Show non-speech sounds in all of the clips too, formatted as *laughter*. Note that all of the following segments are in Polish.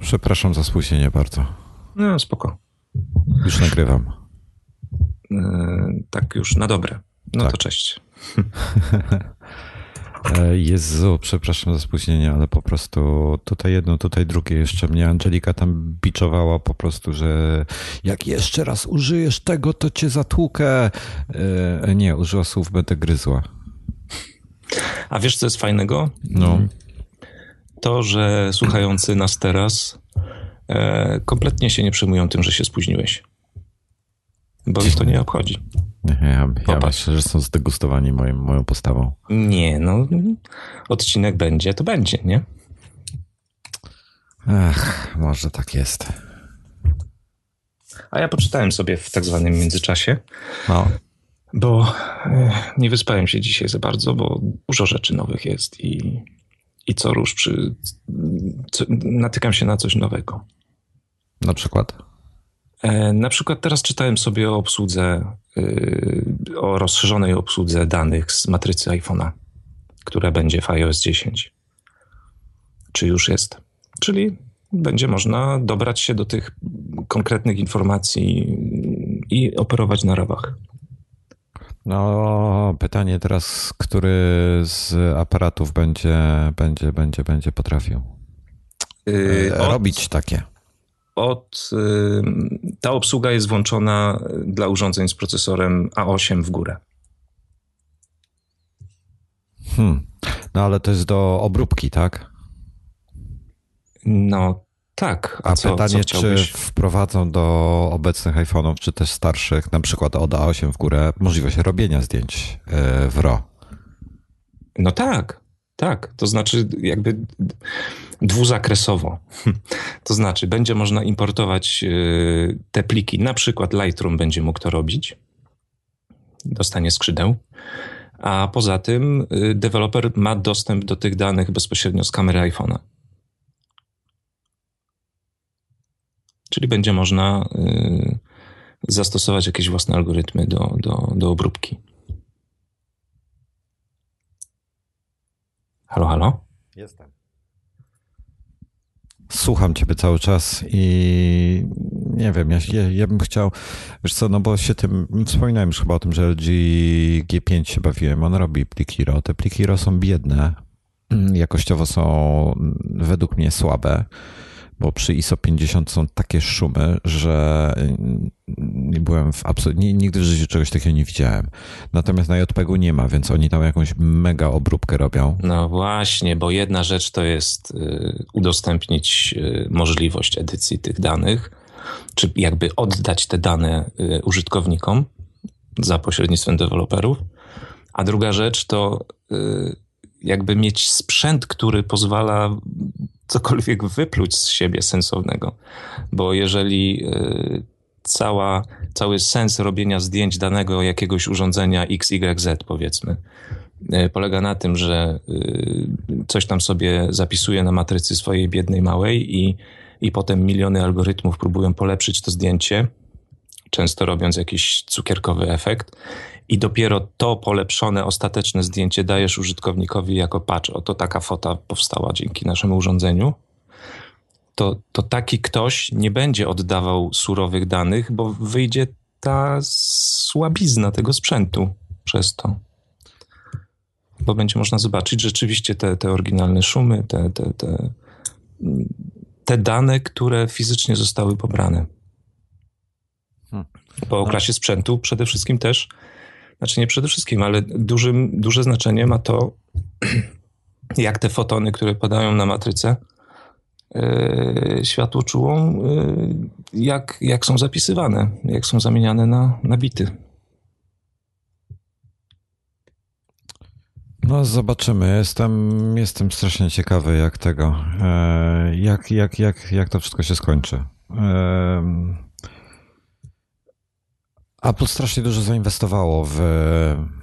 Przepraszam za spóźnienie bardzo. No, spoko. Już nagrywam. Yy, tak już na dobre. No tak. to cześć. *laughs* E, Jezu, przepraszam za spóźnienie, ale po prostu tutaj jedno, tutaj drugie jeszcze mnie Angelika tam biczowała po prostu, że jak jeszcze raz użyjesz tego, to cię zatłukę. E, nie, użyła słów, będę gryzła. A wiesz, co jest fajnego? No. To, że słuchający nas teraz e, kompletnie się nie przejmują tym, że się spóźniłeś. Bo ich to nie obchodzi. Ja, ja myślę, że są zdegustowani moim, moją postawą. Nie, no odcinek będzie, to będzie, nie? Ach, może tak jest. A ja poczytałem sobie w tak zwanym międzyczasie. No. Bo e, nie wyspałem się dzisiaj za bardzo, bo dużo rzeczy nowych jest i, i co rusz przy, co, natykam się na coś nowego. Na przykład? E, na przykład teraz czytałem sobie o obsłudze, e, o rozszerzonej obsłudze danych z matrycy iPhone'a, która będzie w iOS 10. Czy już jest? Czyli będzie można dobrać się do tych konkretnych informacji i operować na rawach. No, pytanie teraz, który z aparatów będzie, będzie, będzie, będzie potrafił yy, robić od... takie? Od, ta obsługa jest włączona dla urządzeń z procesorem A8 w górę. Hmm. No ale to jest do obróbki, tak? No tak. A, A co, pytanie, co czy wprowadzą do obecnych iPhone'ów, czy też starszych, na przykład od A8 w górę, możliwość robienia zdjęć e, w RAW? No tak, tak. To znaczy jakby dwuzakresowo. To znaczy, będzie można importować e, te pliki, na przykład Lightroom będzie mógł to robić, dostanie skrzydeł, a poza tym e, deweloper ma dostęp do tych danych bezpośrednio z kamery iPhone'a. Czyli będzie można e, zastosować jakieś własne algorytmy do, do, do obróbki. Halo, halo? Jestem. Słucham ciebie cały czas i nie wiem, ja, ja, bym chciał, wiesz co, no bo się tym, wspominałem już chyba o tym, że LG G5 się bawiłem, on robi pliki RAW. Te pliki RAW są biedne, jakościowo są według mnie słabe bo przy ISO 50 są takie szumy, że nie byłem w absolutnie, nigdy w życiu czegoś takiego nie widziałem. Natomiast na JPEG-u nie ma, więc oni tam jakąś mega obróbkę robią. No właśnie, bo jedna rzecz to jest y, udostępnić y, możliwość edycji tych danych, czy jakby oddać te dane y, użytkownikom za pośrednictwem deweloperów, a druga rzecz to jakby mieć sprzęt, który pozwala cokolwiek wypluć z siebie sensownego. Bo jeżeli y, cała, cały sens robienia zdjęć danego jakiegoś urządzenia XYZ, powiedzmy, y, polega na tym, że y, coś tam sobie zapisuje na matrycy swojej biednej małej i, i potem miliony algorytmów próbują polepszyć to zdjęcie, często robiąc jakiś cukierkowy efekt i dopiero to polepszone, ostateczne zdjęcie dajesz użytkownikowi jako patrz, oto taka fota powstała dzięki naszemu urządzeniu, to, to taki ktoś nie będzie oddawał surowych danych, bo wyjdzie ta słabizna tego sprzętu przez to. Bo będzie można zobaczyć rzeczywiście te, te oryginalne szumy, te, te, te, te dane, które fizycznie zostały pobrane. Hmm. Po oklasie sprzętu przede wszystkim też znaczy nie przede wszystkim, ale dużym, duże znaczenie ma to, *clears throat* jak te fotony, które padają na matrycę, yy, światło czułą, yy, jak, jak są zapisywane, jak są zamieniane na, na bity. No zobaczymy. Jestem, jestem strasznie ciekawy jak tego, e, jak, jak, jak, jak to wszystko się skończy. Apple strasznie dużo zainwestowało w.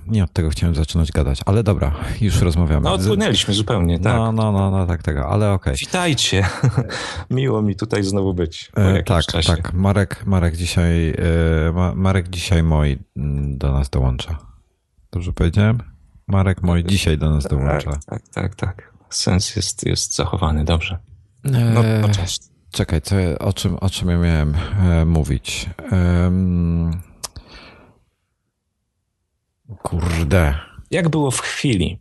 Nie od tego chciałem zaczynać gadać, ale dobra, już rozmawiamy. No, odpłynęliśmy zupełnie, tak. No, no, no, no tak, tego, ale okej. Okay. Witajcie. *laughs* Miło mi tutaj znowu być. E, tak, czasie. tak. Marek, Marek dzisiaj, e, Marek dzisiaj moi mm, do nas dołącza. Dobrze powiedziałem? Marek mój dzisiaj do nas dołącza. Tak, tak, tak. tak. Sens jest, jest zachowany, dobrze. No, no cześć. Czekaj, co, o, czym, o czym ja miałem e, mówić? Um, kurde. Jak było w chwili?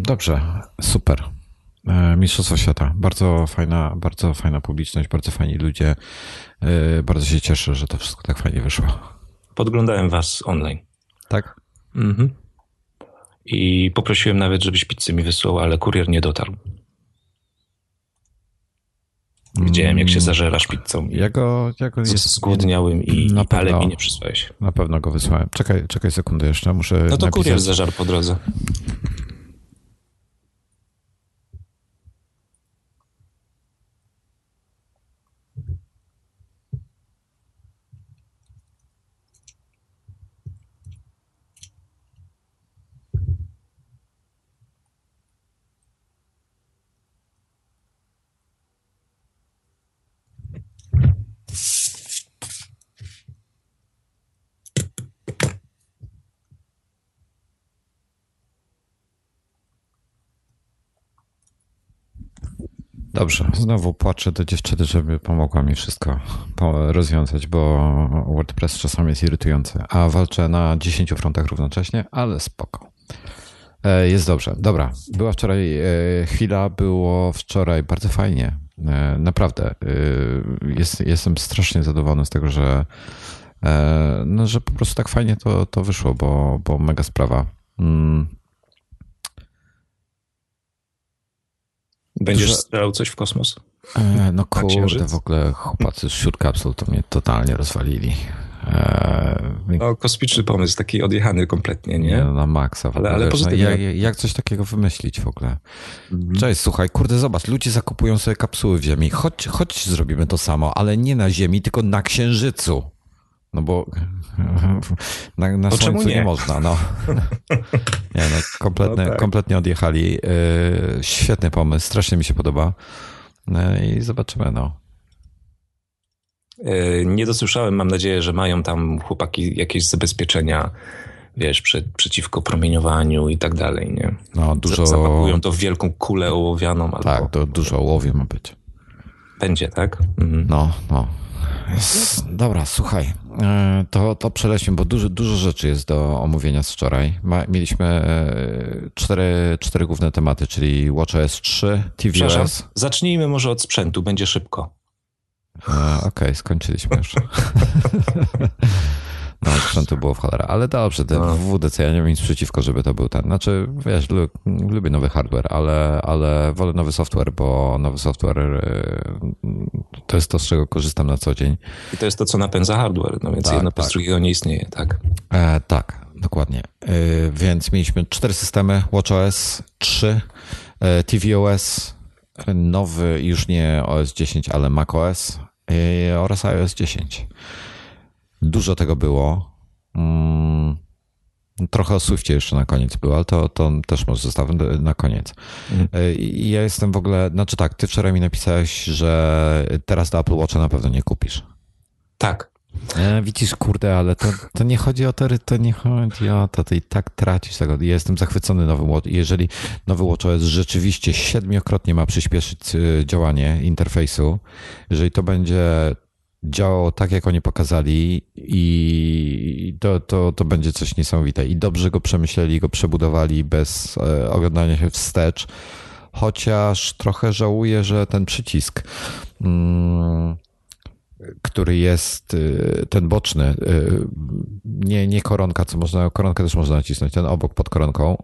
Dobrze, super. E, Mistrzostwo Świata. Bardzo fajna, bardzo fajna publiczność, bardzo fajni ludzie. E, bardzo się cieszę, że to wszystko tak fajnie wyszło. Podglądałem was online. Tak? Mhm. I poprosiłem nawet, żebyś pizzę mi wysłał, ale kurier nie dotarł. Widziałem, jak się mm. zażerasz pizzą. Ja go, ja go jest zgłodniałym i, na pewno, ale mi nie przysłałeś. Na pewno go wysłałem. Czekaj, czekaj sekundę jeszcze, muszę No to napisać. kurier zażar po drodze. Dobrze, znowu płaczę do dziewczyny, żeby pomogła mi wszystko rozwiązać, bo WordPress czasami jest irytujący, a walczę na 10 frontach równocześnie, ale spoko. E, jest dobrze. Dobra, była wczoraj e, chwila, było wczoraj bardzo fajnie. E, naprawdę. Jest, jestem strasznie zadowolony z tego, że, no, że po prostu tak fajnie to, to wyszło, bo, bo mega sprawa. Będziesz strzelał coś w kosmos? E, no kurde, w ogóle chłopacy z Shure Capsule to mnie totalnie rozwalili. E, no, kosmiczny pomysł, taki odjechany kompletnie, nie? No, na maksa. W ale, ale wiesz, no, jak, jak, coś takiego wymyślić w ogóle? Mhm. Cześć, słuchaj, kurde, zobacz, ludzie zakupują sobie kapsuły w Ziemi. Chodź, chodź zrobimy to samo, ale nie na Ziemi, tylko na Księżycu. No bo na, na Słońcu nie? nie? można. No. *laughs* Nie, no, kompletnie, no tak. kompletnie odjechali. Yy, świetny pomysł, strasznie mi się podoba. No I zobaczymy, no. Yy, nie dosłyszałem, mam nadzieję, że mają tam chłopaki jakieś zabezpieczenia, wiesz, przed, przeciwko promieniowaniu i tak dalej, nie? No, dużo... Zapakują to w wielką kulę ołowianą. Albo... Tak, to dużo ołowiu ma być. Będzie, tak? Mhm. No, no. Dobra, słuchaj, to, to przelećmy, bo dużo, dużo rzeczy jest do omówienia z wczoraj. Ma, mieliśmy e, cztery, cztery główne tematy, czyli WatchOS 3, tvOS. Zacznijmy może od sprzętu, będzie szybko. E, okej, okay, skończyliśmy już. *laughs* No, sprzętu było w cholera, ale dobrze, ten no. WWDC, ja nie mam nic przeciwko, żeby to był ten. Znaczy, wiesz, lubię nowy hardware, ale, ale wolę nowy software, bo nowy software y, to jest to, z czego korzystam na co dzień. I to jest to, co napędza hardware, no więc tak, jedno tak. bez drugiego nie istnieje, tak? E, tak, dokładnie. E, więc mieliśmy cztery systemy, WatchOS 3, e, tvOS, nowy już nie OS 10, ale macOS e, oraz iOS 10. Dużo tego było. Mm, trochę o Swiftie jeszcze na koniec było, ale to, to też może zostawię na koniec. Mhm. Ja jestem w ogóle, znaczy tak, ty wczoraj mi napisałeś, że teraz do Apple Watcha na pewno nie kupisz. Tak. E, widzisz, kurde, ale to, to nie chodzi o to, to nie chodzi o to, ty i tak tracisz tego. Ja jestem zachwycony nowym Watch. Jeżeli nowy WatchOS rzeczywiście siedmiokrotnie ma przyspieszyć y, działanie interfejsu, jeżeli to będzie działało tak, jak oni pokazali i to, to, to będzie coś niesamowite. I dobrze go przemyśleli, go przebudowali bez e, oglądania się wstecz, chociaż trochę żałuję, że ten przycisk, mm, który jest e, ten boczny, e, nie, nie koronka, co można, koronkę też można nacisnąć, ten obok pod koronką,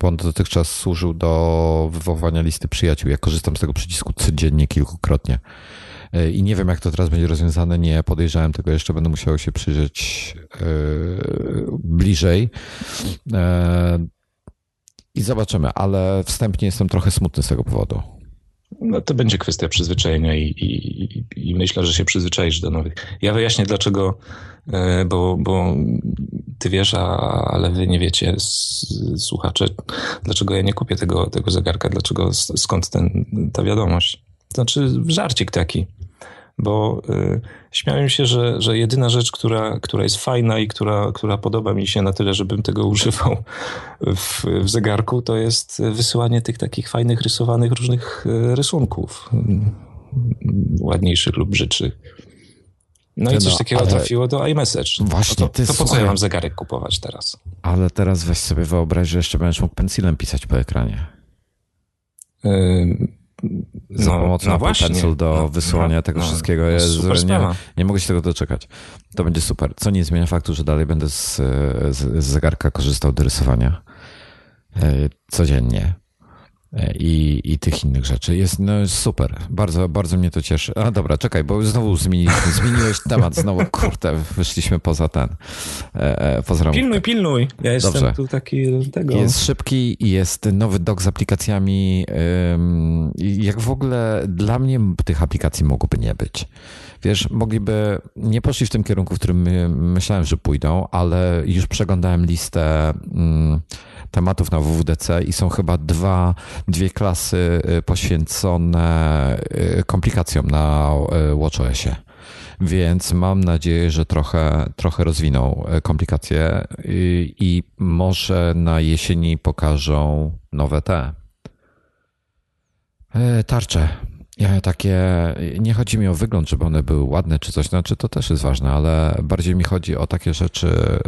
bo on dotychczas służył do wywoływania listy przyjaciół. Ja korzystam z tego przycisku codziennie kilkukrotnie. E, i nie wiem, jak to teraz będzie rozwiązane. Nie podejrzewam tego jeszcze, będę musiał się przyjrzeć e, bliżej. E, I zobaczymy, ale wstępnie jestem trochę smutny z tego powodu. No to będzie kwestia przyzwyczajenia i, i, i, myślę, że się przyzwyczaisz do nowych. Ja wyjaśnię, dlaczego bo, bo ty wiesz, a, ale wy nie wiecie, słuchacze, dlaczego ja nie kupię tego, tego zegarka, dlaczego, skąd ten, ta wiadomość. Znaczy, żarcik taki bo y, śmiałem się, że, że jedyna rzecz, która, która jest fajna i która, która podoba mi się na tyle, żebym tego używał w, w zegarku, to jest wysyłanie tych takich fajnych, rysowanych różnych y, rysunków. Ładniejszych lub brzydszych. No i coś no, takiego trafiło do iMessage. Właśnie, to, to, to po co ja mam zegarek kupować teraz? Ale teraz weź sobie wyobraź, że jeszcze będziesz mógł pensilem pisać po ekranie. Yy za no, pomocą no Pencil do no, wysyłania no, tego no, wszystkiego. Jest, nie, nie mogę się tego doczekać. To będzie super. Co nie zmienia faktu, że dalej będę z, z, z zegarka korzystał do rysowania e, codziennie. I, i tych innych rzeczy. Jest no, super. Bardzo, bardzo mnie to cieszy. A dobra, czekaj, bo znowu zmieniliśmy, *laughs* zmieniłeś temat, znowu kurde, wyszliśmy poza ten. E, e poza pilnuj, pilnuj. Ja jestem Dobrze. tu taki tego. Jest szybki, jest nowy dok z aplikacjami. Jak w ogóle dla mnie tych aplikacji mogłoby nie być. Wiesz, mogliby, nie poszli w tym kierunku, w którym myślałem, że pójdą, ale już przeglądałem listę. Tematów na WWDC i są chyba dwa, dwie klasy y, poświęcone y, komplikacjom na y, WatchOSie. Więc mam nadzieję, że trochę, trochę rozwiną komplikacje i, i może na jesieni pokażą nowe te tarcze takie, nie chodzi mi o wygląd, żeby one były ładne czy coś, znaczy to też jest ważne, ale bardziej mi chodzi o takie rzeczy,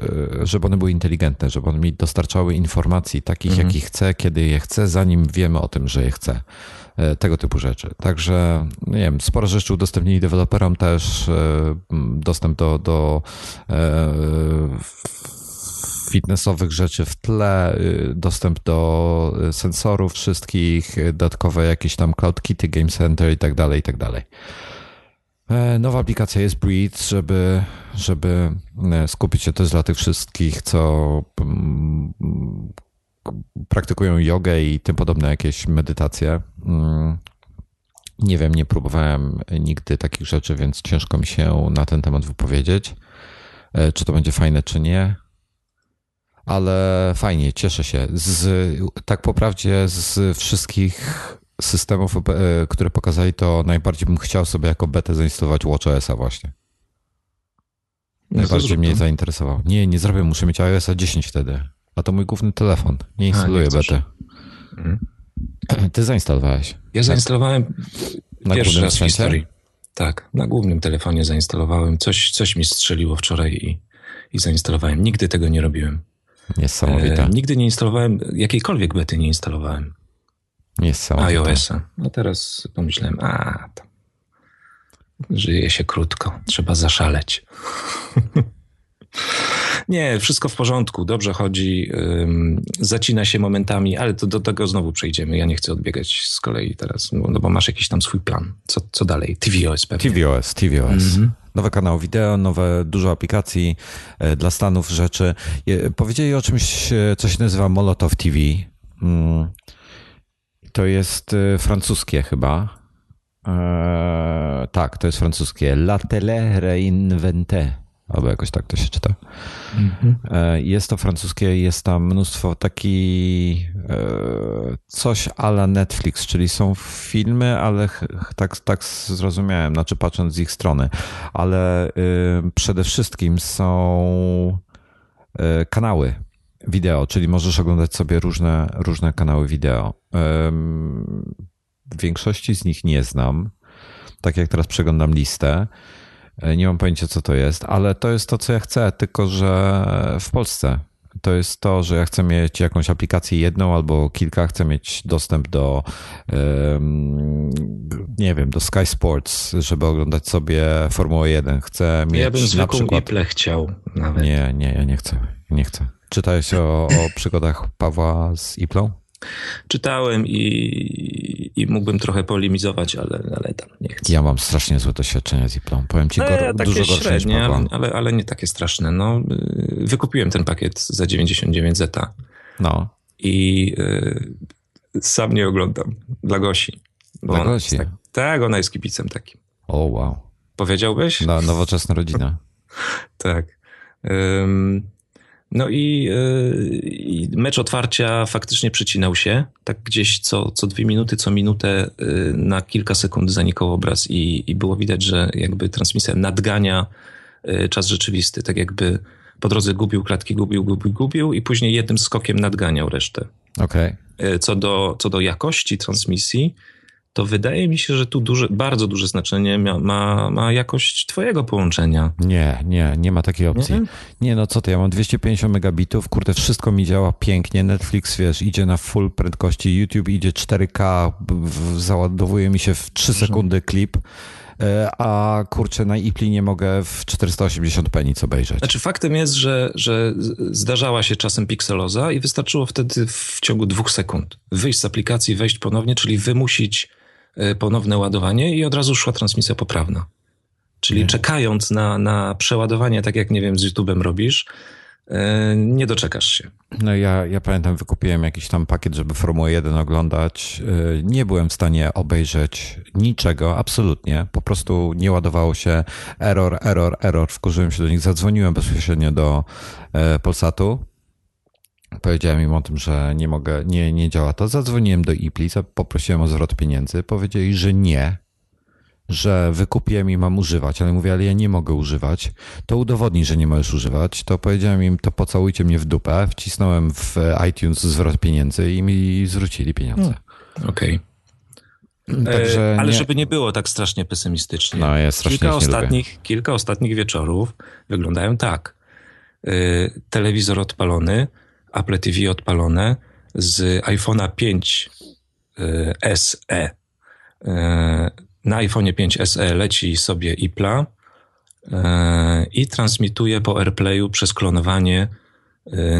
żeby one były inteligentne, żeby one mi dostarczały informacji takich, mhm. jakich chcę, kiedy je chcę, zanim wiemy o tym, że je chcę. E, tego typu rzeczy. Także, nie wiem, sporo rzeczy udostępnili deweloperom też, e, dostęp do, do e, fitnessowych rzeczy w tle, y, dostęp do y, sensorów wszystkich, y, dodatkowe jakieś tam cloud kity, game center i tak dalej, i tak dalej. E, nowa aplikacja jest Breathe, żeby, żeby e, skupić się też dla tych wszystkich, co mm, praktykują jogę i tym podobne jakieś medytacje. Mm, nie wiem, nie próbowałem nigdy takich rzeczy, więc ciężko mi się na ten temat wypowiedzieć. E, czy to będzie fajne, czy nie ale fajnie, cieszę się. Z, tak po prawdzie z wszystkich systemów, e, które pokazali, to najbardziej bym chciał sobie jako betę zainstalować WatchOS-a właśnie. No najbardziej mnie zainteresował. Nie, nie zrobię, muszę mieć iOS 10 wtedy. A to mój główny telefon. Nie instaluję bety. Mhm. *clears throat* Ty zainstalowałeś. Ja zainstalowałem na pierwszy raz w historii. Tak, na głównym telefonie zainstalowałem. Coś, coś mi strzeliło wczoraj i, i zainstalowałem. Nigdy tego nie robiłem. Niesamowite. E, nigdy nie instalowałem, jakiejkolwiek bety nie instalowałem. Niesamowite. iOS-a. No teraz pomyślałem, a, to żyje się krótko, trzeba zaszaleć. *laughs* Nie, wszystko w porządku, dobrze chodzi. Um, zacina się momentami, ale to do tego znowu przejdziemy. Ja nie chcę odbiegać z kolei teraz, no bo masz jakiś tam swój plan. Co, co dalej? TVOS pewnie. TVOS, TVOS. Mm-hmm. Nowe kanały wideo, nowe, dużo aplikacji e, dla Stanów rzeczy. Powiedzieli o czymś, e, co się nazywa Molotov TV. Mm. To jest e, francuskie chyba. Eee, tak, to jest francuskie. La télé reinventée albo jakoś tak to się czyta. Mhm. E, jest to francuskie, jest tam mnóstwo taki e, coś ala Netflix, czyli są filmy, ale tak, tak zrozumiałem, znaczy patrząc z ich strony, ale e, przede wszystkim są kanały wideo, czyli możesz oglądać sobie różne, różne kanały wideo. W większości z nich nie znam. Tak jak teraz przeglądam listę, nie mam pojęcia, co to jest, ale to jest to, co ja chcę, tylko że w Polsce. To jest to, że ja chcę mieć jakąś aplikację jedną albo kilka, chcę mieć dostęp do, nie wiem, do Sky Sports, żeby oglądać sobie Formułę 1. Chcę mieć ja bym na przykład... Chciał nawet. Nie, nie, ja nie chcę. Nie chcę. Czytałeś o, o przygodach Pawła z Iplą? Czytałem i, i mógłbym trochę polemizować, ale, ale tam nie chcę. Ja mam strasznie złe doświadczenia z Iplą. Powiem ci, no, ja dużo gorsze średnie, ale, ale, ale nie takie straszne. No, y, wykupiłem ten pakiet za 99 zeta. No. I y, sam nie oglądam. Dla Gosi. Dla Gosi? Tak, tak, ona jest kibicem takim. O, wow. Powiedziałbyś? No, nowoczesna rodzina. *laughs* tak. No i, yy, i, mecz otwarcia faktycznie przycinał się. Tak gdzieś co, co dwie minuty, co minutę yy, na kilka sekund zanikał obraz i, i było widać, że jakby transmisja nadgania yy, czas rzeczywisty. Tak jakby po drodze gubił klatki, gubił, gubił, gubił i później jednym skokiem nadganiał resztę. Okej. Okay. Co, do, co do jakości transmisji, to wydaje mi się, że tu duże, bardzo duże znaczenie ma, ma, ma jakość twojego połączenia. Nie, nie, nie ma takiej opcji. Nie? nie, no co ty, ja mam 250 megabitów, kurde, wszystko mi działa pięknie, Netflix, wiesz, idzie na full prędkości, YouTube idzie 4K, załadowuje mi się w 3 sekundy klip, e, a kurczę, na Ipli nie mogę w 480p nic obejrzeć. Znaczy faktem jest, że, że zdarzała się czasem pikseloza i wystarczyło wtedy w ciągu dwóch sekund wyjść z aplikacji, wejść ponownie, czyli wymusić ponowne ładowanie i od razu szła transmisja poprawna. Czyli czekając na, na przeładowanie, tak jak nie wiem, z YouTube'em robisz, e, nie doczekasz się. No ja, ja pamiętam, wykupiłem jakiś tam pakiet, żeby Formułę 1 oglądać. E, nie byłem w stanie obejrzeć niczego, absolutnie. Po prostu nie ładowało się. Error, error, error. Wkurzyłem się do nich, zadzwoniłem bezpośrednio do Polsatu Powiedziałem im o tym, że nie mogę, nie, nie działa to. Zadzwoniłem do Ipli, poprosiłem o zwrot pieniędzy. Powiedzieli, że nie, że wykupiłem i mam używać, ale mówię, ale ja nie mogę używać. To udowodnij, że nie możesz używać. To powiedziałem im, to pocałujcie mnie w dupę. Wcisnąłem w iTunes zwrot pieniędzy i mi zwrócili pieniądze. Hmm. Okej. Okay. *clears throat* Także ale nie... żeby nie było tak strasznie pesymistycznie. No, ja strasznie kilka, ostatnich, kilka ostatnich wieczorów wyglądają tak. Yy, telewizor odpalony, Apple TV odpalone z iPhone'a 5 e, SE. E, na iPhone 5 SE leci sobie IPLA e, i transmituje po AirPlayu przez klonowanie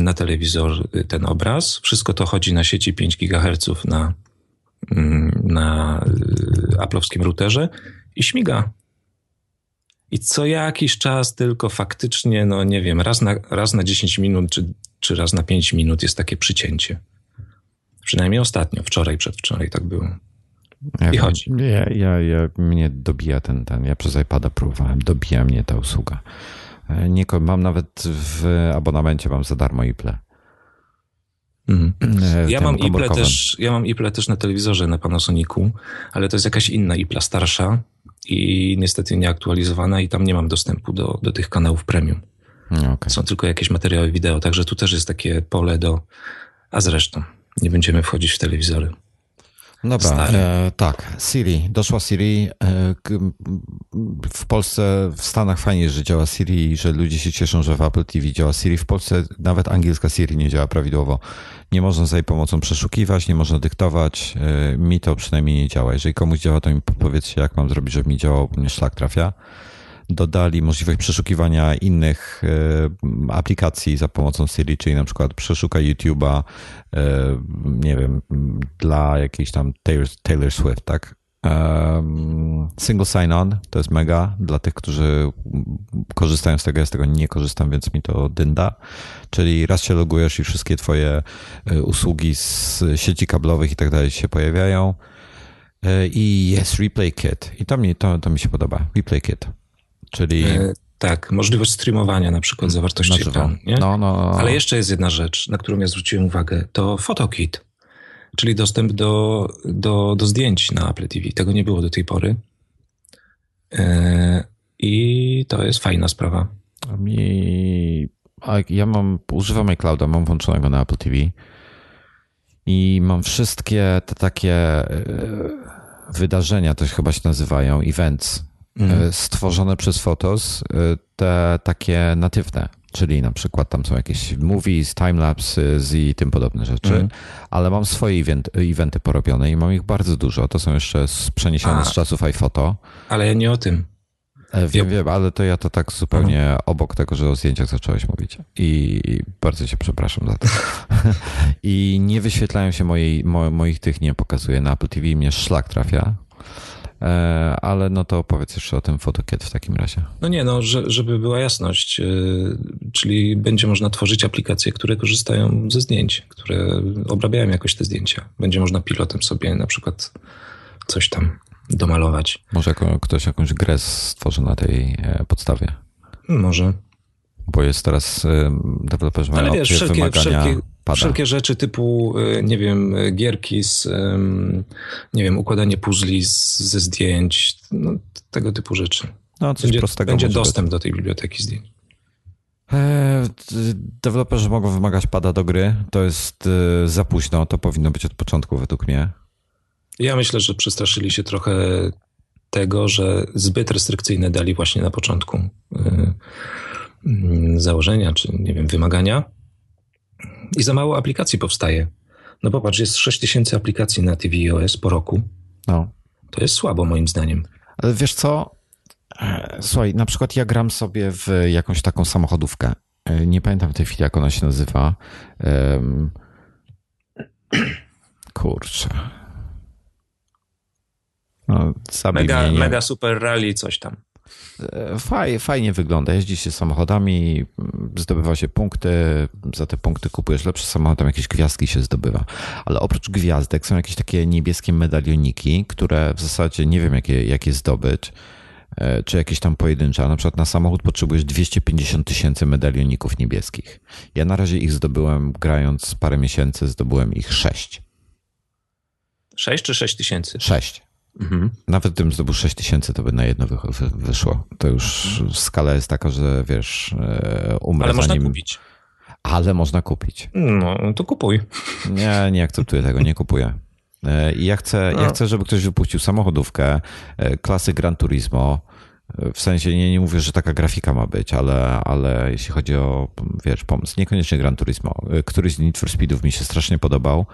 na telewizor ten obraz. Wszystko to chodzi na sieci 5 GHz na, mm, na aplowskim routerze i śmiga. I co jakiś czas tylko faktycznie, no nie wiem, raz na, raz na 10 minut czy czy raz na 5 minut jest takie przycięcie. Przynajmniej ostatnio, wczoraj, przedwczoraj tak było. Ja, I chodzi. Ja, ja, ja, mnie dobija ten, ten, ja przez iPada próbowałem, dobija mnie ta usługa. E, nie, mam nawet w abonamencie, mam za darmo iPle. Mhm. E, ja mam, Iple też, ja mam Iple też na telewizorze na Panasonicu, ale to jest jakaś inna Ipla starsza i niestety nieaktualizowana i tam nie mam dostępu do, do tych kanałów premium. No, okay. Są tylko jakieś materiały wideo, także tu też jest takie pole do. A zresztą, nie będziemy wchodzić w telewizory. Dobra, e, tak. Siri, doszła Siri. E, w Polsce, w Stanach fajnie, że działa Siri i że ludzie się cieszą, że w Apple TV działa Siri. W Polsce nawet angielska Siri nie działa prawidłowo. Nie można za jej pomocą przeszukiwać, nie można dyktować. E, mi to przynajmniej nie działa. Jeżeli komuś działa, to mi powiedzcie, jak mam zrobić, żeby mi działał, bo mnie szlak trafia dodali możliwość przeszukiwania innych e, aplikacji za pomocą Siri, czyli na przykład przeszukaj YouTube'a, e, nie wiem, dla jakiejś tam Taylor, Taylor Swift, tak? Single sign-on to jest mega dla tych, którzy korzystają z tego. Ja z tego nie korzystam, więc mi to dynda. Czyli raz się logujesz i wszystkie Twoje e, usługi z sieci kablowych i tak dalej się pojawiają. I jest Replay Kit. I to mi, to, to mi się podoba. Replay Kit. Czyli. E, tak, możliwość streamowania na przykład zawartości ekranu. Nie? No, no, no. Ale jeszcze jest jedna rzecz, na którą ja zwróciłem uwagę. To PhotoKit, czyli dostęp do, do, do zdjęć na Apple TV. Tego nie było do tej pory. E, I to jest fajna sprawa. Mi, ja mam, używam iClouda, mam włączonego na Apple TV i mam wszystkie te takie e, wydarzenia, to chyba się nazywają, events, mhm. stworzone przez Photos, e, te takie natywne, czyli na przykład tam są jakieś movies, timelapses i tym podobne rzeczy, mhm. ale mam swoje event, eventy porobione i mam ich bardzo dużo. To są jeszcze przeniesione A, z czasów iPhoto. Ale ja nie o tym. E, wiem, wiem, ale to ja to tak zupełnie mhm. obok tego, że o zdjęciach zacząłeś mówić. I bardzo cię przepraszam za to. *laughs* I nie wyświetlają się mojej, mo, moich tych, nie pokazuje na Apple TV, mnie szlak trafia. E, ale no to opowiedz jeszcze o tym fotokiet w takim razie. No nie, no, że, żeby była jasność, e, czyli będzie można tworzyć aplikacje, które korzystają ze zdjęć, które obrabiają jakoś te zdjęcia. Będzie można pilotem sobie na przykład coś tam domalować. Może ktoś jakąś grę stworzy na tej e, podstawie. Może. Bo jest teraz deweloperzy mają wszelkie, wymagania wszelkie, pada. wszelkie rzeczy typu, y, nie wiem, y, gierki z, nie wiem, układanie puzli z, ze zdjęć, no, tego typu rzeczy. No, coś Będzie, prostego będzie może być. dostęp do tej biblioteki zdjęć. E, Deweloperzy mogą wymagać pada do gry. To jest y, za późno. To powinno być od początku według mnie. Ja myślę, że przestraszyli się trochę tego, że zbyt restrykcyjne dali właśnie na początku y, założenia, czy nie wiem, wymagania. I za mało aplikacji powstaje. No popatrz, jest 6000 aplikacji na tvOS po roku. No. To jest słabo moim zdaniem. Ale wiesz co? E, Słuchaj, na przykład ja gram sobie w jakąś taką samochodówkę. E, Nie pamiętam w tej chwili, jak ona się nazywa. Kurczę. No, Mega, mega super rally, coś tam. E, Faj, fajnie wygląda. Jeździ się samochodami, m, zdobywa się punkty, za te punkty kupujesz lepszy samochód, tam jakieś gwiazdki się zdobywa. Ale oprócz gwiazdek są jakieś takie niebieskie medalioniki, które w zasadzie nie wiem, jakie, jakie zdobyć, e, czy jakieś tam pojedyncze. Na przykład na samochód potrzebujesz 250 tysięcy medalioników niebieskich. Ja na razie ich zdobyłem, grając parę miesięcy, zdobyłem ich sześć. 6 czy 6 tysięcy? Sześć. Mhm. Nawet gdybym zdobył 6 tysięcy, to by na jedno wy, wy, wyszło. To już skala jest taka, że wiesz, e, umrę Ale można zanim... kupić. Ale można kupić. No, to kupuj. Nie, nie akceptuję tego, nie kupuję. E, I ja chcę, ja No. chcę, żeby ktoś wypuścił samochodówkę, e, klasy Gran Turismo. W sensie nie, nie mówię, że taka grafika ma być, ale, ale jeśli chodzi o, wiesz, pomysł, niekoniecznie Gran Turismo. E, Któryś z Need for Speedów mi się strasznie podobał,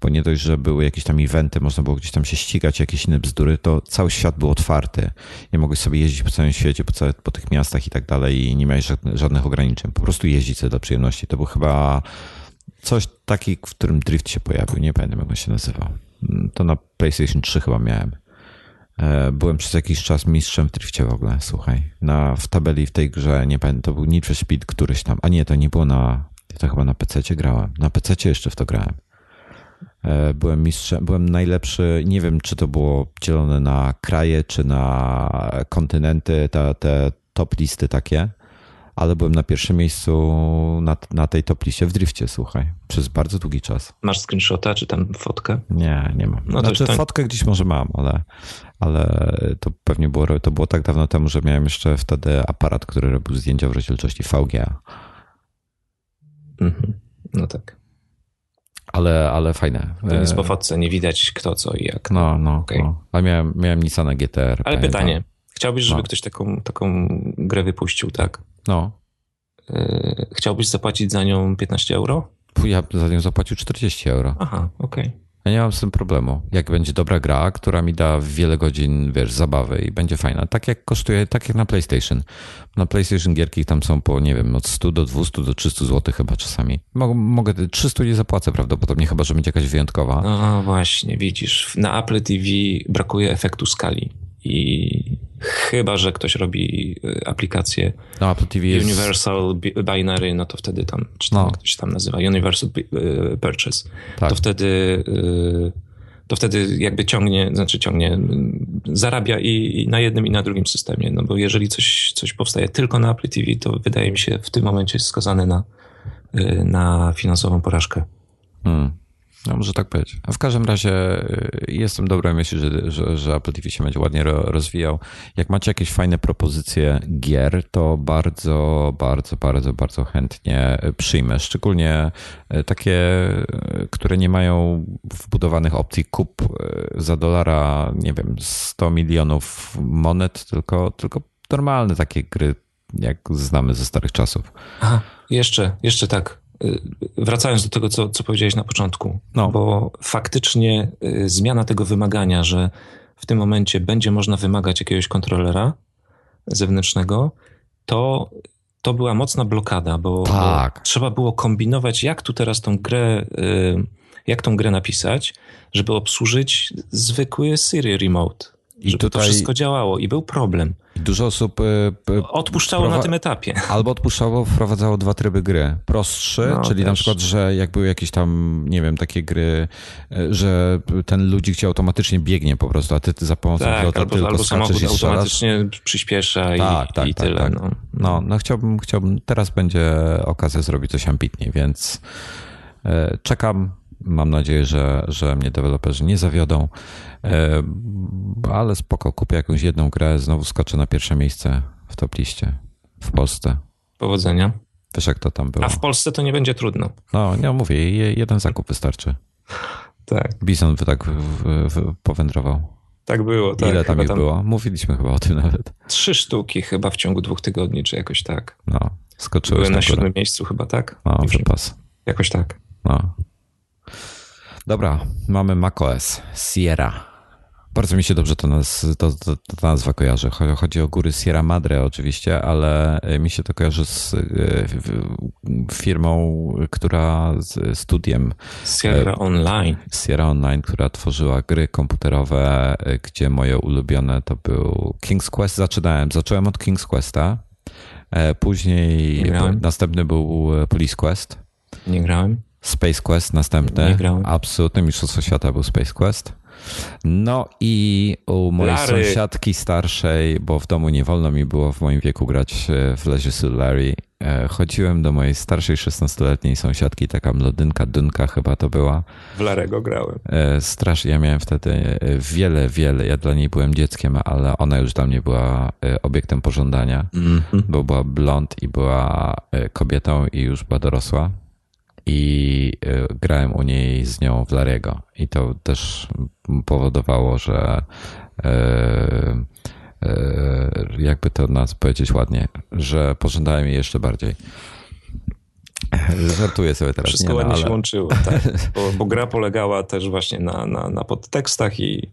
bo nie dość, że były jakieś tam eventy, można było gdzieś tam się ścigać, jakieś inne bzdury, to cały świat był otwarty. Nie mogłeś sobie jeździć po całym świecie, po, całe, po tych miastach i tak dalej i nie miałeś żadnych, żadnych ograniczeń. Po prostu jeździć sobie dla przyjemności. To był chyba coś taki, w którym drift się pojawił. Nie pamiętam, jak on się nazywał. Mm, To na PlayStation 3 chyba miałem. E, Byłem przez jakiś czas mistrzem w drifcie w ogóle, słuchaj. Na, w tabeli w tej grze, nie pamiętam, to był Need for Speed któryś tam. A nie, to nie było na... To chyba na PC grałem. Na PC jeszcze w to grałem. E, Byłem mistrzem, byłem najlepszy, nie wiem czy to było dzielone na kraje, czy na kontynenty, te, te top listy takie, ale byłem na pierwszym miejscu na, na tej top liście w drifcie, słuchaj, przez bardzo długi czas. Masz screenshota, czy tam fotkę? Nie, nie mam. No to znaczy fotkę gdzieś może mam, ale, ale to pewnie było, to było tak dawno temu, że miałem jeszcze wtedy aparat, który robił zdjęcia w rozdzielczości VGA. Mhm. No tak. Ale, ale fajne. To nic E, po fotce nie widać kto, co i jak. No, no, Okej. no. A miałem, miałem Nissana GTR. Ale pamiętam. pytanie. Chciałbyś, żeby No. ktoś taką, taką grę wypuścił, tak? No. Yy, Chciałbyś zapłacić za nią 15 euro? Ja za nią zapłacił 40 euro. Aha, okej. Ja nie mam z tym problemu. Jak będzie dobra gra, która mi da wiele godzin, wiesz, zabawy i będzie fajna. Tak jak kosztuje, tak jak na PlayStation. Na PlayStation gierki tam są po, nie wiem, od 100 do 200 do 300 zł chyba czasami. Mogę, mogę 300 nie zapłacę prawdopodobnie, chyba, że będzie jakaś wyjątkowa. No właśnie, widzisz, na Apple TV brakuje efektu skali. I chyba, że ktoś robi y, aplikację No, Apple TV jest... Universal Bi- Binary, no to wtedy tam, czy tam No. ktoś tam nazywa, Universal y, Purchase, Tak. to wtedy y, to wtedy jakby ciągnie, znaczy ciągnie, zarabia i, i na jednym i na drugim systemie, no bo jeżeli coś, coś powstaje tylko na Apple TV, to wydaje mi się w tym momencie jest skazane na, na finansową porażkę. Hmm. No, może tak być. A w każdym razie y, jestem dobrej myśli, że, że, że Apple TV się będzie ładnie ro, rozwijał. Jak macie jakieś fajne propozycje gier, to bardzo, bardzo, bardzo, bardzo chętnie przyjmę. Szczególnie y, takie, y, które nie mają wbudowanych opcji kup za dolara, nie wiem, 100 milionów monet, tylko, tylko normalne takie gry, jak znamy ze starych czasów. Aha, jeszcze, jeszcze tak. Y, Wracając do tego, co, co powiedziałeś na początku, No. bo faktycznie y, zmiana tego wymagania, że w tym momencie będzie można wymagać jakiegoś kontrolera zewnętrznego, to, to była mocna blokada, bo, Tak. bo trzeba było kombinować, jak tu teraz tą grę, y, jak tą grę napisać, żeby obsłużyć zwykły Siri Remote. I żeby to tutaj- wszystko działało i był problem. Dużo osób e, odpuszczało na tym etapie. *laughs* Albo odpuszczało, wprowadzało dwa tryby gry. Prostszy, no, czyli też. na przykład, że jak były jakieś tam, nie wiem, takie gry, e, że ten ludzik ci automatycznie biegnie po prostu, a ty, ty za pomocą tak, pilota albo, tylko albo samochód automatycznie przyspiesza tak, i, tak, i tak, tyle. Tak. No. no, no chciałbym, chciałbym, teraz będzie okazja zrobić coś ambitniej, więc e, czekam. Mam nadzieję, że, że mnie deweloperzy nie zawiodą. E, ale spoko, kupię jakąś jedną grę, znowu skoczę na pierwsze miejsce w top liście w Polsce. Powodzenia. Wiesz jak to tam było. A w Polsce to nie będzie trudno. No, nie mówię, jeden zakup wystarczy. Tak. Bison tak w, w, powędrował. Tak było, tak. Ile tam ich tam... było? Mówiliśmy chyba o tym nawet. Trzy sztuki chyba w ciągu dwóch tygodni, czy jakoś tak. No, skoczyłeś Byłem na, na siódmym miejscu chyba, tak? No, wypas. Jakoś tak. No. Dobra, mamy macOS, Sierra. Bardzo mi się dobrze to, nas, to, to, to nazwa kojarzy. Chodzi o góry Sierra Madre oczywiście, ale e, mi się to kojarzy z e, firmą, która z studiem. Sierra Online. Sierra Online, która tworzyła gry komputerowe, e, gdzie moje ulubione to był King's Quest. Zaczynałem, zacząłem od King's Questa. Później następny był Police Quest. Nie grałem. Space Quest następny. Nie grałem. Absolutny mistrzostwo świata był Space Quest. No i u mojej Larry. sąsiadki starszej, bo w domu nie wolno mi było w moim wieku grać e, w Leisure Larry, e, chodziłem do mojej starszej 16-letniej sąsiadki, taka mlodynka, dynka chyba to była. W Larego grałem. E, strasznie, ja miałem wtedy wiele, wiele, ja dla niej byłem dzieckiem, ale ona już dla mnie była obiektem pożądania, mm -hmm. bo była blond i była kobietą i już była dorosła i e, grałem u niej z nią w Larego. I to też powodowało, że e, e, jakby to nas powiedzieć ładnie, że pożądałem jej jeszcze bardziej. Żartuję sobie teraz. Wszystko nie, ładnie no, ale... się łączyło, tak. *laughs* bo, bo, gra polegała też właśnie na, na, na podtekstach i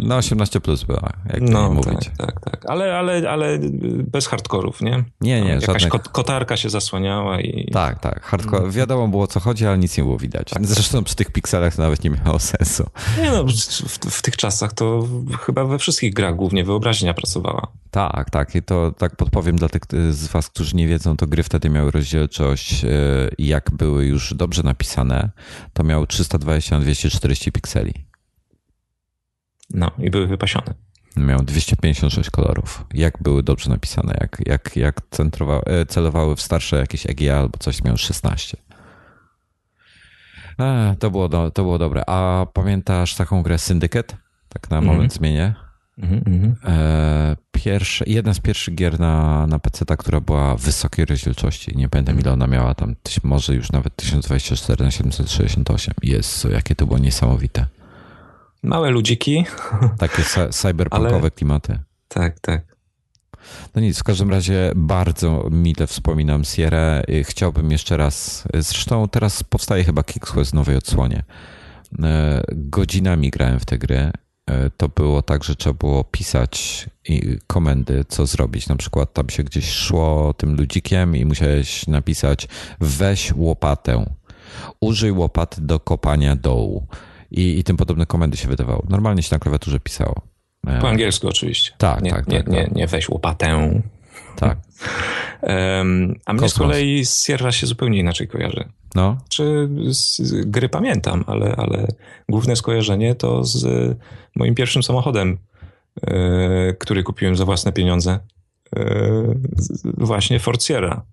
no 18 plus była, jak no, mówić. Tak, tak, tak. Ale, ale, ale bez hardkorów, nie? Nie, nie. Jakaś żadnych... kotarka się zasłaniała i... Tak, tak. Hardcore. Wiadomo było, co chodzi, ale nic nie było widać. Tak. Zresztą przy tych pikselach to nawet nie miało sensu. Nie no, w, w, tych czasach to chyba we wszystkich grach głównie wyobraźnia pracowała. Tak, tak. I to tak podpowiem dla tych z was, którzy nie wiedzą, to gry wtedy miały rozdzielczość e, i jak były już dobrze napisane, to miały 320 na 240 pikseli. No i były wypasione. Miał 256 kolorów. Jak były dobrze napisane, jak, jak, jak e, celowały w starsze jakieś EGA albo coś, miał 16. A, to, było do, to było dobre. A pamiętasz taką grę Syndicate? Tak na moment mm -hmm. zmienię. Mm -hmm. e, pierwsze, jedna z pierwszych gier na, na PC, ta, która była wysokiej rozdzielczości. Nie pamiętam ile ona miała tam, może już nawet 1024 na 768. Jest, jakie to było niesamowite. Małe ludziki. *laughs* Takie cyberpunkowe Ale... klimaty. Tak, tak. No nic, w każdym razie bardzo mile wspominam Sierra. Chciałbym jeszcze raz, zresztą teraz powstaje chyba Kicksquest w nowej odsłonie. E, godzinami grałem w te gry. E, to było tak, że trzeba było pisać komendy, co zrobić. Na przykład tam się gdzieś szło tym ludzikiem i musiałeś napisać weź łopatę, użyj łopaty do kopania dołu i, i tym podobne komendy się wydawało. Normalnie się na klawiaturze pisało. E, po angielsku oczywiście. Tak, nie, tak, nie, tak, nie, tak. nie weź łopatę. Tak. Um, a mnie Kosmos. z kolei Sierra się zupełnie inaczej kojarzy. No. Czy z, z gry pamiętam, ale, ale główne skojarzenie to z moim pierwszym samochodem, yy, który kupiłem za własne pieniądze. Yy, właśnie Ford Sierra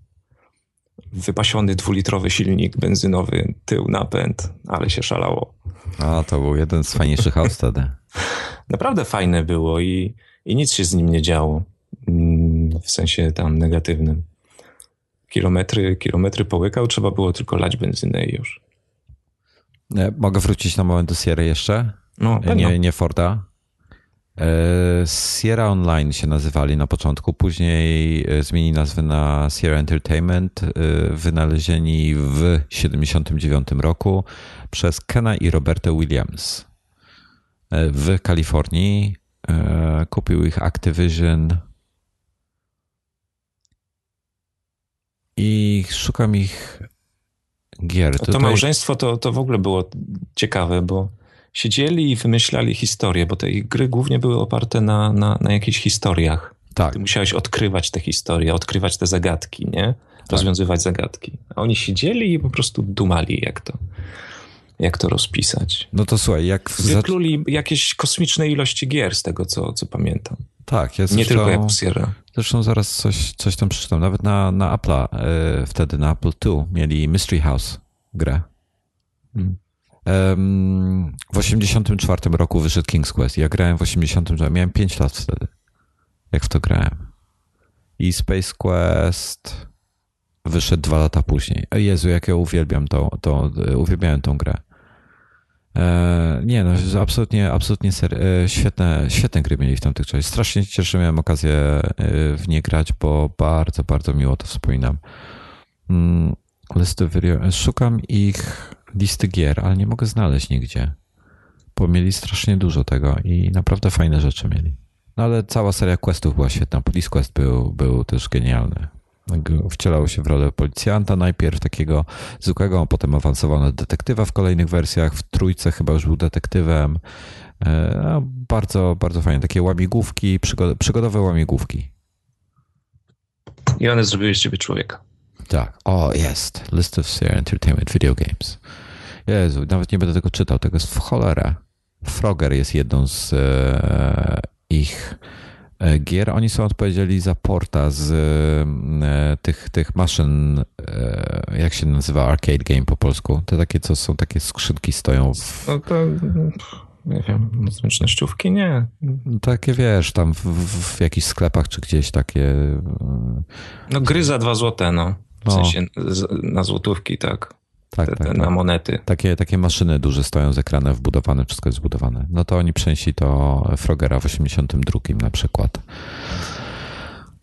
wypasiony dwulitrowy silnik benzynowy, tył napęd, ale się szalało. A, to był jeden z fajniejszych aut wtedy. *laughs* Naprawdę fajne było i, i nic się z nim nie działo. Mm, w sensie tam negatywnym. Kilometry, kilometry połykał, trzeba było tylko lać benzynę i już. E, mogę wrócić na moment do Sierra jeszcze? No, nie, nie Forda. E, Sierra Online się nazywali na początku, później e, zmienili nazwę na Sierra Entertainment, e, wynalezieni w 1979 roku przez Kena i Roberta Williams. W Kalifornii kupił ich Activision i szukam ich gier. To, to małżeństwo to, to w ogóle było ciekawe, bo siedzieli i wymyślali historie, bo te gry głównie były oparte na, na, na jakichś historiach. Tak. Ty musiałeś odkrywać te historie, odkrywać te zagadki, nie? Rozwiązywać zagadki. A oni siedzieli i po prostu dumali, jak to, jak to rozpisać. No to słuchaj, jak... Wypluli jakieś kosmiczne ilości gier z tego, co, co pamiętam. Tak, ja Nie zresztą, tylko jak Sierra. zresztą zaraz coś, coś tam przeczytam. Nawet na, na Apple'a, e, wtedy na Apple II mieli Mystery House grę. Mm. W 84 roku wyszedł King's Quest. Ja grałem w 84, miałem 5 lat wtedy, jak w to grałem. I Space Quest wyszedł dwa lata później. Jezu, jak ja uwielbiam tą, tą, uwielbiałem tą grę. E, nie, no absolutnie, absolutnie ser, e, świetne, świetne gry mieli w tamtych czasach. Strasznie się cieszę, że miałem okazję e, w nie grać, bo bardzo, bardzo miło to wspominam. Mm, listy szukam ich listy gier, ale nie mogę znaleźć nigdzie. Bo mieli strasznie dużo tego i naprawdę fajne rzeczy mieli. No ale cała seria questów była świetna. Police Quest był, był też genialny. Wcielał się w rolę policjanta najpierw takiego zwykłego, potem awansował na detektywa w kolejnych wersjach. W trójce chyba już był detektywem. E, no, bardzo, bardzo fajne. Takie łamigłówki, przygod- przygodowe łamigłówki. I one zrobiły z ciebie człowieka. Tak. O, jest. List of Sierra Entertainment Video Games. Jezu, nawet nie będę tego czytał. Tego jest w cholerę. Frogger jest jedną z e, ich e, gier. Oni są odpowiedzialni za porta z e, tych, tych maszyn, e, jak się nazywa arcade game po polsku? Te takie, co są takie skrzynki stoją w, No to, nie wiem, zręcznościówki? Nie. takie wiesz, tam w, w, w jakichś sklepach czy gdzieś takie e, No gry za dwa złote, no. W No. sensie na złotówki, tak. tak, Te, tak, te, tak. Na monety. Takie, takie maszyny duże stoją z ekranem wbudowane, wszystko jest zbudowane. No to oni przenieśli to Frogera w 82 na przykład.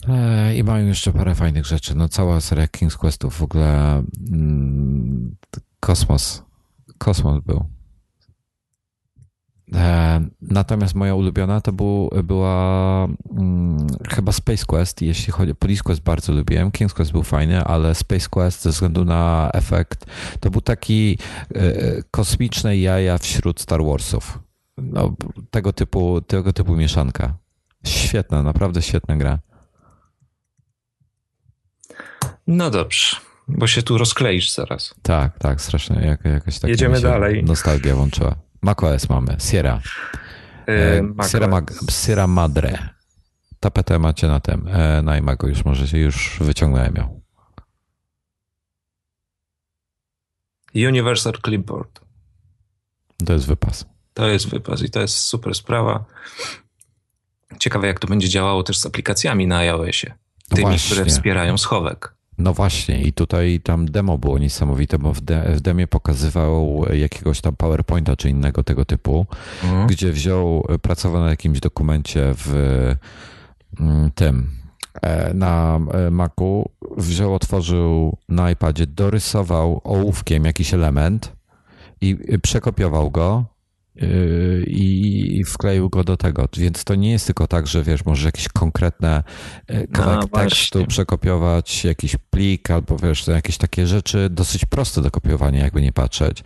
E, I mają jeszcze parę fajnych rzeczy. No cała seria King's Questów w ogóle mm, kosmos. Kosmos był. E, Natomiast moja ulubiona to był, była mm, chyba Space Quest, jeśli chodzi o Police Quest bardzo lubiłem, King's Quest był fajny, ale Space Quest ze względu na efekt, to był taki e, kosmiczne jaja wśród Star Warsów. No, tego typu, tego typu mieszanka. Świetna, naprawdę świetna gra. No dobrze, bo się tu rozkleisz zaraz. Tak, tak, strasznie. Jak, jakaś taka Jedziemy dalej. Nostalgia włączyła. macOS mamy, Sierra. E, Mac Sierra. Mag- Sierra Madre. Tapetę macie na tym, e, na iMacu już możecie, już wyciągnąłem ją. Universal Clipboard. To jest wypas. To jest wypas i to jest super sprawa. Ciekawe, jak to będzie działało też z aplikacjami na iOSie. Tymi, właśnie. które wspierają schowek. No właśnie, i tutaj tam demo było niesamowite, bo w, de, w demie pokazywał jakiegoś tam PowerPointa czy innego tego typu, Mhm. gdzie wziął, pracował na jakimś dokumencie w mm, tym, e, na e, Macu, wziął, otworzył na iPadzie, dorysował ołówkiem jakiś element i przekopiował go i wkleił go do tego. Więc to nie jest tylko tak, że wiesz, możesz jakieś konkretne e, kawałek A, właśnie. tekstu przekopiować, jakiś plik albo wiesz, to jakieś takie rzeczy dosyć proste do kopiowania, jakby nie patrzeć.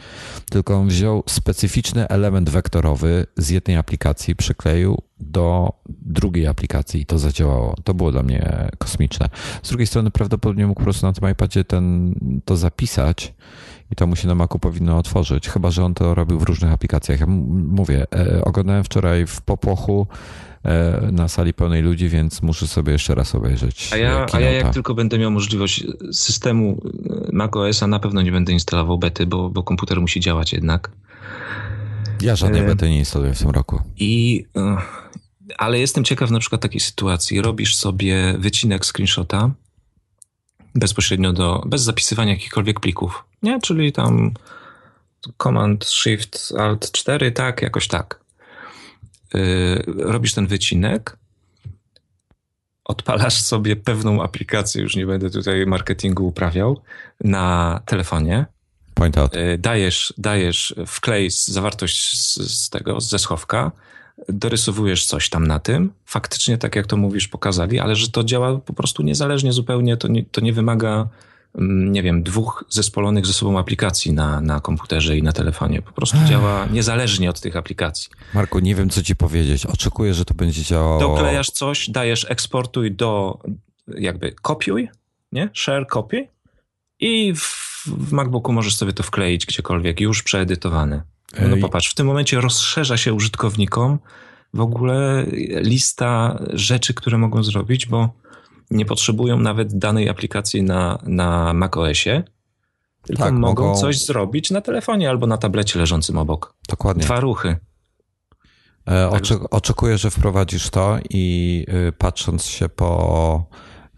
Tylko on wziął specyficzny element wektorowy z jednej aplikacji, przykleił do drugiej aplikacji i to zadziałało. To było dla mnie kosmiczne. Z drugiej strony prawdopodobnie mógł po prostu na tym iPadzie ten, to zapisać i to mu się na Macu powinno otworzyć, chyba że on to robił w różnych aplikacjach. Ja mówię, e, oglądałem wczoraj w popłochu e, na sali pełnej ludzi, więc muszę sobie jeszcze raz obejrzeć A ja, e, a ja jak tylko będę miał możliwość systemu e, macOSa, na pewno nie będę instalował bety, bo, bo komputer musi działać jednak. Ja żadnej e, bety nie instaluję w tym roku. I, e, ale jestem ciekaw na przykład takiej sytuacji. Robisz sobie wycinek screenshota bezpośrednio do, bez zapisywania jakichkolwiek plików, nie? Czyli tam Command Shift Alt 4, tak, jakoś tak. Yy, robisz ten wycinek, odpalasz sobie pewną aplikację, już nie będę tutaj marketingu uprawiał, na telefonie, Point out. Y, dajesz, dajesz wklej zawartość z, z tego, ze schowka, dorysowujesz coś tam na tym, faktycznie tak jak to mówisz pokazali, ale że to działa po prostu niezależnie zupełnie, to nie, to nie wymaga mm, nie wiem, dwóch zespolonych ze sobą aplikacji na, na komputerze i na telefonie. Po prostu działa niezależnie od tych aplikacji. Marku, nie wiem, co ci powiedzieć. Oczekuję, że to będzie działało. Doklejasz coś, dajesz eksportuj do, jakby kopiuj, nie? Share copy i w, w MacBooku możesz sobie to wkleić gdziekolwiek, już przeedytowane. No popatrz, w tym momencie rozszerza się użytkownikom w ogóle lista rzeczy, które mogą zrobić, bo nie potrzebują nawet danej aplikacji na, na macOSie, tylko tak, mogą, mogą coś zrobić na telefonie albo na tablecie leżącym obok. Dokładnie. Dwa ruchy. E, oczekuję, że wprowadzisz to i y, patrząc się po.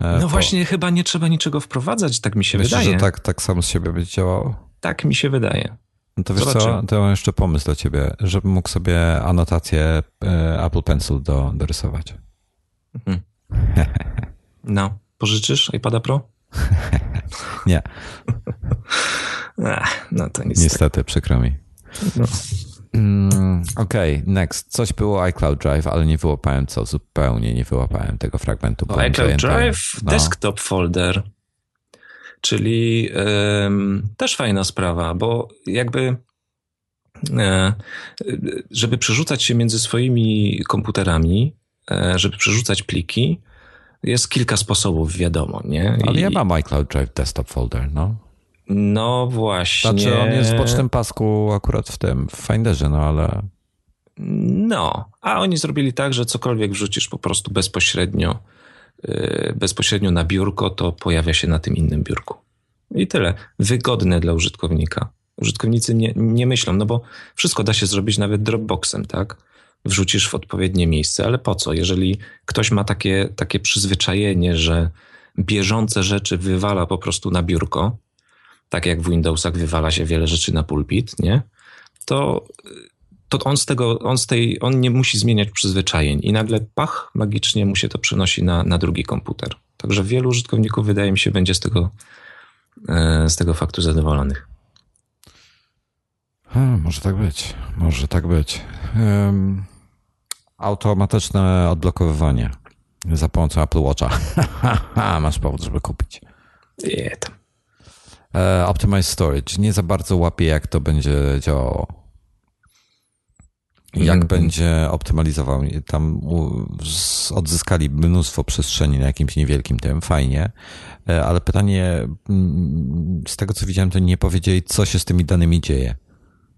E, no po... właśnie, chyba nie trzeba niczego wprowadzać, tak mi się Myślę, wydaje. że tak, tak samo z siebie będzie działało? Tak mi się wydaje. No to wiesz co, to mam jeszcze pomysł dla ciebie, żebym mógł sobie anotację e, Apple Pencil do, dorysować. Mhm. *laughs* No, pożyczysz iPada Pro? *laughs* Nie. *laughs* no to nic. Niestety, tak. przykro mi. No. Mm, Okej, okay, next. Coś było iCloud Drive, ale nie wyłapałem co, zupełnie nie wyłapałem tego fragmentu. No, iCloud Drive, no. desktop folder, czyli też fajna sprawa, bo jakby e, żeby przerzucać się między swoimi komputerami, e, żeby przerzucać pliki, jest kilka sposobów, wiadomo, nie? Ale ja mam iCloud Drive Desktop Folder, no. No właśnie. Znaczy on jest w bocznym pasku akurat w tym, w Finderze, no ale... No, a oni zrobili tak, że cokolwiek wrzucisz po prostu bezpośrednio, bezpośrednio na biurko, to pojawia się na tym innym biurku. I tyle. Wygodne dla użytkownika. Użytkownicy nie, nie myślą, no bo wszystko da się zrobić nawet Dropboxem, tak? wrzucisz w odpowiednie miejsce, ale po co? Jeżeli ktoś ma takie, takie przyzwyczajenie, że bieżące rzeczy wywala po prostu na biurko, tak jak w Windowsach wywala się wiele rzeczy na pulpit, nie? To, to on z tego, on z tej, on nie musi zmieniać przyzwyczajeń i nagle pach, magicznie mu się to przenosi na, na drugi komputer. Także wielu użytkowników, wydaje mi się, będzie z tego, e, z tego faktu zadowolonych. Hmm, może tak być, może tak być. Um, automatyczne odblokowywanie za pomocą Apple Watcha. *laughs* Masz powód, żeby kupić. Nie tam. E, Optimize Storage. Nie za bardzo łapie, jak to będzie działało. Jak mm. będzie optymalizował. Tam odzyskali mnóstwo przestrzeni na jakimś niewielkim tym, fajnie, e, ale pytanie, mm, z tego co widziałem, to nie powiedzieli, co się z tymi danymi dzieje.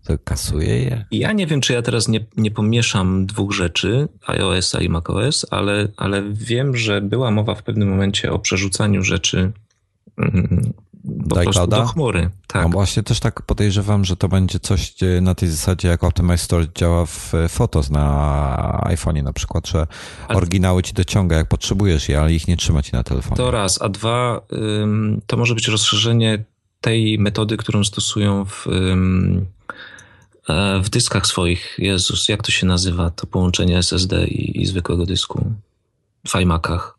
To kasuje je? Ja nie wiem, czy ja teraz nie, nie pomieszam dwóch rzeczy, iOS-a i macOS, ale, ale wiem, że była mowa w pewnym momencie o przerzucaniu rzeczy mm, po prostu do chmury. Tak. No właśnie też tak podejrzewam, że to będzie coś na tej zasadzie, jak Optimize Storage działa w Photos na iPhone'ie na przykład, że ale... oryginały ci dociąga, jak potrzebujesz je, ale ich nie trzyma ci na telefonie. To raz, a dwa, to może być rozszerzenie tej metody, którą stosują w E, w dyskach swoich, Jezus, jak to się nazywa, to połączenie SSD i, i zwykłego dysku w iMacach?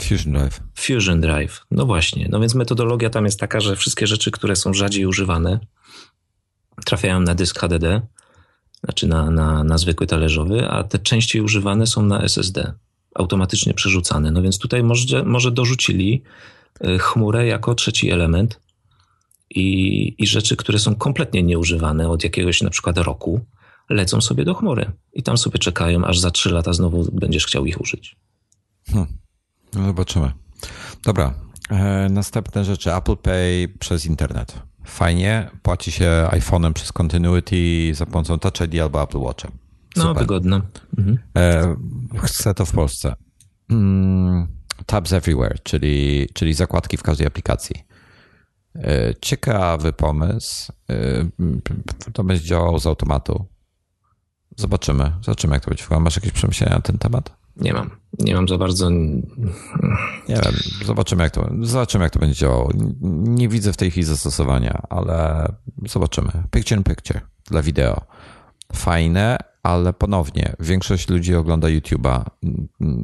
Fusion Drive. Fusion Drive, no właśnie. No więc metodologia tam jest taka, że wszystkie rzeczy, które są rzadziej używane, trafiają na dysk HDD, znaczy na, na, na zwykły talerzowy, a te częściej używane są na SSD, automatycznie przerzucane. No więc tutaj może, może dorzucili e, chmurę jako trzeci element, i, i rzeczy, które są kompletnie nieużywane od jakiegoś na przykład roku, lecą sobie do chmury i tam sobie czekają, aż za trzy lata znowu będziesz chciał ich użyć. Hmm. No zobaczymy. Dobra, e, następne rzeczy. Apple Pay przez internet. Fajnie, płaci się iPhone'em przez Continuity za pomocą Touch ID albo Apple Watchem. No, wygodne. Mhm. E, chcę to w Polsce. Mm, tabs Everywhere, czyli, czyli zakładki w każdej aplikacji. E, ciekawy pomysł. E, to będzie działało z automatu. Zobaczymy. Zobaczymy, jak to będzie. Masz jakieś przemyślenia na ten temat? Nie mam. Nie mam za bardzo. Nie wiem. Zobaczymy, jak to, zobaczymy, jak to będzie działało. Nie widzę w tej chwili zastosowania, ale zobaczymy. Picture in picture dla wideo. Fajne, ale ponownie, większość ludzi ogląda YouTube'a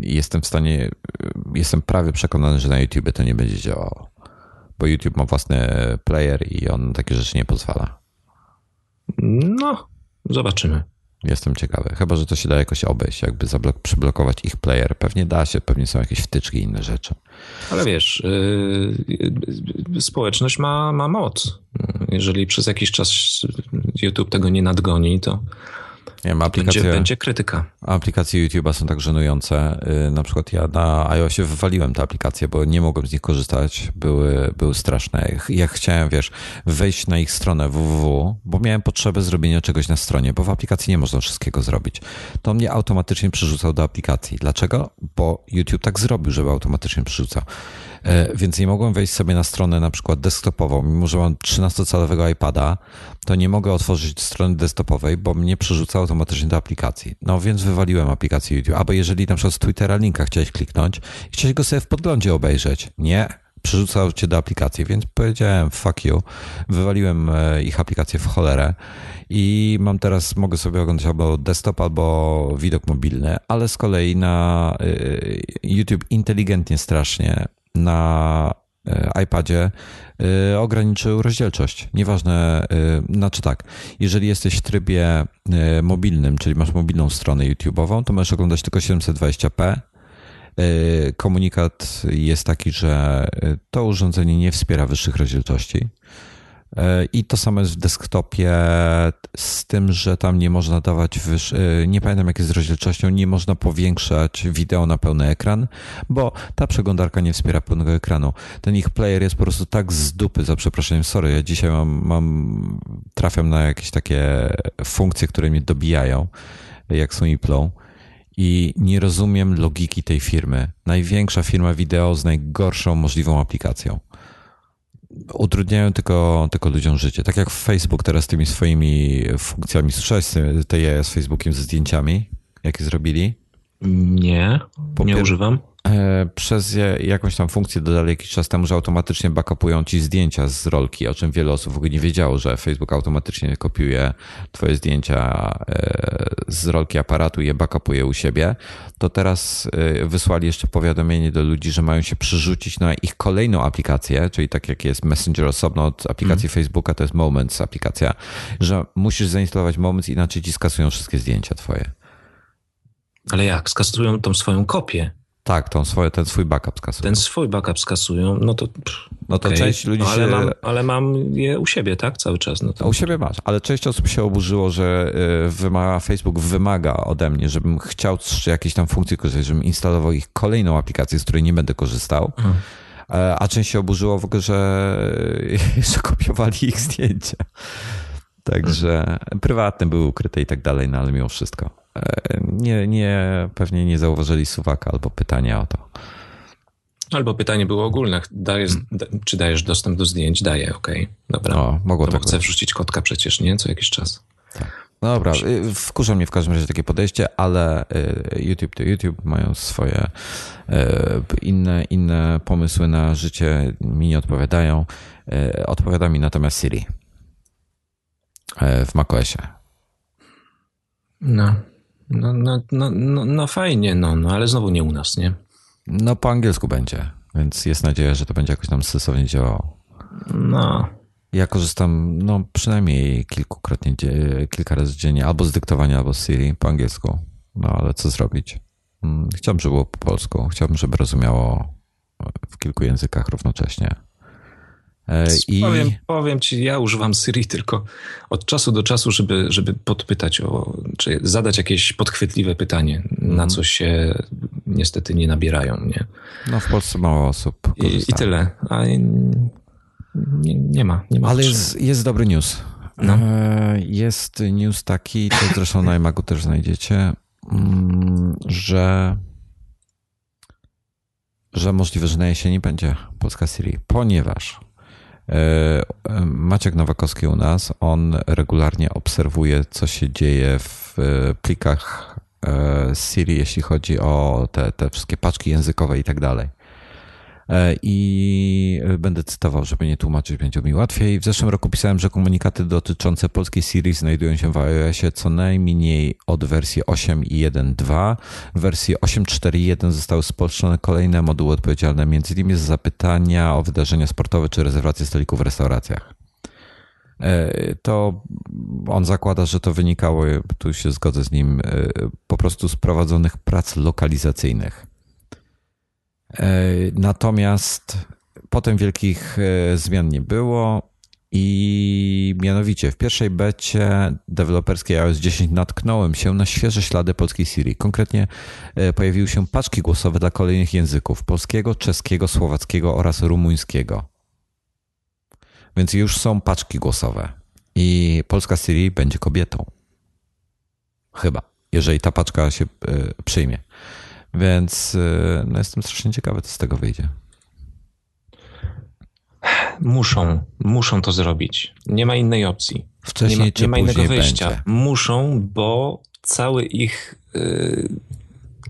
i jestem w stanie, jestem prawie przekonany, że na YouTube to nie będzie działało bo YouTube ma własny player i on takie rzeczy nie pozwala. No, zobaczymy. Jestem ciekawy. Chyba, że to się da jakoś obejść, jakby zablok- przyblokować ich player. Pewnie da się, pewnie są jakieś wtyczki i inne rzeczy. Ale wiesz, yy, społeczność ma, ma moc. Jeżeli przez jakiś czas YouTube tego nie nadgoni, to Nie wiem, aplikacje, będzie, będzie krytyka. aplikacje YouTube'a są tak żenujące. Y, Na przykład ja na iOSie wywaliłem te aplikacje, bo nie mogłem z nich korzystać. Były, były straszne. Ja chciałem, wiesz, wejść na ich stronę www, bo miałem potrzebę zrobienia czegoś na stronie, bo w aplikacji nie można wszystkiego zrobić. To mnie automatycznie przerzucał do aplikacji. Dlaczego? Bo YouTube tak zrobił, żeby automatycznie przerzucał. E, Więc nie mogłem wejść sobie na stronę na przykład desktopową, mimo że mam 13-calowego iPada, to nie mogę otworzyć strony desktopowej, bo mnie przerzuca automatycznie do aplikacji. No więc wywaliłem aplikację YouTube. Albo jeżeli na przykład z Twittera linka chciałeś kliknąć i chciałeś go sobie w podglądzie obejrzeć. Nie, przerzucał cię do aplikacji, więc powiedziałem fuck you. Wywaliłem e, ich aplikację w cholerę i mam teraz, mogę sobie oglądać albo desktop, albo widok mobilny, ale z kolei na y, YouTube inteligentnie strasznie na y, iPadzie y, ograniczył rozdzielczość. Nieważne, y, znaczy tak, jeżeli jesteś w trybie mobilnym, czyli masz mobilną stronę YouTube'ową, to możesz oglądać tylko 720p. Y, Komunikat jest taki, że to urządzenie nie wspiera wyższych rozdzielczości. Y, I to samo jest w desktopie, z tym, że tam nie można dawać wyż... y, nie pamiętam jak jest z rozdzielczością, nie można powiększać wideo na pełny ekran, bo ta przeglądarka nie wspiera pełnego ekranu. Ten ich player jest po prostu tak z dupy, za przeproszeniem, sorry, ja dzisiaj mam, mam trafiam na jakieś takie funkcje, które mnie dobijają, jak są Iplą i nie rozumiem logiki tej firmy. Największa firma wideo z najgorszą możliwą aplikacją. Utrudniają tylko, tylko ludziom życie. Tak jak Facebook teraz tymi swoimi funkcjami. Słyszałeś z tej z Facebookiem ze zdjęciami, jakie zrobili? Nie, Po nie używam. E, Przez jakąś tam funkcję dodali jakiś czas temu, że automatycznie backupują ci zdjęcia z rolki, o czym wiele osób w ogóle nie wiedziało, że Facebook automatycznie kopiuje twoje zdjęcia e, z rolki aparatu i je backupuje u siebie. To teraz e, wysłali jeszcze powiadomienie do ludzi, że mają się przerzucić na ich kolejną aplikację, czyli tak jak jest Messenger osobno od aplikacji Facebooka, to jest Moments aplikacja, że musisz zainstalować Moments, inaczej ci skasują wszystkie zdjęcia twoje. Ale jak? Skasują tą swoją kopię. Tak, tą swoje, ten swój backup skasują. Ten swój backup skasują, no to. Pff, No to okej. część ludzi no, ale, się- mam, ale mam je u siebie, tak? Cały czas. No to... U siebie masz, ale część osób się oburzyło, że y, wymaga, Facebook wymaga ode mnie, żebym chciał z jakiejś tam funkcji korzystać, żebym instalował ich kolejną aplikację, z której nie będę korzystał. E, A część się oburzyło w ogóle, że, *laughs* że kopiowali ich zdjęcia. Także prywatne były ukryte i tak dalej, no ale mimo wszystko. E, Nie, nie, pewnie nie zauważyli suwaka albo pytania o to. Albo pytanie było ogólne. Dajesz, da, czy dajesz dostęp do zdjęć? Daję, okej. Dobra. Hmm. O, mogło No bo tak chcę wrzucić kotka przecież, nie? Co jakiś czas. No dobra, y, wkurza mnie w każdym razie takie podejście, ale y, YouTube to YouTube mają swoje y, inne, inne pomysły na życie, mi nie odpowiadają. Odpowiada mi natomiast Siri w macOSie. No. No, no, no, no, no fajnie, no, no, ale znowu nie u nas, nie? No po angielsku będzie, więc jest nadzieja, że to będzie jakoś tam sensownie działało. No. Ja korzystam no przynajmniej kilkukrotnie, kilka razy dziennie, albo z dyktowania, albo z Siri po angielsku. No ale co zrobić? Mm, Chciałbym, żeby było po polsku. Chciałbym, żeby rozumiało w kilku językach równocześnie. E, I Powiem, powiem ci, ja używam Siri tylko od czasu do czasu, żeby, żeby podpytać o, czy zadać jakieś podchwytliwe pytanie, na Mhm. co się niestety nie nabierają, nie? no, w Polsce mało osób I, i tyle. A nie, nie ma, nie ma Ale jest, jest dobry news. No. E, Jest news taki, to zresztą na iMagu też znajdziecie, mm, że że możliwe, że na jesieni będzie polska Siri, ponieważ Maciek Nowakowski u nas, on regularnie obserwuje, co się dzieje w e, plikach e, Siri, jeśli chodzi o te, te wszystkie paczki językowe i tak dalej. E, I będę cytował, żeby nie tłumaczyć, będzie mi łatwiej. W zeszłym roku pisałem, że komunikaty dotyczące polskiej Siri znajdują się w iOSie co najmniej od wersji 8.1.2. W wersji 8.4.1 zostały spolszczone kolejne moduły odpowiedzialne m.in. za zapytania o wydarzenia sportowe czy rezerwacje stolików w restauracjach. to on zakłada, że to wynikało, tu się zgodzę z nim, po prostu z prowadzonych prac lokalizacyjnych. Natomiast potem wielkich zmian nie było i mianowicie w pierwszej becie deweloperskiej iOS 10 natknąłem się na świeże ślady polskiej Siri. Konkretnie e, pojawiły się paczki głosowe dla kolejnych języków: polskiego, czeskiego, słowackiego oraz rumuńskiego. Więc już są paczki głosowe. I polska Siri będzie kobietą. Chyba, jeżeli ta paczka się e, przyjmie. Więc e, no jestem strasznie ciekawy, co z tego wyjdzie. Muszą, muszą to zrobić. Nie ma innej opcji. Wcześniej nie ma, nie ma innego wyjścia. Będzie. Muszą, bo cały ich y,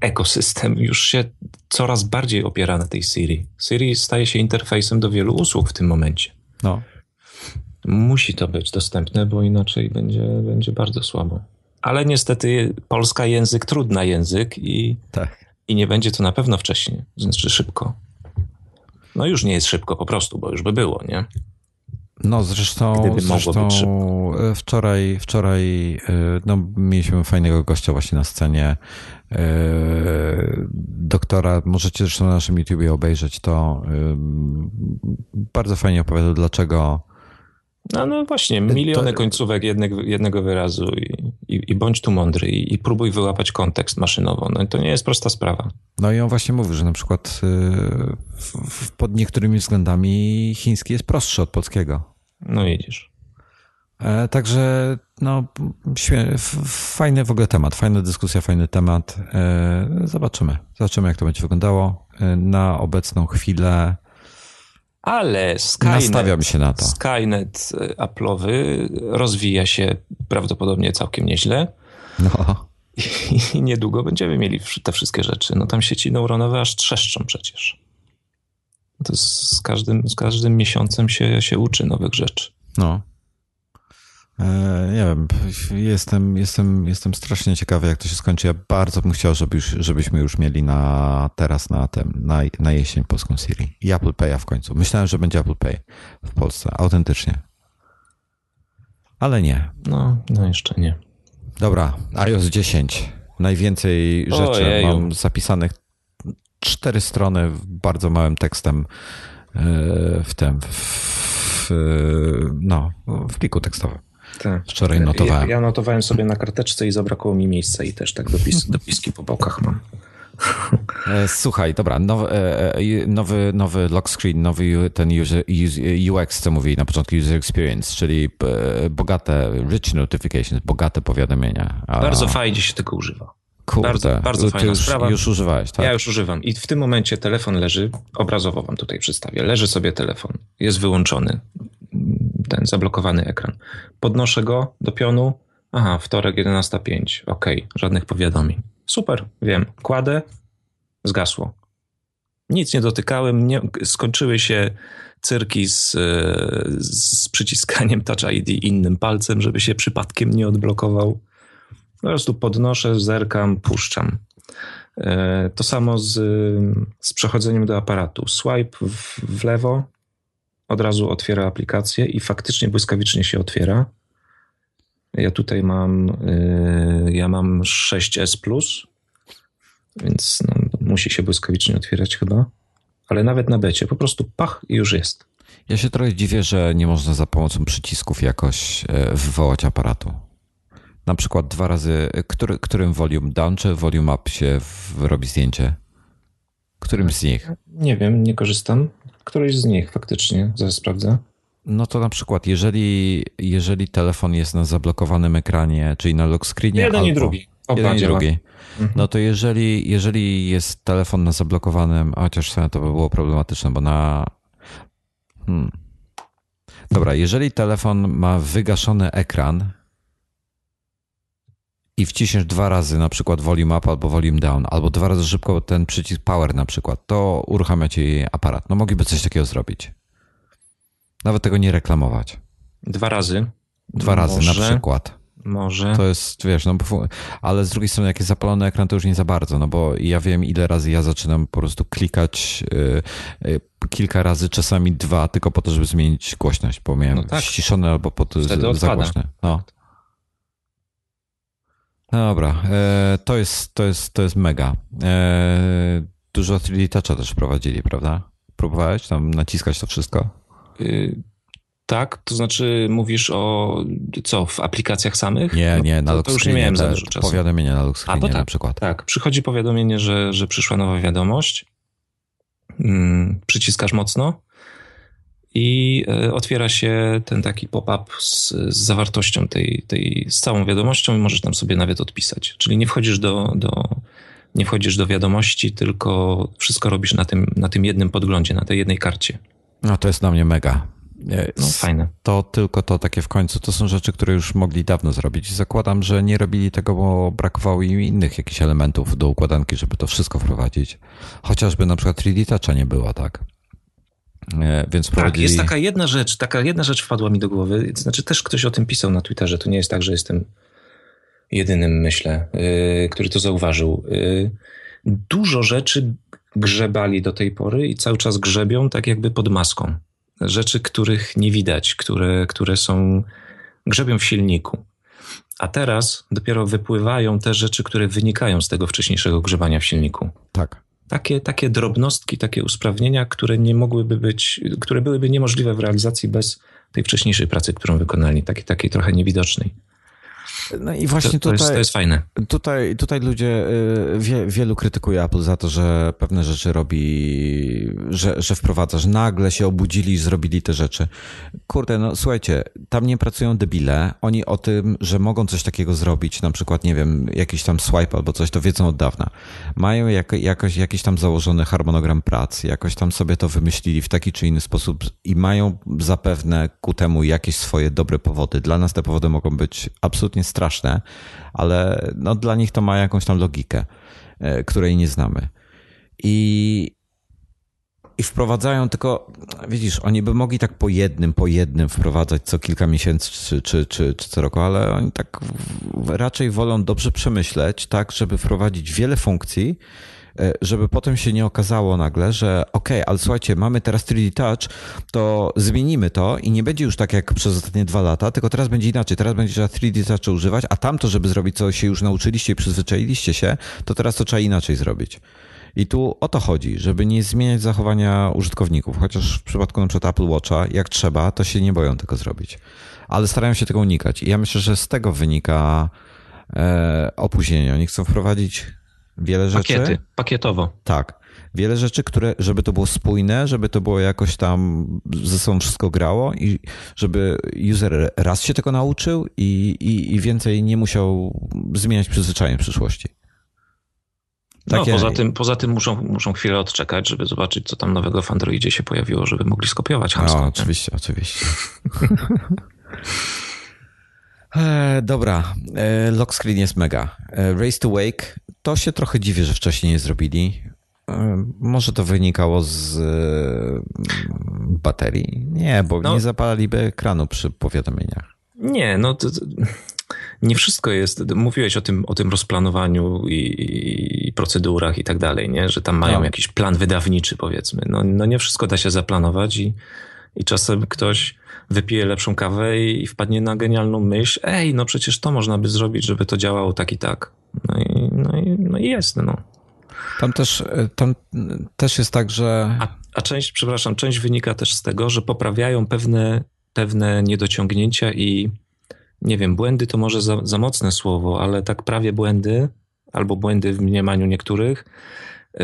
ekosystem już się coraz bardziej opiera na tej Siri. Siri staje się interfejsem do wielu usług w tym momencie. No. Musi to być dostępne, bo inaczej będzie, będzie bardzo słabo. Ale niestety polska język, trudna język i, tak. I nie będzie to na pewno wcześniej, znaczy szybko. No już nie jest szybko po prostu, bo już by było, nie? No zresztą, zresztą e, wczoraj, wczoraj e, no, mieliśmy fajnego gościa właśnie na scenie. E, doktora, możecie zresztą na naszym YouTubie obejrzeć to. Bardzo fajnie opowiadał, dlaczego no, no właśnie, miliony to... końcówek jednego, jednego wyrazu i, i, i, bądź tu mądry i, i, próbuj wyłapać kontekst maszynowo. No to nie jest prosta sprawa. No i on właśnie mówi, że na przykład y, pod niektórymi względami chiński jest prostszy od polskiego. No widzisz. E, także no, fajny w ogóle temat, fajna dyskusja, fajny temat. E, zobaczymy. Zobaczymy, jak to będzie wyglądało. E, na obecną chwilę ale Skynet, Nastawiam się na to. Skynet e, Apple'owy rozwija się prawdopodobnie całkiem nieźle. No. I niedługo będziemy mieli te wszystkie rzeczy. No tam sieci neuronowe aż trzeszczą przecież. To z każdym, z każdym miesiącem się, się uczy nowych rzeczy. No. E, nie wiem, jestem, jestem, jestem strasznie ciekawy, jak to się skończy. Ja bardzo bym chciał, żeby już, żebyśmy już mieli na teraz na tym, na, na jesień polską Siri. I Apple Pay'a w końcu. Myślałem, że będzie Apple Pay w Polsce, autentycznie. Ale nie. No, no jeszcze nie. Dobra, iOS 10. Najwięcej rzeczy Ojeju. mam zapisanych. Cztery strony bardzo małym tekstem e, w tym, w, no, w pliku tekstowym. Tak. Wczoraj notowałem. Ja, ja, notowałem sobie na karteczce i zabrakło mi miejsca i też tak dopis, *laughs* dopiski po bokach mam. E, słuchaj, dobra, nowy, e, e, nowy, nowy lock screen, nowy ten user, UX, co mówi na początku, user experience, czyli bogate, rich notifications, bogate powiadomienia. Bardzo fajnie się tego używa. Kurde, bardzo, bardzo fajna już, sprawa. Już używałeś, tak? Ja już używam. I w tym momencie telefon leży, obrazowo wam tutaj przedstawię, leży sobie telefon, jest wyłączony ten zablokowany ekran. Podnoszę go do pionu. Aha, wtorek 11.05. Ok, żadnych powiadomień. Super, wiem. Kładę, zgasło. Nic nie dotykałem, nie, skończyły się cyrki z, z przyciskaniem Touch ID innym palcem, żeby się przypadkiem nie odblokował. Po prostu podnoszę, zerkam, puszczam. E, to samo z, z przechodzeniem do aparatu. Swipe w, w lewo, od razu otwiera aplikację i faktycznie błyskawicznie się otwiera. Ja tutaj mam, yy, ja mam 6S Plus, więc no, musi się błyskawicznie otwierać chyba. Ale nawet na becie, po prostu pach i już jest. Ja się trochę dziwię, że nie można za pomocą przycisków jakoś e, wywołać aparatu. Na przykład dwa razy, który, którym volume down czy volume up się robi zdjęcie? Którym z nich? Nie wiem, nie korzystam. Któryś z nich faktycznie, zaraz sprawdzę. No to na przykład, jeżeli, jeżeli telefon jest na zablokowanym ekranie, czyli na lock screenie. Jeden albo, i drugi. Oba jeden i drugi. Mhm. No to jeżeli, jeżeli jest telefon na zablokowanym, chociaż to by było problematyczne, bo na. Hmm. Dobra, jeżeli telefon ma wygaszony ekran, i wciśniesz dwa razy na przykład volume up albo volume down, albo dwa razy szybko ten przycisk power na przykład, to uruchamia ci aparat. No mogliby coś takiego zrobić. Nawet tego nie reklamować. Dwa razy. Dwa razy Może. na przykład. Może. To jest, wiesz, no, ale z drugiej strony, jak jest zapalony ekran, to już nie za bardzo, no bo ja wiem, ile razy ja zaczynam po prostu klikać, yy, yy, kilka razy, czasami dwa, tylko po to, żeby zmienić głośność, bo miałem no tak. ściszone albo po to za głośne. No. Dobra, e, to, jest, to, jest, to jest mega. E, dużo 3D Toucha też prowadzili, prawda? Próbowałeś tam naciskać to wszystko? Y tak, to znaczy mówisz o co, w aplikacjach samych? Nie, no, nie, na to, to już nie miałem za dużo czasu. Powiadomienie na lock screenie tak, na przykład. Tak, przychodzi powiadomienie, że, że przyszła nowa wiadomość. Hmm, przyciskasz mocno i y, otwiera się ten taki pop-up z, z, zawartością tej, tej, z całą wiadomością i możesz tam sobie nawet odpisać. Czyli nie wchodzisz do, do, nie wchodzisz do wiadomości, tylko wszystko robisz na tym, na tym jednym podglądzie, na tej jednej karcie. No to jest dla mnie mega. No, fajne. To tylko to takie w końcu, to są rzeczy, które już mogli dawno zrobić. Zakładam, że nie robili tego, bo brakowało im innych jakichś elementów do układanki, żeby to wszystko wprowadzić. Chociażby na przykład 3D Toucha nie było, tak? E, więc prowadzili... Tak, jest taka jedna rzecz, taka jedna rzecz wpadła mi do głowy. Znaczy też ktoś o tym pisał na Twitterze. To nie jest tak, że jestem jedynym, myślę, yy, który to zauważył. Yy, dużo rzeczy grzebali do tej pory i cały czas grzebią tak jakby pod maską rzeczy, których nie widać, które, które są, grzebią w silniku. A teraz dopiero wypływają te rzeczy, które wynikają z tego wcześniejszego grzebania w silniku. Tak. Takie, takie drobnostki, takie usprawnienia, które nie mogłyby być, które byłyby niemożliwe w realizacji bez tej wcześniejszej pracy, którą wykonali, takiej, takiej trochę niewidocznej. No i właśnie to, to tutaj, jest, to jest fajne. Tutaj, tutaj ludzie, y, wie, wielu krytykuje Apple za to, że pewne rzeczy robi, że, że wprowadza, że nagle się obudzili i zrobili te rzeczy. Kurde, no słuchajcie, tam nie pracują debile. Oni o tym, że mogą coś takiego zrobić, na przykład, nie wiem, jakiś tam swipe albo coś, to wiedzą od dawna. Mają jak, jakoś, jakiś tam założony harmonogram pracy, jakoś tam sobie to wymyślili w taki czy inny sposób i mają zapewne ku temu jakieś swoje dobre powody. Dla nas te powody mogą być absolutnie straszne, ale no, dla nich to ma jakąś tam logikę, e, której nie znamy. I, i wprowadzają tylko, widzisz, oni by mogli tak po jednym, po jednym wprowadzać co kilka miesięcy czy, czy, czy, czy co roku, ale oni tak raczej wolą dobrze przemyśleć, tak, żeby wprowadzić wiele funkcji, żeby potem się nie okazało nagle, że ok, ale słuchajcie, mamy teraz 3D Touch, to zmienimy to i nie będzie już tak jak przez ostatnie dwa lata, tylko teraz będzie inaczej. Teraz będzie trzeba 3D Touch używać, a tamto, żeby zrobić, co się już nauczyliście i przyzwyczailiście się, to teraz to trzeba inaczej zrobić. I tu o to chodzi, żeby nie zmieniać zachowania użytkowników, chociaż w przypadku przykład Apple Watcha, jak trzeba, to się nie boją tego zrobić. Ale starają się tego unikać. I ja myślę, że z tego wynika e, opóźnienie. Oni chcą wprowadzić wiele rzeczy. Pakiety, pakietowo. Tak. Wiele rzeczy, które, żeby to było spójne, żeby to było jakoś tam ze sobą wszystko grało i żeby user raz się tego nauczył i, i, i więcej nie musiał zmieniać przyzwyczajeń w przyszłości. No, Takie... No, poza tym, poza tym muszą, muszą chwilę odczekać, żeby zobaczyć, co tam nowego w Androidzie się pojawiło, żeby mogli skopiować No, oczywiście, oczywiście. *laughs* e, dobra, e, lock screen jest mega. E, Race to Wake to się trochę dziwię, że wcześniej nie zrobili. E, może to wynikało z e, baterii? Nie, bo no, nie zapalaliby ekranu przy powiadomieniach. Nie, no to, to, nie wszystko jest. Mówiłeś o tym, o tym rozplanowaniu i, i procedurach i tak dalej, nie? że tam mają no. jakiś plan wydawniczy, powiedzmy. No, no nie wszystko da się zaplanować i, i czasem ktoś wypije lepszą kawę i wpadnie na genialną myśl, ej, no przecież to można by zrobić, żeby to działało tak i tak. No i, no i, no i jest, no. Tam też, tam też jest tak, że... A, a część, przepraszam, część wynika też z tego, że poprawiają pewne, pewne niedociągnięcia i nie wiem, błędy to może za, za mocne słowo, ale tak prawie błędy, albo błędy w mniemaniu niektórych, yy,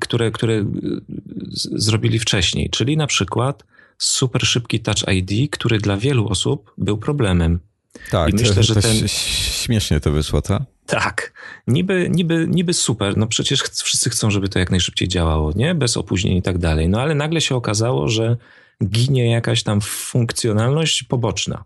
które, które zrobili wcześniej. Czyli na przykład super szybki Touch ID, który dla wielu osób był problemem. Tak, I myślę, to, że ten... śmiesznie to wyszło, co? Tak, niby, niby, niby super, no przecież wszyscy chcą, żeby to jak najszybciej działało, nie? Bez opóźnień i tak dalej. No ale nagle się okazało, że ginie jakaś tam funkcjonalność poboczna.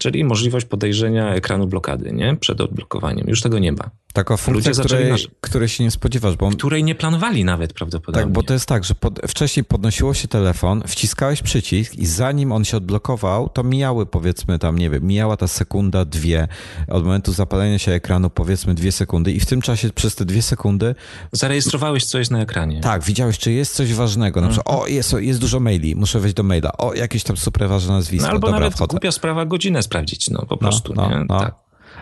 Czyli możliwość podejrzenia ekranu blokady, nie? Przed odblokowaniem. Już tego nie ma. Taka funkcja, której, której się nie spodziewasz, bo... Której nie planowali nawet prawdopodobnie. Tak, bo to jest tak, że pod, wcześniej podnosiło się telefon, wciskałeś przycisk i zanim on się odblokował, to mijały powiedzmy tam, nie wiem, mijała ta sekunda, dwie, od momentu zapalenia się ekranu powiedzmy dwie sekundy i w tym czasie przez te dwie sekundy... Zarejestrowałeś co jest na ekranie. Tak, widziałeś, czy jest coś ważnego, na przykład, mhm. o, jest, jest dużo maili, muszę wejść do maila, o, jakieś tam super ważne nazwisko, no, albo Dobra, nawet wchodzę. głupia sprawa, godzinę sprawdzić, no po no, prostu, no, nie? No. Tak.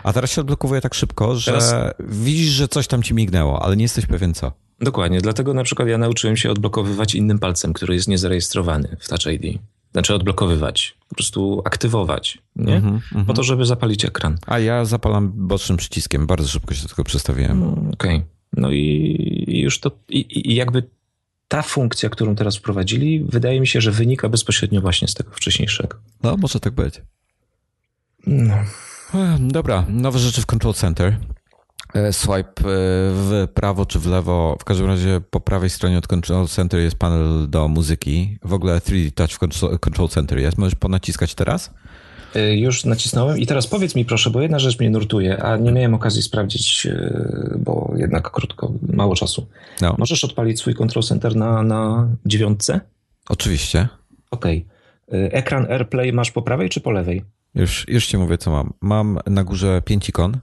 A teraz się odblokowuje tak szybko, że teraz... widzisz, że coś tam ci mignęło, ale nie jesteś pewien co. Dokładnie, dlatego na przykład ja nauczyłem się odblokowywać innym palcem, który jest niezarejestrowany w Touch ID. Znaczy odblokowywać, po prostu aktywować, nie? Mm -hmm, po to, żeby zapalić ekran. A ja zapalam bocznym przyciskiem, bardzo szybko się do tego przestawiłem. Mm, Okej, okay. no i, i, już to, i, i jakby ta funkcja, którą teraz wprowadzili, wydaje mi się, że wynika bezpośrednio właśnie z tego wcześniejszego. No, może tak być. No. Dobra, nowe rzeczy w Control Center. E, swipe e, w prawo czy w lewo. W każdym razie po prawej stronie od Control Center jest panel do muzyki. W ogóle 3D Touch w Control Center jest. Możesz ponaciskać teraz? E, już nacisnąłem i teraz powiedz mi proszę, bo jedna rzecz mnie nurtuje, a nie miałem okazji sprawdzić, bo jednak krótko, mało czasu. No. Możesz odpalić swój Control Center na, na dziewiątce? Oczywiście. Okej. Okay. Ekran AirPlay masz po prawej czy po lewej? Już, już ci mówię, co mam. Mam na górze pięć ikon.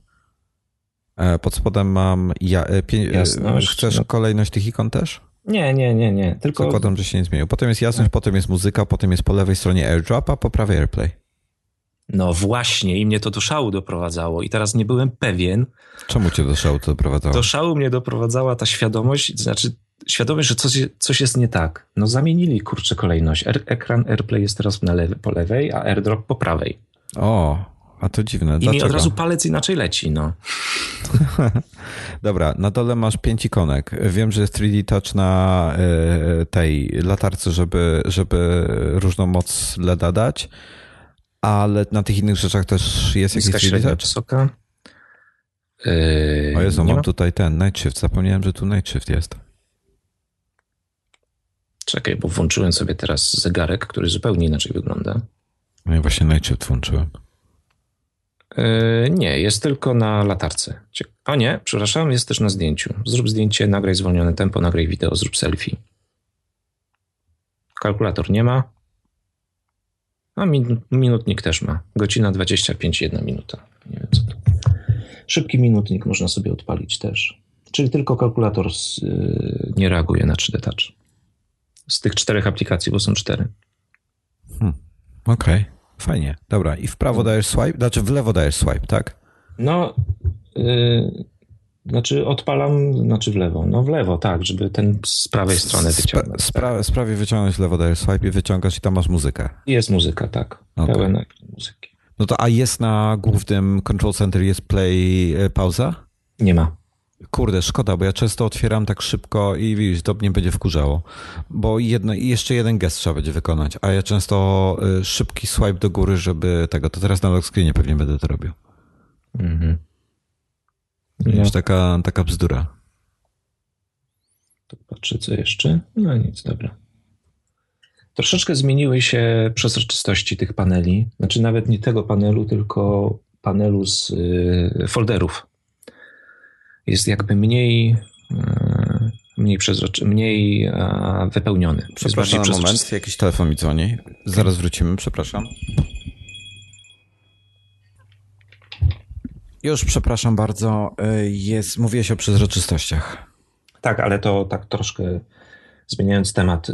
E, pod spodem mam. Ja, e, pię... Jasność. Chcesz no. kolejność tych ikon też? Nie, nie, nie, nie. Tylko... Zakładam, że się nie zmienił. Potem jest jasność, potem jest muzyka, potem jest po lewej stronie AirDrop, a po prawej AirPlay. No właśnie, i mnie to do szału doprowadzało. I teraz nie byłem pewien. Czemu cię do szału to doprowadzało? Do szału mnie doprowadzała ta świadomość, znaczy świadomość, że coś, coś jest nie tak. No zamienili kurczę kolejność. ekran AirPlay jest teraz na lewy, po lewej, a AirDrop po prawej. O, a to dziwne. I Dlaczego? mi od razu palec inaczej leci, no. *laughs* Dobra, na dole masz pięć ikonek. Wiem, że jest 3D Touch na y, tej latarce, żeby, żeby różną moc LEDa dać, ale na tych innych rzeczach też jest jakiś 3D Touch? wysoka. Yy, o Jezu, mam ma? tutaj ten Night Shift. Zapomniałem, że tu Night Shift jest. Czekaj, bo włączyłem sobie teraz zegarek, który zupełnie inaczej wygląda. No i właśnie Night włączyłem. Yy, nie, jest tylko na latarce. O nie, przepraszam, jest też na zdjęciu. Zrób zdjęcie, nagraj zwolnione tempo, nagraj wideo, zrób selfie. Kalkulator nie ma. A min minutnik też ma. Godzina 25, jedna minuta. Nie wiem co to. Szybki minutnik można sobie odpalić też. Czyli tylko kalkulator z, yy, nie reaguje na 3D Touch. Z tych czterech aplikacji, bo są cztery. Hmm. Okej. Okay. Fajnie, dobra. I w prawo dajesz swipe, znaczy w lewo dajesz swipe, tak? No, yy, znaczy odpalam, znaczy w lewo. No w lewo, tak, żeby ten z prawej strony wyciągnąć. Z, pra, z prawej wyciągnąć, lewo dajesz swipe i wyciągasz i tam masz muzykę. Jest muzyka, tak. Okay. Pełen muzyki. No to a jest na głównym control center, jest play, e, pauza? Nie ma. Kurde, szkoda, bo ja często otwieram tak szybko i widzisz, to mnie będzie wkurzało. Bo jedno, jeszcze jeden gest trzeba będzie wykonać, a ja często y, szybki swipe do góry, żeby tego, to teraz na lock screenie pewnie będę to robił. Mhm. Wiesz, taka, taka bzdura. Patrzę, co jeszcze. No nic, dobra. Troszeczkę zmieniły się przezroczystości tych paneli. Znaczy nawet nie tego panelu, tylko panelu z y, folderów jest jakby mniej, e, mniej przezroczy, mniej e, wypełniony. Przepraszam na moment, jakiś telefon mi dzwoni. Zaraz wrócimy, przepraszam. Już, przepraszam bardzo, e, jest, mówiłeś o przezroczystościach. Tak, ale to tak troszkę zmieniając temat.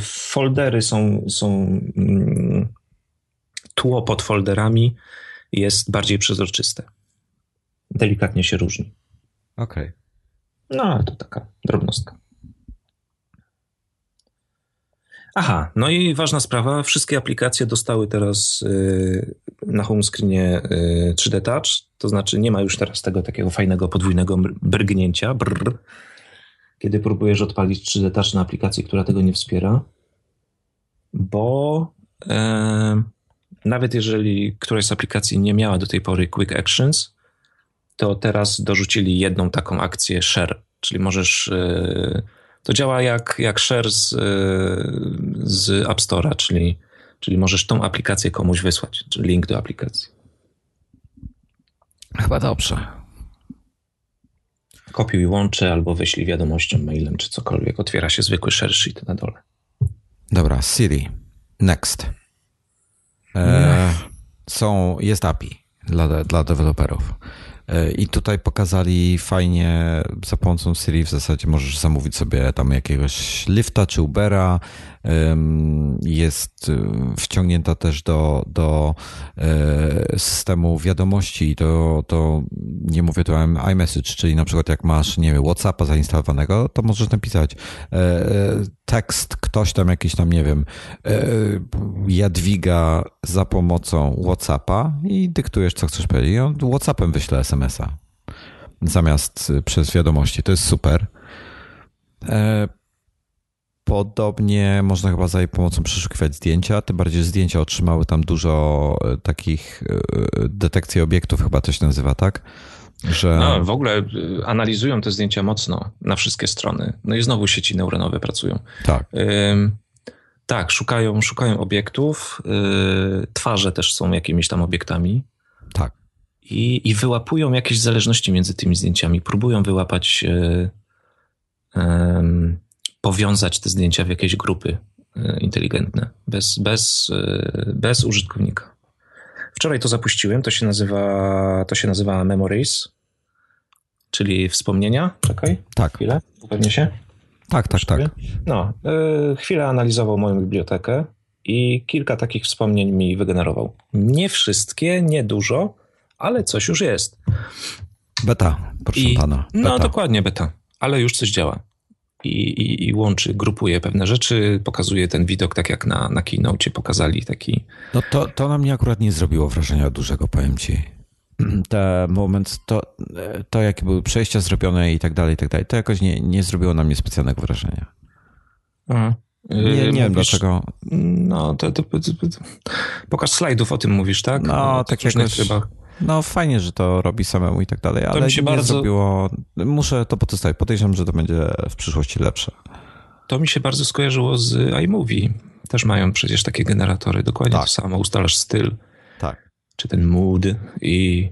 Foldery są, są mm, tło pod folderami jest bardziej przezroczyste. Delikatnie się różni. Okej. Okay. No, to taka drobnostka. Aha, no i ważna sprawa, wszystkie aplikacje dostały teraz y, na home screenie 3D y, Touch, to znaczy nie ma już teraz tego takiego fajnego podwójnego brgnięcia, brr, kiedy próbujesz odpalić 3D Touch na aplikacji, która tego nie wspiera, bo e, nawet jeżeli któraś z aplikacji nie miała do tej pory Quick Actions, to teraz dorzucili jedną taką akcję share, czyli możesz. E, to działa jak, jak share z, e, z App Store'a, czyli, czyli możesz tą aplikację komuś wysłać, czyli link do aplikacji. Chyba dobrze. Kopiuj łącze albo wyślij wiadomością mailem czy cokolwiek. Otwiera się zwykły share sheet na dole. Dobra, Siri. Next. E, są, jest API dla, dla deweloperów. I tutaj pokazali fajnie, za pomocą Siri w zasadzie możesz zamówić sobie tam jakiegoś lifta czy Ubera. Jest y, wciągnięta też do, do e, systemu wiadomości i to, to nie mówię tu iMessage, czyli na przykład jak masz, nie wiem, WhatsAppa zainstalowanego, to możesz napisać e, tekst, ktoś tam jakiś tam, nie wiem, Jadwiga za pomocą WhatsAppa i dyktujesz, co chcesz powiedzieć. I on WhatsAppem wyśle SMS-a zamiast przez wiadomości. To jest super. E, podobnie można chyba za jej pomocą przeszukiwać zdjęcia, tym bardziej że zdjęcia otrzymały tam dużo e, takich e, detekcji obiektów, chyba to się nazywa, tak? Że... No, w ogóle analizują te zdjęcia mocno na wszystkie strony. No i znowu sieci neuronowe pracują. Tak. tak, szukają, szukają obiektów. Yy, twarze też są jakimiś tam obiektami. Tak i, i wyłapują jakieś zależności między tymi zdjęciami. Próbują wyłapać, e, e, powiązać te zdjęcia w jakieś grupy e, inteligentne, bez, bez, e, bez użytkownika. Wczoraj to zapuściłem, to się nazywa, to się nazywa Memories, czyli wspomnienia. Czekaj, tak. chwilę, upewnię się. Tak, tak, tak. No, y, chwilę analizował moją bibliotekę i kilka takich wspomnień mi wygenerował. Nie wszystkie, nie dużo, ale coś już jest. Beta, proszę I, pana. No, beta. No dokładnie beta, ale już coś działa. I, i, I, łączy, grupuje pewne rzeczy, pokazuje ten widok, tak jak na, na keynote pokazali taki. No to, to na mnie akurat nie zrobiło wrażenia dużego, powiem ci. *clears throat* Ten moment, to, to jakie były przejścia zrobione i tak dalej, i tak dalej, to jakoś nie, nie zrobiło na mnie specjalnego wrażenia. Aha. Nie, nie mówisz, wiem dlaczego. No, to, to, to, pokaż slajdów o tym mówisz, tak? No, tak jakoś... Chyba. No fajnie, że to robi samemu i tak dalej, to ale mi się nie bardzo... zrobiło... Muszę to potestować. Podejrzewam, że to będzie w przyszłości lepsze. To mi się bardzo skojarzyło z iMovie. Też mają przecież takie generatory. Dokładnie tak. to samo. Ustalasz styl. Tak. Czy ten mood i,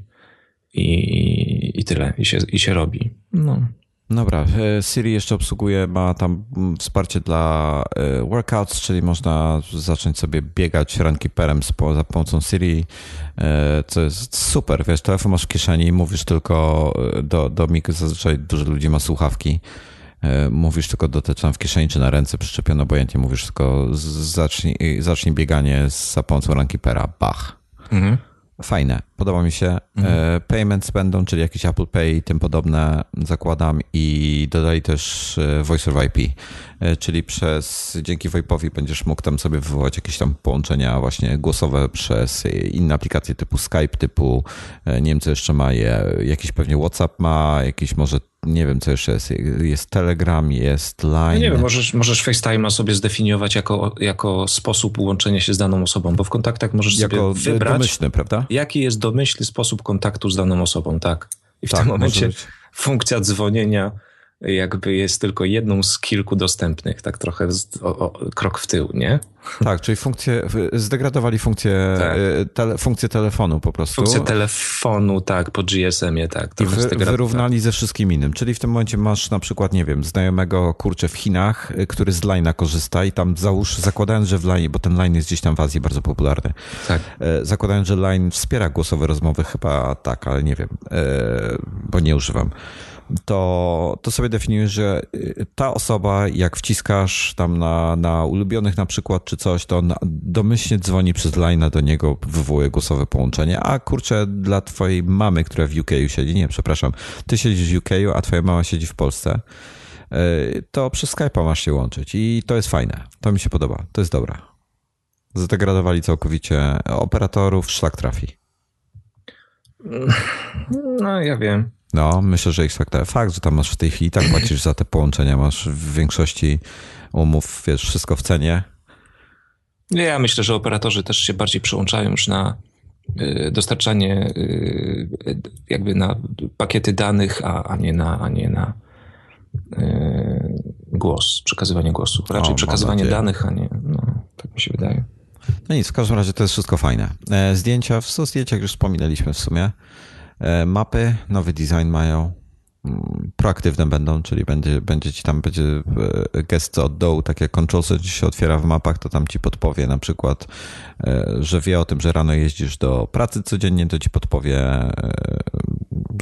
i, i tyle. I się, I się robi. No. Dobra, e, Siri jeszcze obsługuje, ma tam mm, wsparcie dla e, workouts, czyli można zacząć sobie biegać runkeeperem za pomocą Siri, e, co jest super, wiesz, telefon masz w kieszeni, mówisz tylko do, do mik, zazwyczaj dużo ludzi ma słuchawki, mówisz tylko do teczan w kieszeni czy na ręce przyczepiono, obojętnie mówisz tylko zacznij, zacznij bieganie za pomocą runkeepera, bach. Mhm fajne, podoba mi się. Mhm. E, payments będą, czyli jakieś Apple Pay i tym podobne zakładam i dodali też e, Voice over IP, e, czyli przez, dzięki VoIPowi będziesz mógł tam sobie wywołać jakieś tam połączenia właśnie głosowe przez inne aplikacje typu Skype, typu nie wiem co jeszcze ma je, jakiś pewnie WhatsApp ma, jakiś może nie wiem, co jeszcze jest. Jest Telegram, jest Line. No nie wiem, możesz, możesz FaceTime'a sobie zdefiniować jako, jako sposób łączenia się z daną osobą, bo w kontaktach możesz jako sobie wybrać. domyślny, prawda? Jaki jest domyślny sposób kontaktu z daną osobą, tak? I w tak, tym momencie funkcja dzwonienia jakby jest tylko jedną z kilku dostępnych, tak trochę z, o, o, krok w tył, nie? Tak, czyli funkcję, zdegradowali funkcję, tak. E, tele, funkcję telefonu po prostu. Funkcję telefonu, tak, po GSM-ie, tak. I wy, wyrównali ze wszystkim innym, czyli w tym momencie masz na przykład, nie wiem, znajomego, kurczę, w Chinach, e, który z Line'a korzysta i tam załóż, zakładając, że w Line, bo ten Line jest gdzieś tam w Azji bardzo popularny, tak. E, zakładając, że Line wspiera głosowe rozmowy, chyba tak, ale nie wiem, bo nie używam to, to sobie definiujesz, że y, ta osoba, jak wciskasz tam na, na ulubionych na przykład czy coś, to domyślnie dzwoni przez line do niego, wywołuje głosowe połączenie, a kurczę, dla twojej mamy, która w UK siedzi, nie, przepraszam, ty siedzisz w UK, a twoja mama siedzi w Polsce, y, to przez Skype'a masz się łączyć i to jest fajne. To mi się podoba. To jest dobre. Zdegradowali całkowicie operatorów, szlak trafi. No, ja wiem. No, myślę, że ich tak. Fakt, że tam masz w tej chwili tak płacisz za te połączenia, masz w większości umów, wiesz, wszystko w cenie. Ja myślę, że operatorzy też się bardziej przełączają już na y, dostarczanie y, jakby na pakiety danych, a, a nie na, a nie na y, głos, przekazywanie głosu. Raczej o, przekazywanie danych, a nie, no, tak mi się wydaje. No nic, w każdym razie to jest wszystko fajne. E, zdjęcia, w zdjęciach już wspominaliśmy w sumie. E, mapy, nowy design mają, mm, proaktywne będą, czyli będzie, będzie ci tam będzie e, gest od dołu, tak jak Control C się otwiera w mapach, to tam ci podpowie na przykład, e, że wie o tym, że rano jeździsz do pracy codziennie, to ci podpowie,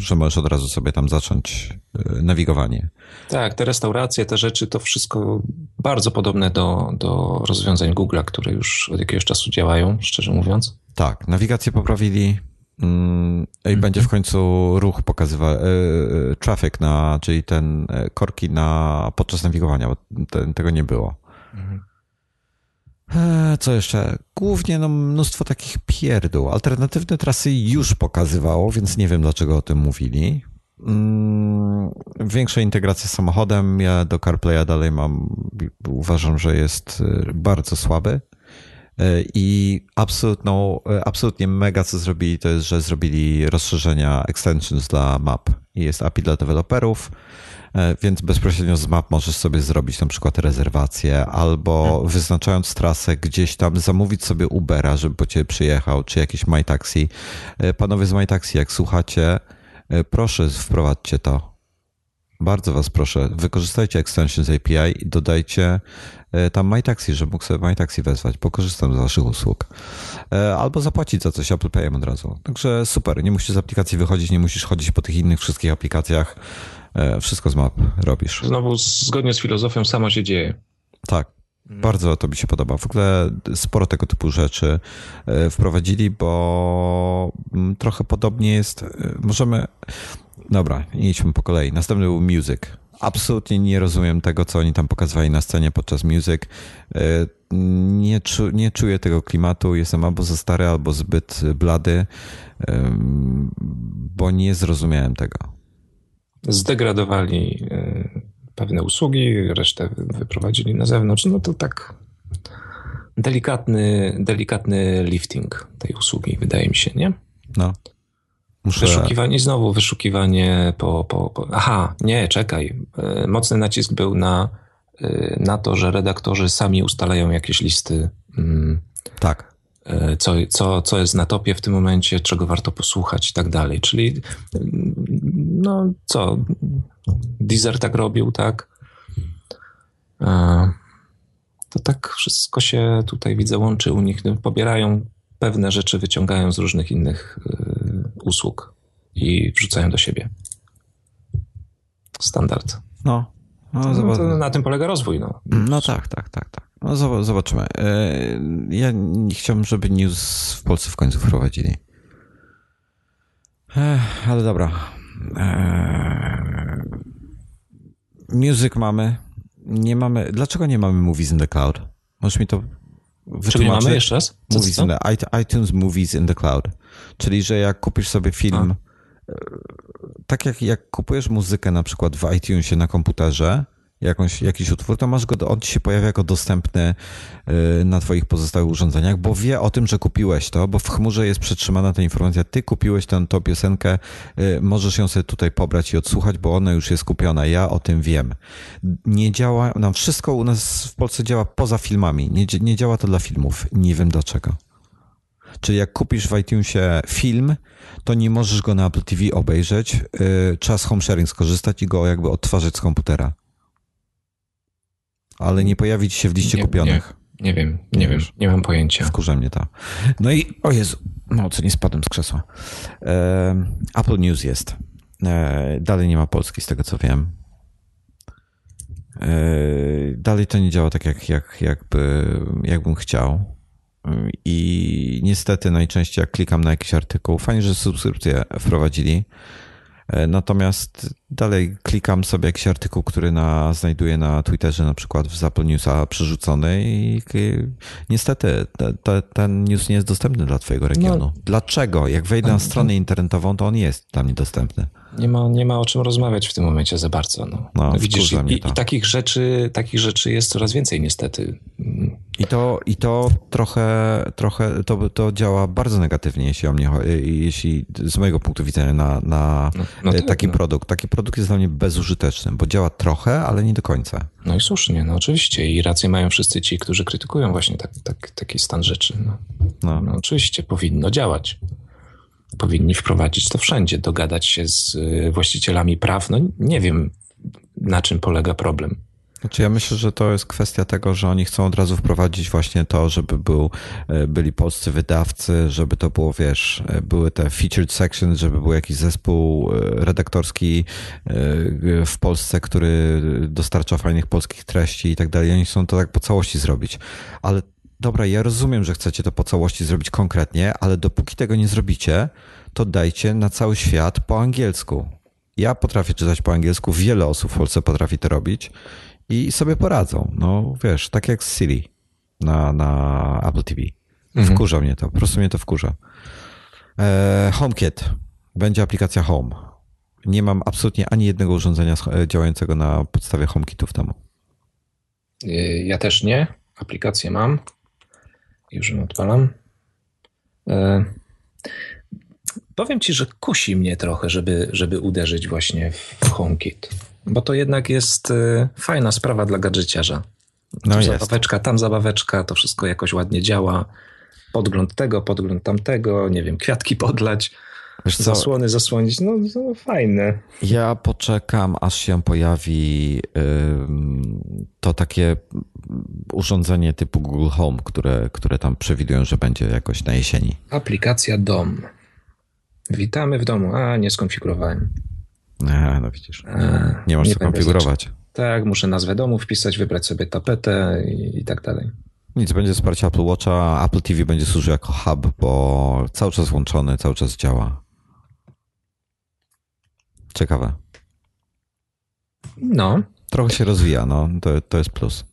że możesz od razu sobie tam zacząć nawigowanie. Tak, te restauracje, te rzeczy, to wszystko bardzo podobne do, do rozwiązań Google'a, które już od jakiegoś czasu działają, szczerze mówiąc. Tak, nawigację poprawili, Mm, I będzie w końcu ruch pokazywał, e, e, traffic na, czyli ten e, korki na, podczas nawigowania, bo tego nie było. Co jeszcze? Głównie no, mnóstwo takich pierdół. Alternatywne trasy już pokazywało, więc nie wiem dlaczego o tym mówili. Mm, większa integracja z samochodem. Ja do CarPlaya dalej mam, uważam, że jest bardzo słaby. E, I absolutną, e, absolutnie mega co zrobili, to jest, że zrobili rozszerzenia extensions dla map. I jest API dla deweloperów, e, więc bezpośrednio z map możesz sobie zrobić na przykład rezerwację albo hmm. wyznaczając trasę gdzieś tam zamówić sobie Ubera, żeby po ciebie przyjechał, czy jakieś MyTaxi. Panowie z MyTaxi, jak słuchacie, proszę wprowadźcie to. Bardzo was proszę, wykorzystajcie extensions API i dodajcie E, tam MyTaxi, że mógł sobie MyTaxi wezwać, bo korzystam z waszych usług. E, albo zapłacić za coś Apple Payem od razu. Także super, nie musisz z aplikacji wychodzić, nie musisz chodzić po tych innych wszystkich aplikacjach. E, wszystko z map robisz. Znowu zgodnie z filozofią samo się dzieje. Tak. Bardzo to mi się podoba. W ogóle sporo tego typu rzeczy wprowadzili, bo mm, trochę podobnie jest. Możemy. Dobra, idźmy po kolei. Następny był Music absolutnie nie rozumiem tego, co oni tam pokazywali na scenie podczas music. E, nie, czu, nie czuję tego klimatu. Jestem albo za stary, albo zbyt blady, bo nie zrozumiałem tego. Zdegradowali e, pewne usługi, resztę wyprowadzili na zewnątrz. No to tak delikatny, delikatny lifting tej usługi, wydaje mi się, nie? No. Muszę... Wyszukiwanie, znowu wyszukiwanie po, po, po... Aha, nie, czekaj. E, mocny nacisk był na, e, na to, że redaktorzy sami ustalają jakieś listy. Mm, tak. E, co, co, co jest na topie w tym momencie, czego warto posłuchać i tak dalej. Czyli mm, no co, Deezer tak robił, tak? To tak wszystko się tutaj widzę łączy u nich. Pobierają pewne rzeczy, wyciągają z różnych innych usług i wrzucają do siebie. Standard. No. no, no na tym polega rozwój. No. no tak, tak, tak, tak. No zobaczymy. E, ja nie chciałbym, żeby news w Polsce w końcu wprowadzili. Ale dobra. E, music mamy. Nie mamy. Dlaczego nie mamy Movies in the Cloud? Możesz mi to Czyli mamy jeszcze raz? Co movies in the, iTunes Movies in the Cloud. Czyli, że jak kupisz sobie film, A. E, tak jak, jak kupujesz muzykę na przykład w iTunesie na komputerze, jakąś, jakiś utwór, to masz go, on ci się pojawia jako dostępny y, na twoich pozostałych urządzeniach, bo wie o tym, że kupiłeś to, bo w chmurze jest przetrzymana ta informacja, ty kupiłeś tę, tą piosenkę, y, możesz ją sobie tutaj pobrać i odsłuchać, bo ona już jest kupiona, ja o tym wiem. Nie działa, no wszystko u nas w Polsce działa poza filmami, nie, nie działa to dla filmów, nie wiem dlaczego. Czyli jak kupisz w iTunesie film, to nie możesz go na Apple TV obejrzeć, yy, trzeba z home sharing skorzystać i go jakby odtwarzać z komputera ale nie pojawi ci się w liście nie, kupionych. Nie, nie wiem, nie, nie wiem, nie mam pojęcia. Wkurza mnie to. No i, o Jezu, no co nie spadłem z krzesła. E, Apple News jest. E, dalej nie ma Polski, z tego co wiem. E, dalej to nie działa tak, jak, jak, jakby, jakbym chciał. I niestety najczęściej jak klikam na jakiś artykuł, fajnie, że subskrypcję wprowadzili, E, natomiast dalej klikam sobie jakiś artykuł, który na, znajduję na Twitterze, na przykład w Apple Newsa przerzucony i niestety te, te, ten news nie jest dostępny dla Twojego regionu. No, Dlaczego? Jak wejdę na stronę internetową, to on jest dla mnie dostępny nie ma, nie ma o czym rozmawiać w tym momencie za bardzo. No. No, Widzisz, i, i, takich, rzeczy, takich rzeczy jest coraz więcej niestety. I to, i to trochę, trochę to, to działa bardzo negatywnie, jeśli o mnie jeśli z mojego punktu widzenia na, na no, no tak, taki no. produkt. Taki produkt jest dla mnie bezużyteczny, bo działa trochę, ale nie do końca. No i słusznie, no oczywiście. I rację mają wszyscy ci, którzy krytykują właśnie tak, tak, taki stan rzeczy. No. no. no oczywiście, powinno działać. powinni wprowadzić to wszędzie, dogadać się z właścicielami praw. No nie wiem, na czym polega problem. Znaczy ja myślę, że to jest kwestia tego, że oni chcą od razu wprowadzić właśnie to, żeby był, e, byli polscy wydawcy, żeby to było, wiesz, e, były te featured sections, żeby był jakiś zespół e, redaktorski w Polsce, który dostarcza fajnych polskich treści i tak dalej. Oni chcą to tak po całości zrobić. Ale dobra, ja rozumiem, że chcecie to po całości zrobić konkretnie, ale dopóki tego nie zrobicie, to dajcie na cały świat po angielsku. Ja potrafię czytać po angielsku, wiele osób w Polsce potrafi to robić i sobie poradzą. No wiesz, tak jak z Siri na, na Apple TV. Mhm. Wkurza mnie to, po prostu mnie to wkurza. E, HomeKit. Będzie aplikacja Home. Nie mam absolutnie ani jednego urządzenia działającego na podstawie HomeKitu w domu. E, ja też nie. Aplikację mam. Już ją odpalam. E, powiem ci, że kusi mnie trochę, żeby, żeby uderzyć właśnie w HomeKit. Bo to jednak jest y, fajna sprawa dla gadżeciarza. No tu zabaweczka, tam zabaweczka, to wszystko jakoś ładnie działa. Podgląd tego, podgląd tamtego, nie wiem, kwiatki podlać. Wiesz co? Zasłony zasłonić, no, no fajne. Ja poczekam, aż się pojawi yy, to takie urządzenie typu Google Home, które, które tam przewidują, że będzie jakoś na jesieni. Aplikacja dom. Witamy w domu. A, nie skonfigurowałem. A, no widzisz. A, nie możesz skonfigurować. Tak, muszę nazwę domu wpisać, wybrać sobie tapetę i, i tak dalej. Nic, będzie wsparcie Apple Watcha, Apple TV będzie służył jako hub, bo cały czas włączony, cały czas działa. Ciekawe. No. Trochę się rozwija, no, to, to jest plus.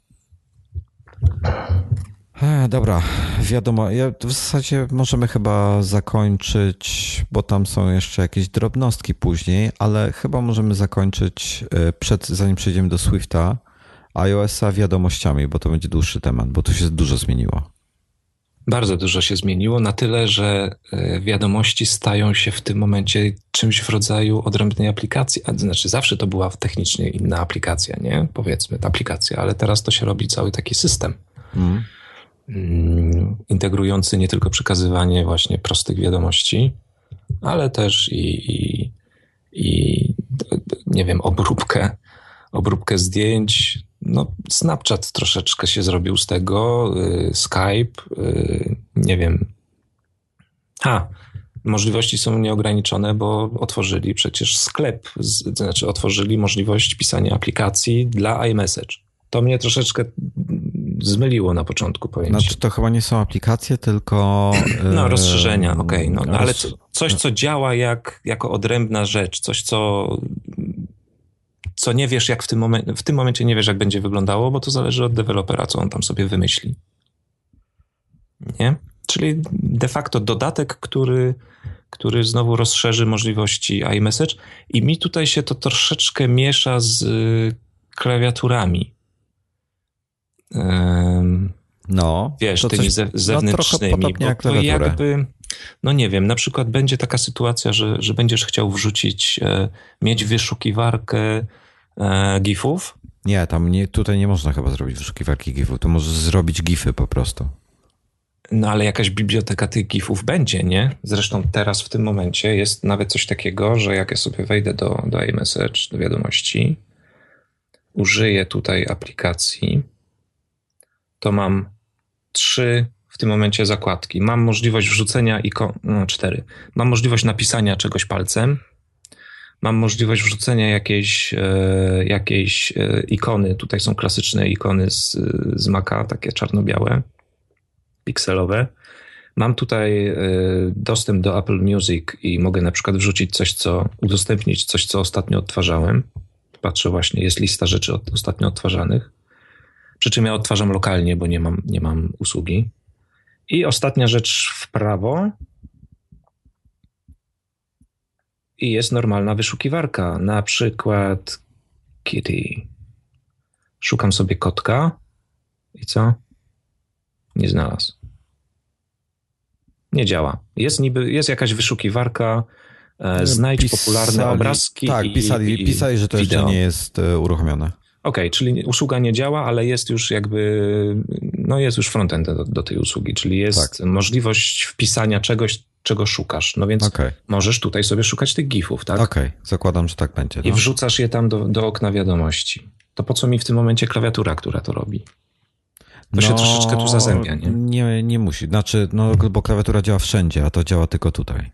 E, dobra, wiadomo, ja w zasadzie możemy chyba zakończyć, bo tam są jeszcze jakieś drobnostki później, ale chyba możemy zakończyć e, przed, zanim przejdziemy do Swifta, iOS-a wiadomościami, bo to będzie dłuższy temat, bo tu się dużo zmieniło. Bardzo dużo się zmieniło, na tyle, że e, wiadomości stają się w tym momencie czymś w rodzaju odrębnej aplikacji. A, znaczy, zawsze to była technicznie inna aplikacja, nie? Powiedzmy, ta aplikacja, ale teraz to się robi cały taki system. Mm. Mm, integrujący nie tylko przekazywanie właśnie prostych wiadomości, ale też i, i, i nie wiem, obróbkę, obróbkę zdjęć. No, Snapchat troszeczkę się zrobił z tego, y, Skype, y, nie wiem. A, możliwości są nieograniczone, bo otworzyli przecież sklep, znaczy otworzyli możliwość pisania aplikacji dla iMessage. To mnie troszeczkę zmyliło na początku, powiem Znaczy to chyba nie są aplikacje, tylko... *clears throat* No, rozszerzenia, okej, okay, no, no, ale coś, co działa jak, jako odrębna rzecz, coś, co co nie wiesz, jak w tym, momencie, w tym momencie nie wiesz, jak będzie wyglądało, bo to zależy od dewelopera, co on tam sobie wymyśli. Nie? Czyli de facto dodatek, który, który znowu rozszerzy możliwości iMessage i mi tutaj się to troszeczkę miesza z klawiaturami. No, wiesz, tymi coś, ze, zewnętrznymi. No, bo to jakby, no nie wiem, na przykład będzie taka sytuacja, że, że będziesz chciał wrzucić, e, mieć wyszukiwarkę e, GIFów. Nie, tam nie, tutaj nie można chyba zrobić wyszukiwarki GIFów, to możesz zrobić GIFy po prostu. No ale jakaś biblioteka tych GIFów będzie, nie? Zresztą teraz w tym momencie jest nawet coś takiego, że jak ja sobie wejdę do, do iMessage, do wiadomości, użyję tutaj aplikacji, to mam trzy w tym momencie zakładki. Mam możliwość wrzucenia ikon, no cztery. Mam możliwość napisania czegoś palcem. Mam możliwość wrzucenia jakiejś, e, jakiejś e, ikony. Tutaj są klasyczne ikony z, z Maca, takie czarno-białe, pikselowe. Mam tutaj e, dostęp do Apple Music i mogę na przykład wrzucić coś, co udostępnić, coś, co ostatnio odtwarzałem. Patrzę właśnie, jest lista rzeczy od, ostatnio odtwarzanych. Przy czym ja odtwarzam lokalnie, bo nie mam, nie mam usługi. I ostatnia rzecz w prawo. I jest normalna wyszukiwarka, na przykład Kitty. Szukam sobie kotka i co? Nie znalazł. Nie działa. Jest niby, jest jakaś wyszukiwarka, e, znajdź pisali, popularne obrazki. Tak, i, pisali, i, pisali, że to wideo. jeszcze nie jest e, uruchomione. Okej, okay, czyli usługa nie działa, ale jest już jakby, no jest już frontend do, do tej usługi, czyli jest tak. możliwość wpisania czegoś, czego szukasz. No więc okay. możesz tutaj sobie szukać tych gifów, tak? Okej, okay. zakładam, że tak będzie. No. I wrzucasz je tam do, do okna wiadomości. To po co mi w tym momencie klawiatura, która to robi? To no, się troszeczkę tu zazębia, nie? Nie, nie musi. Znaczy, no, bo klawiatura działa wszędzie, a to działa tylko tutaj.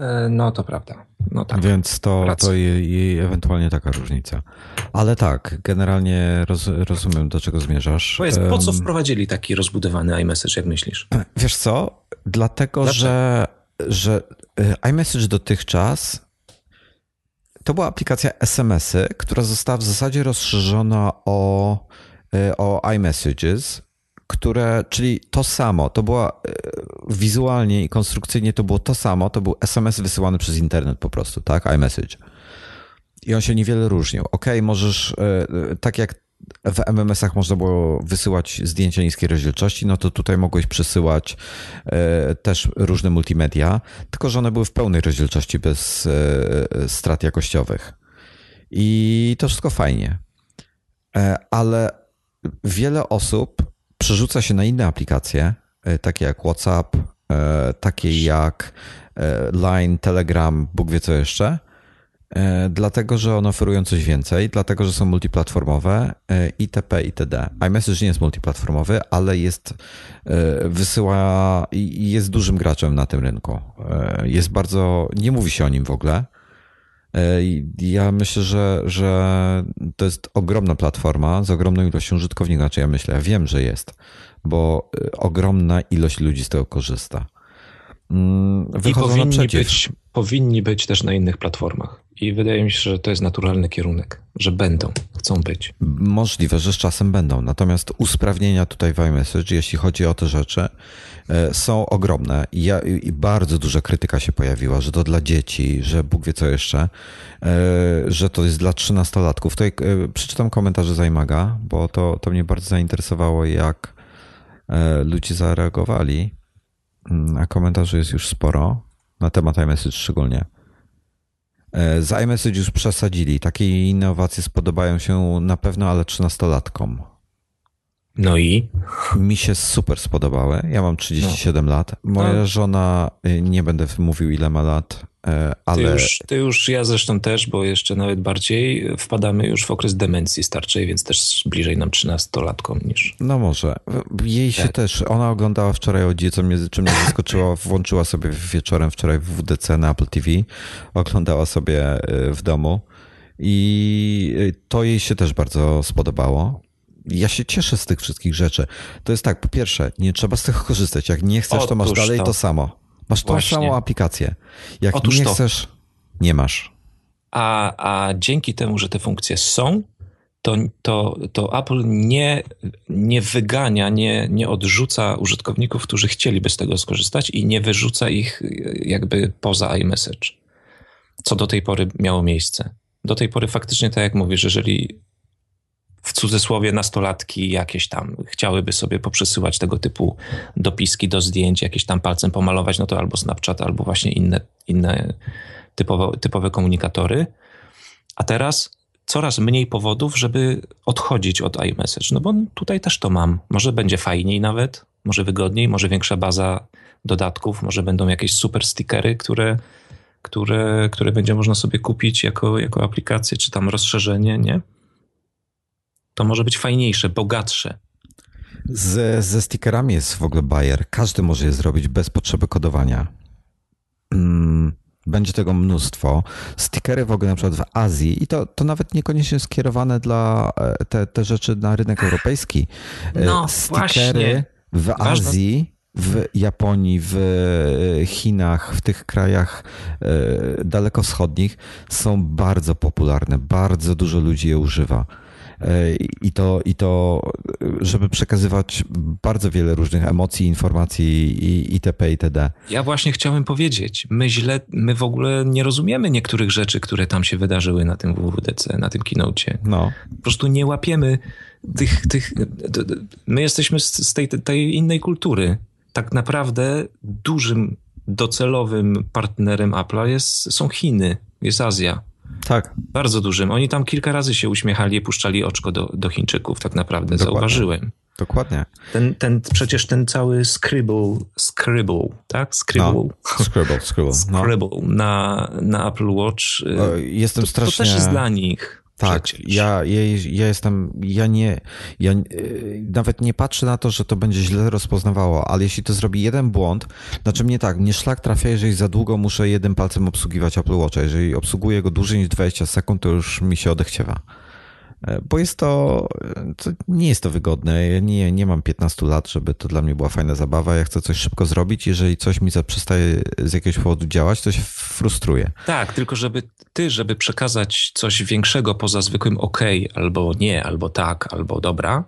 E, no, to prawda. No tak. Więc to, to i, ewentualnie taka różnica. Ale tak, generalnie roz, rozumiem, do czego zmierzasz. Powiedz, po co wprowadzili taki rozbudowany iMessage, jak myślisz? *clears throat* Wiesz co? Dlatego, że, że e, iMessage dotychczas to była aplikacja SMS-y, która została w zasadzie rozszerzona o, e, o iMessages, które, czyli to samo, to była e, wizualnie i konstrukcyjnie to było to samo, to był SMS wysyłany przez internet po prostu, tak? iMessage. I on się niewiele różnił. Ok, możesz, e, tak jak w MMS-ach można było wysyłać zdjęcia niskiej rozdzielczości, no to tutaj mogłeś przesyłać też różne multimedia, tylko że one były w pełnej rozdzielczości bez strat jakościowych. I to wszystko fajnie. Ale wiele osób przerzuca się na inne aplikacje, e, takie jak WhatsApp, e, takie jak e, Line, Telegram, Bóg wie co jeszcze, dlatego że one oferują coś więcej, dlatego że są multiplatformowe itp. itd. iMessage nie jest multiplatformowy, ale jest wysyła jest dużym graczem na tym rynku. Jest bardzo, nie mówi się o nim w ogóle. Ja myślę, że, że to jest ogromna platforma z ogromną ilością użytkowników. Znaczy, ja myślę, ja wiem, że jest, bo y, ogromna ilość ludzi z tego korzysta. Mm, I powinni być, powinni być też na innych platformach. I wydaje mi się, że to jest naturalny kierunek, że będą, chcą być. Możliwe, że z czasem będą. Natomiast usprawnienia tutaj w iMessage, jeśli chodzi o te rzeczy, e, są ogromne. I, ja, I bardzo duża krytyka się pojawiła, że to dla dzieci, że Bóg wie co jeszcze, e, że to jest dla trzynastolatków. Tutaj e, przeczytam komentarze Zajmaga, bo to, to mnie bardzo zainteresowało, jak ludzie zareagowali. Mm, a komentarzy jest już sporo na temat iMessage szczególnie. E, z iMessage już przesadzili. Takie innowacje spodobają się na pewno, ale trzynastolatkom. No i? Mi się super spodobały. Ja mam 37 no. lat. Moja no. żona, y, nie będę mówił ile ma lat, E, ale... Ty już, ty już, ja zresztą też, bo jeszcze nawet bardziej wpadamy już w okres demencji starczej, więc też bliżej nam 13-latkom niż... No może. Jej się tak. też, ona oglądała wczoraj o co mnie, czym mnie zaskoczyło, *coughs* włączyła sobie wieczorem wczoraj w WDC na Apple TV, oglądała sobie e, w domu i e, to jej się też bardzo spodobało. Ja się cieszę z tych wszystkich rzeczy. To jest tak, po pierwsze, nie trzeba z tego korzystać. Jak nie chcesz, to masz dalej to, to samo. Masz tą Właśnie. samą aplikację. Jak Otóż nie to. chcesz, nie masz. A, a dzięki temu, że te funkcje są, to, to, to Apple nie, nie wygania, nie, nie odrzuca użytkowników, którzy chcieliby z tego skorzystać i nie wyrzuca ich jakby poza iMessage. Co do tej pory miało miejsce. Do tej pory faktycznie, tak jak mówisz, jeżeli w cudzysłowie nastolatki jakieś tam chciałyby sobie poprzesyłać tego typu dopiski do zdjęć, jakieś tam palcem pomalować, no to albo Snapchat, albo właśnie inne, inne typowe, typowe komunikatory. A teraz coraz mniej powodów, żeby odchodzić od iMessage. No bo tutaj też to mam. Może będzie fajniej nawet, może wygodniej, może większa baza dodatków, może będą jakieś super stickery, które, które, które będzie można sobie kupić jako, jako aplikację, czy tam rozszerzenie, nie? To może być fajniejsze, bogatsze. Z, ze stickerami jest w ogóle bajer. Każdy może je zrobić bez potrzeby kodowania. Mm, będzie tego mnóstwo. Stickery w ogóle na przykład w Azji i to, to nawet niekoniecznie skierowane dla e, te, te rzeczy na rynek europejski. E, no, Stickery właśnie. w Azji w Japonii, w e, Chinach, w tych krajach dalekowschodnich są bardzo popularne. Bardzo dużo ludzi je używa. I to, I to, żeby przekazywać bardzo wiele różnych emocji, informacji i itp. itd. Ja właśnie chciałem powiedzieć, my źle, my w ogóle nie rozumiemy niektórych rzeczy, które tam się wydarzyły na tym WWDC, na tym keynote. No. Po prostu nie łapiemy tych, tych my jesteśmy z tej, tej innej kultury. Tak naprawdę dużym docelowym partnerem Apple'a jest, są Chiny, jest Azja. Tak. Bardzo dużym. Oni tam kilka razy się uśmiechali i puszczali oczko do, do Chińczyków, tak naprawdę, Dokładnie. zauważyłem. dokładnie. Ten, ten, przecież ten cały Scribble, Scribble, tak? Scribble. No, scribble, Scribble. No. Scribble na, na Apple Watch. O, jestem to, strasznie... To też jest dla nich. Tak, ja, ja, ja jestem, ja nie, ja nawet nie patrzę na to, że to będzie źle rozpoznawało, ale jeśli to zrobi jeden błąd, znaczy mnie tak, mnie szlak trafia, jeżeli za długo muszę jednym palcem obsługiwać Apple Watcha, jeżeli obsługuję go dłużej niż 20 sekund, to już mi się odechciewa. E, bo jest to, to, nie jest to wygodne. Ja nie, nie mam 15 lat, żeby to dla mnie była fajna zabawa. Ja chcę coś szybko zrobić. Jeżeli coś mi przestaje z jakiegoś powodu działać, to się frustruje. Tak, tylko żeby ty, żeby przekazać coś większego poza zwykłym OK, albo nie, albo tak, albo dobra,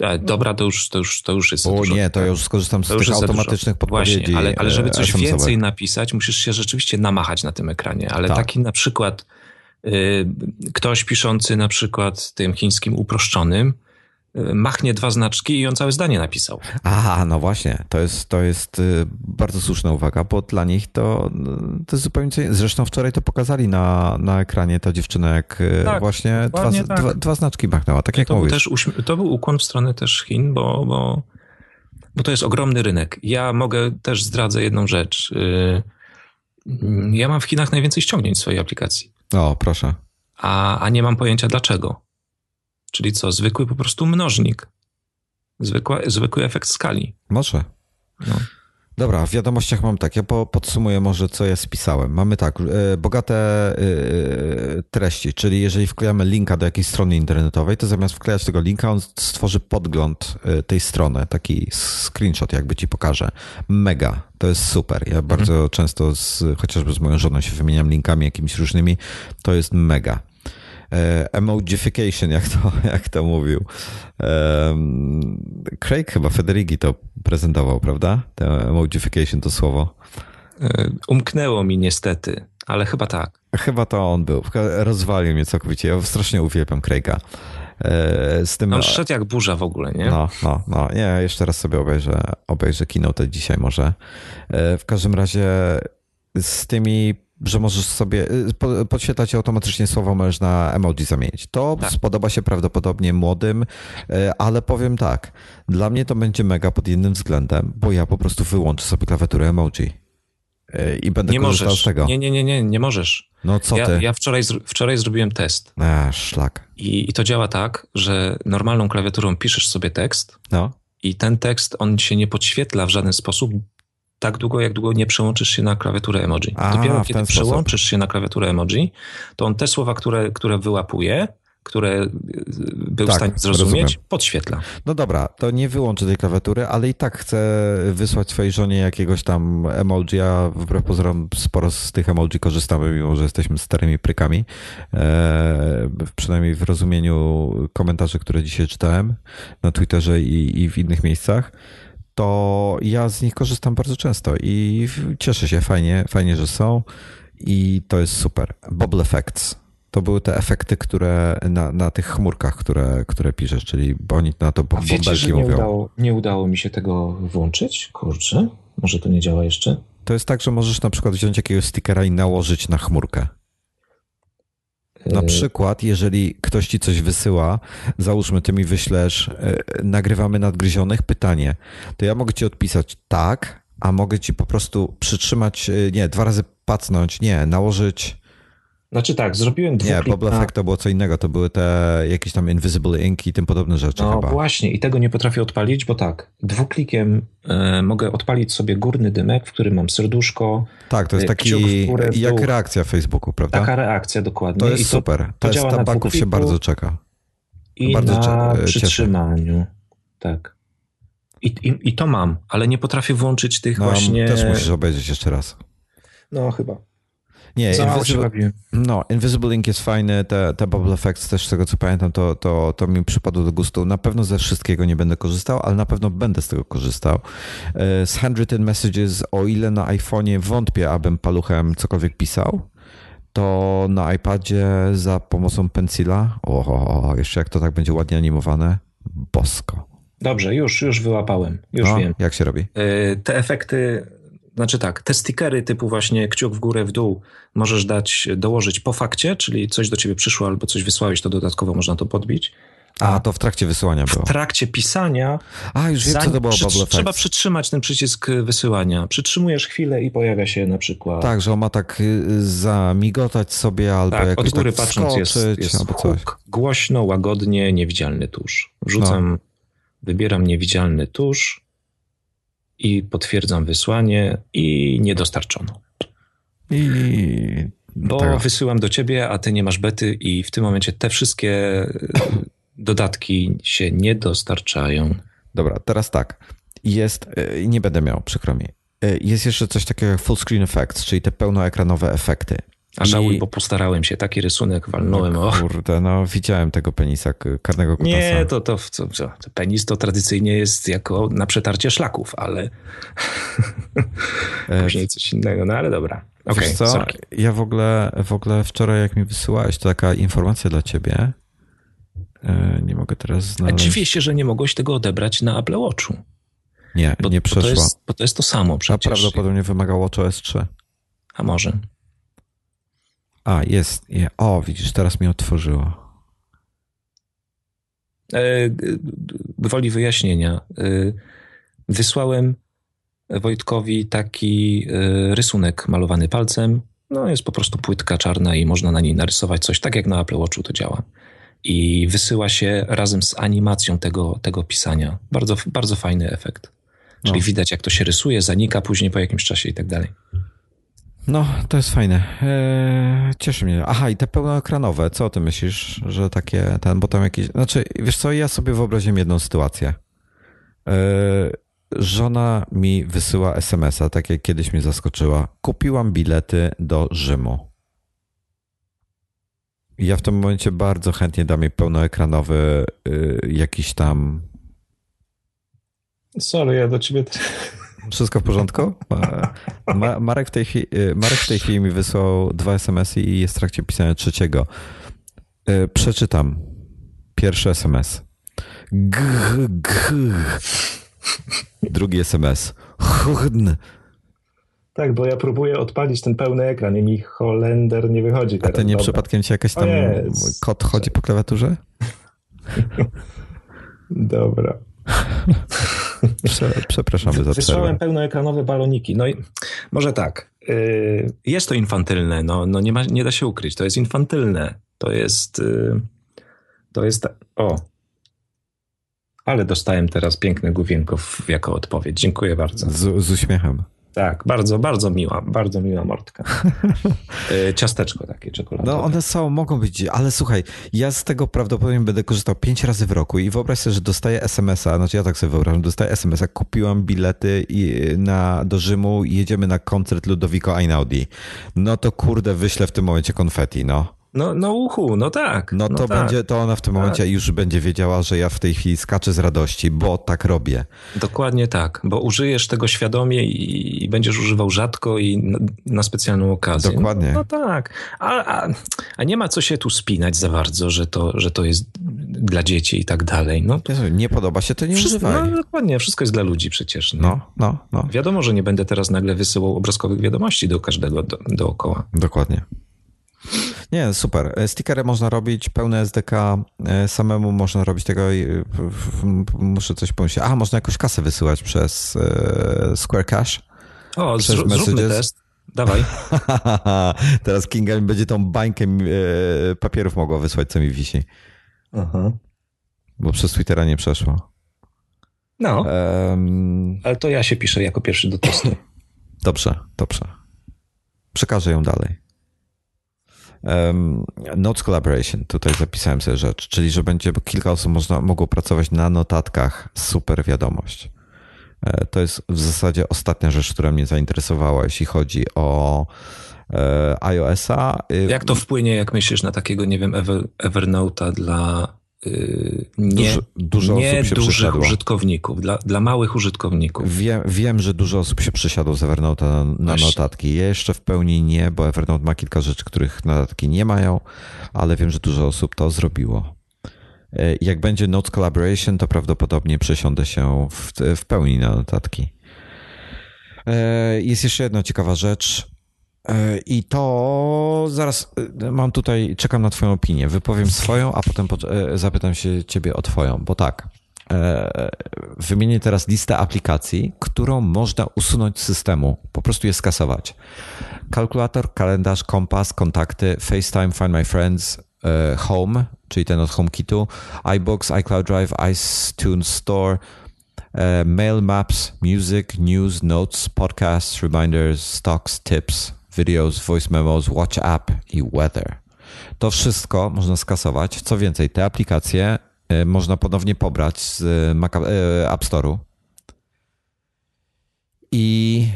e, Dobra, to już, to już, to już jest. O dużo, nie, to ja już skorzystam z tych automatycznych podpowiedzi. Właśnie, ale, ale żeby coś więcej napisać, musisz się rzeczywiście namachać na tym ekranie. Ale tak. taki na przykład ktoś piszący na przykład tym chińskim uproszczonym y, machnie dwa znaczki i on całe zdanie napisał. Aha, no właśnie, to jest, to jest y, bardzo słuszna uwaga, bo dla nich to, to jest zupełnie co Zresztą wczoraj to pokazali na, na ekranie ta dziewczyna, jak tak, właśnie dwa, tak. dwa, dwa, znaczki machnęła, tak jak to mówisz. Był też, to był ukłon w stronę też Chin, bo, bo, bo to jest ogromny rynek. Ja mogę też zdradzę jedną rzecz. Ja mam w Chinach najwięcej ściągnięć swojej aplikacji. O, proszę. A, a nie mam pojęcia dlaczego. Czyli co, zwykły po prostu mnożnik. Zwykła, zwykły efekt skali. Może. No. Dobra, w wiadomościach mam tak, ja podsumuję może, co ja spisałem. Mamy tak, e, bogate e, treści, czyli jeżeli wklejamy linka do jakiejś strony internetowej, to zamiast wklejać tego linka, on stworzy podgląd tej strony, taki screenshot jakby ci pokaże. Mega, to jest super. Ja mhm. bardzo często, z, chociażby z moją żoną się wymieniam linkami jakimiś różnymi, to jest mega. E, emojification, jak to, *laughs* jak to mówił. Craig chyba Federigi to prezentował, prawda? To emojification to słowo. E, umknęło mi niestety, ale chyba tak. Chyba to on był. Rozwalił mnie całkowicie. Ja strasznie uwielbiam Craiga. E, z tym... On szedł jak burza w ogóle, nie? No, no, no. Nie, jeszcze raz sobie obejrzę, obejrzę keynote dzisiaj może. W każdym razie z tymi że możesz sobie y, podświetlać automatycznie słowo możesz na emoji zamienić. To tak. spodoba się prawdopodobnie młodym, y, ale powiem tak, dla mnie to będzie mega pod jednym względem, bo ja po prostu wyłączę sobie klawiaturę emoji y, i będę nie korzystał możesz. z tego. Nie, nie, nie, nie, nie możesz. No co ja, ty? Ja wczoraj, wczoraj zrobiłem test. A, szlak. I, I to działa tak, że normalną klawiaturą piszesz sobie tekst no. i ten tekst, on się nie podświetla w żaden sposób, tak długo, jak długo nie przełączysz się na klawiaturę emoji. A, Dopiero kiedy przełączysz sposób. się na klawiaturę emoji, to on te słowa, które, które wyłapuje, które y, był tak, w stanie zrozumieć, rozumiem. podświetla. No dobra, to nie wyłączę tej klawiatury, ale i tak chcę wysłać swojej żonie jakiegoś tam emoji, a wbrew pozorom sporo z tych emoji korzystamy, mimo że jesteśmy starymi prykami, e, przynajmniej w rozumieniu komentarzy, które dzisiaj czytałem na Twitterze i, i w innych miejscach to ja z nich korzystam bardzo często i cieszę się, fajnie, fajnie, że są i to jest super. Bubble Effects. To były te efekty, które na, na tych chmurkach, które, które piszesz, czyli oni na to wiecie, że nie mówią. Udało, nie udało mi się tego włączyć? Kurczę, może to nie działa jeszcze? To jest tak, że możesz na przykład wziąć jakiegoś stickera i nałożyć na chmurkę. Na przykład, jeżeli ktoś ci coś wysyła, załóżmy, ty mi wyślesz, e, nagrywamy nadgryzionych, pytanie, to ja mogę ci odpisać tak, a mogę ci po prostu przytrzymać, e, nie, dwa razy pacnąć, nie, nałożyć znaczy tak, zrobiłem dwuklik Nie, Bubble Effect to było co innego, to były te jakieś tam Invisible Ink i tym podobne rzeczy no, chyba. właśnie i tego nie potrafię odpalić, bo tak, dwuklikiem e, mogę odpalić sobie górny dymek, w którym mam serduszko. Tak, to jest e, taki górę, jak reakcja Facebooku, prawda? Taka reakcja, dokładnie. To jest I super. To, to jest tabaków się bardzo czeka. I bardzo na e, przytrzymaniu. Tak. I, i, I to mam, ale nie potrafię włączyć tych no, właśnie... Też musisz obejrzeć jeszcze raz. No, chyba. Nie, Invisible, no, Invisible Ink jest fajny, te, te Bubble Effects też z tego co pamiętam, to, to, to mi przypadło do gustu. Na pewno ze wszystkiego nie będę korzystał, ale na pewno będę z tego korzystał. E, z Handwritten Messages, o ile na iPhone'ie wątpię, abym paluchem cokolwiek pisał, to na iPadzie za pomocą Pencila, o, jeszcze jak to tak będzie ładnie animowane, bosko. Dobrze, już, już wyłapałem, już no, wiem. Jak się robi? E, te efekty znaczy tak, te stickery typu właśnie kciuk w górę, w dół możesz dać, dołożyć po fakcie, czyli coś do ciebie przyszło albo coś wysłałeś, to dodatkowo można to podbić. A, to w trakcie wysyłania było. W trakcie pisania. A, już wiem, co to było przy, Bubble Trzeba przytrzymać ten przycisk wysyłania. Przytrzymujesz chwilę i pojawia się na przykład. Tak, że on ma tak y, zamigotać sobie albo tak, jakoś od góry tak patrząc jest, wskoczyć, jest coś. huk, głośno, łagodnie, niewidzialny tusz. Wrzucam, No. wybieram niewidzialny tusz i potwierdzam wysłanie i nie dostarczono. I Bo Tak. wysyłam do ciebie, a ty nie masz bety i w tym momencie te wszystkie y, dodatki się nie dostarczają. Dobra, teraz tak. Jest, y, nie będę miał, przykro mi. Y, Jest jeszcze coś takiego jak full screen effects, czyli te pełnoekranowe efekty. A żałuj, I- bo postarałem się, taki rysunek walnąłem. o. Kurde, no widziałem tego penisa, karnego kutasa. Nie, to, to, to, to, penis to tradycyjnie jest jako na przetarcie szlaków, ale *laughs* E, później coś innego, no ale dobra. Okej, Wiesz co, sorki. ja w ogóle, w ogóle wczoraj jak mi wysyłałeś, to taka informacja dla ciebie. E, Nie mogę teraz A znaleźć. dziwię się, że nie mogłeś tego odebrać na Apple Watchu. Nie, Bo, nie bo, to przeszła. jest, bo to jest to samo A przecież. prawdopodobnie wymagało WatchOS 3. A może. A, jest. Je. O, widzisz, teraz mi otworzyło. E, gwoli wyjaśnienia. E, wysłałem Wojtkowi taki e, rysunek malowany palcem. No, jest po prostu płytka czarna i można na niej narysować coś, tak jak na Apple Watchu to działa. I wysyła się razem z animacją tego, tego pisania. Bardzo, bardzo fajny efekt. Czyli No. widać, jak to się rysuje, zanika później po jakimś czasie i tak dalej. No, to jest fajne. Eee, cieszy mnie. Aha, i te pełnoekranowe, co o tym myślisz, że takie, ten, bo tam jakieś, znaczy, wiesz co, ja sobie wyobraziłem jedną sytuację. Eee, żona mi wysyła SMS-a, tak jak kiedyś mnie zaskoczyła. Kupiłam bilety do Rzymu. I ja w tym momencie bardzo chętnie dam jej pełnoekranowy y, jakiś tam Sorry, ja do ciebie... Wszystko w porządku? *laughs* Ma- Ma, Marek, w tej chwili, Marek w tej chwili mi wysłał dwa SMS-y i jest w trakcie pisania trzeciego. E, Przeczytam. Pierwszy SMS. G, g. Drugi SMS. Chudn. Tak, bo ja próbuję odpalić ten pełny ekran i mi Holender nie wychodzi A teraz. to nie Dobra. przypadkiem ci jakaś tam kod chodzi po klawiaturze? *laughs* Dobra. *laughs* Prze, przepraszamy za przerwę. Wysłałem pełnoekranowe baloniki. No i może tak. yy, Jest to infantylne, no, no nie, ma, nie da się ukryć. To jest infantylne. To jest. yy, To jest. O. Ale dostałem teraz piękne główienko jako odpowiedź. Dziękuję bardzo. Z, z uśmiechem. Tak, bardzo, bardzo miła, bardzo miła mortka. Yy, *laughs* Ciasteczko takie czekoladowe. No one są, mogą być, ale słuchaj, ja z tego prawdopodobnie będę korzystał pięć razy w roku i wyobraź sobie, że dostaję SMS-a, znaczy ja tak sobie wyobrażam, dostaję SMS-a, kupiłam bilety na, do Rzymu i jedziemy na koncert Ludovico Einaudi. No to kurde, wyślę w tym momencie konfetti, no. No, no uhu, no tak. No to tak. będzie, to ona w tym momencie już będzie wiedziała, że ja w tej chwili skaczę z radości, bo tak robię. Dokładnie tak, bo użyjesz tego świadomie i, i będziesz używał rzadko i na, na specjalną okazję. Dokładnie. No, no tak, a, a, a nie ma co się tu spinać za bardzo, że to, że to jest dla dzieci i tak dalej. No, Jezu, Nie podoba się, to nie wszystko, używaj. no dokładnie, wszystko jest dla ludzi przecież. nie? No, no, no, Wiadomo, że nie będę teraz nagle wysyłał obrazkowych wiadomości do każdego do, dookoła. dokładnie. Nie, super. E, Stickery można robić, pełne SDK, e, samemu można robić tego. i, e, Muszę coś pomyśleć. A, można jakąś kasę wysyłać przez Square Cash. O, Przez zró- zróbmy test. Dawaj. *laughs* Teraz Kinga będzie tą bańkę papierów mogła wysłać, co mi wisi, Aha. bo przez Twittera nie przeszło. No, Em, ale to ja się piszę jako pierwszy do testu. *laughs* Dobrze, dobrze. Przekażę ją dalej. Um, Notes Collaboration, tutaj zapisałem sobie rzecz, czyli że będzie kilka osób można, mogło pracować na notatkach. Super wiadomość. E, To jest w zasadzie ostatnia rzecz, która mnie zainteresowała, jeśli chodzi o e, iOS-a. Y, Jak to wpłynie, jak myślisz, na takiego, nie wiem, Ever, Evernote'a dla nie, Dużo- dużo nie osób się dużych przysiadło. użytkowników, dla, dla małych użytkowników. Wiem, wiem, że dużo osób się przysiadło z Evernote'a na, na notatki. Ja jeszcze w pełni nie, bo Evernote ma kilka rzeczy, których notatki nie mają, ale wiem, że dużo osób to zrobiło. E, Jak będzie Notes Collaboration, to prawdopodobnie przesiądę się w, w pełni na notatki. E, Jest jeszcze jedna ciekawa rzecz. E, I to zaraz e, mam tutaj, czekam na Twoją opinię. Wypowiem swoją, a potem e, zapytam się Ciebie o Twoją, bo tak. Wymienię teraz listę aplikacji, którą można usunąć z systemu, po prostu je skasować. Kalkulator, kalendarz, kompas, kontakty, FaceTime, Find My Friends, Home, czyli ten od HomeKitu, iBooks, iCloud Drive, iTunes Store, Mail Maps, Music, News, Notes, Podcasts, Reminders, Stocks, Tips, Videos, Voice Memos, Watch App i Weather. To wszystko można skasować. Co więcej, te aplikacje e, można ponownie pobrać z Maca, e, App Store'u. I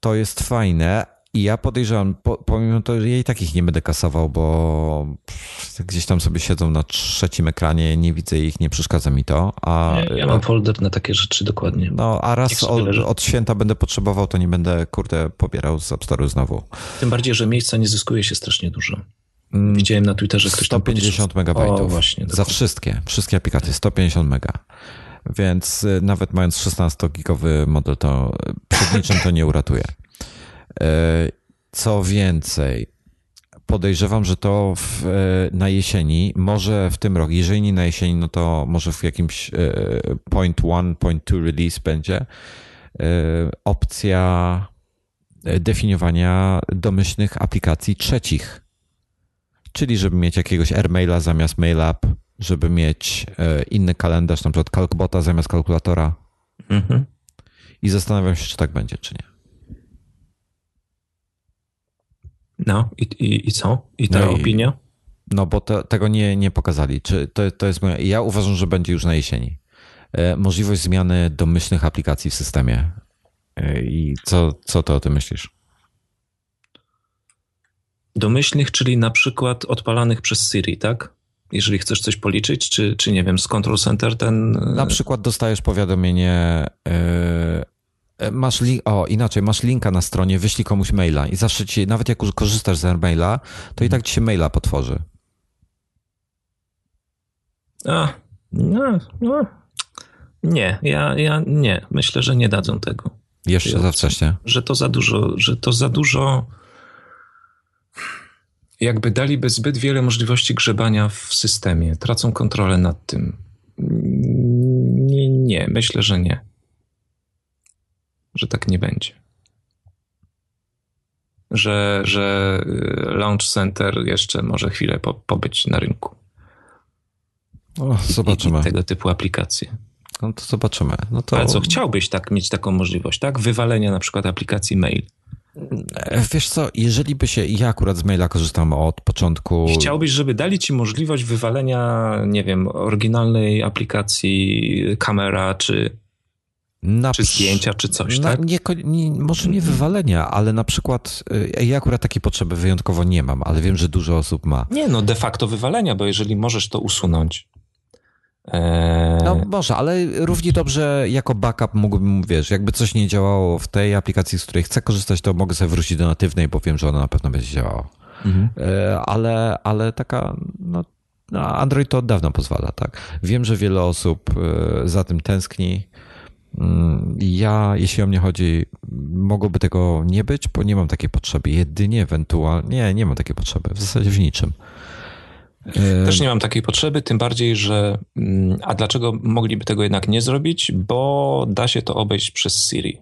to jest fajne, i ja podejrzewam, po, pomimo to, że ja i takich nie będę kasował, bo gdzieś tam sobie siedzą na trzecim ekranie, nie widzę ich, nie przeszkadza mi to. A, ja, ja mam folder na takie rzeczy dokładnie. No, a raz od, od, święta będę potrzebował, to nie będę, kurde, pobierał z App Store znowu. Tym bardziej, że miejsca nie zyskuje się strasznie dużo. Mm, Widziałem na Twitterze ktoś 150 tam megabajtów. O, właśnie, za wszystkie, wszystkie aplikacje, 150 mega. Więc y, nawet mając 16-gigowy model, to przed niczym to nie uratuje. E, co więcej, podejrzewam, że to w, e, na jesieni, może w tym roku, jeżeli nie na jesieni, no to może w jakimś e, point one, point two release będzie opcja definiowania domyślnych aplikacji trzecich. Czyli żeby mieć jakiegoś AirMaila zamiast MailUp, żeby mieć inny kalendarz, na przykład Calcbota zamiast kalkulatora. Mhm. I zastanawiam się, czy tak będzie, czy nie. No i, i, i co? I ta no opinia? no bo to, tego nie, nie pokazali. Czy to, to jest moja, ja uważam, że będzie już na jesieni. E, możliwość zmiany domyślnych aplikacji w systemie. E, I co, co ty o tym myślisz? Domyślnych, czyli na przykład odpalanych przez Siri, tak? Jeżeli chcesz coś policzyć, czy, czy nie wiem, z Control Center ten. Na przykład dostajesz powiadomienie, E, masz li- o, inaczej, masz linka na stronie, wyślij komuś maila i zawsze ci, nawet jak korzystasz z maila, to i tak ci się maila potworzy. A, no, no. Nie, ja, ja nie. Myślę, że nie dadzą tego. Jeszcze za wcześnie. Że to za dużo, że to za dużo. Jakby daliby zbyt wiele możliwości grzebania w systemie, tracą kontrolę nad tym. Nie, nie myślę, że nie że tak nie będzie. Że, że y, Launch Center jeszcze może chwilę po, pobyć na rynku. O, zobaczymy. I, i tego typu aplikacje. No to zobaczymy. No to... Ale co, chciałbyś tak mieć taką możliwość, tak? Wywalenia na przykład aplikacji mail. E, wiesz co, jeżeli by się, ja akurat z maila korzystam od początku. Chciałbyś, żeby dali ci możliwość wywalenia, nie wiem, oryginalnej aplikacji kamera, czy na czy zdjęcia, czy coś, na, tak? Nie, nie, może nie wywalenia, ale na przykład y, ja akurat takiej potrzeby wyjątkowo nie mam, ale wiem, że dużo osób ma. Nie, no de facto wywalenia, bo jeżeli możesz to usunąć. Eee... No może, ale równie dobrze jako backup mógłbym, wiesz, jakby coś nie działało w tej aplikacji, z której chcę korzystać, to mogę sobie wrócić do natywnej, bo wiem, że ona na pewno będzie działała. Mhm. Eee, ale, ale taka, no, no Android to od dawna pozwala, tak? Wiem, że wiele osób e, za tym tęskni. Mm, ja, jeśli o mnie chodzi, mogłoby tego nie być, bo nie mam takiej potrzeby. Jedynie ewentualnie, nie, nie mam takiej potrzeby, w zasadzie w niczym. Też nie mam takiej potrzeby, tym bardziej, że. Mm, a dlaczego mogliby tego jednak nie zrobić? Bo da się to obejść przez Siri.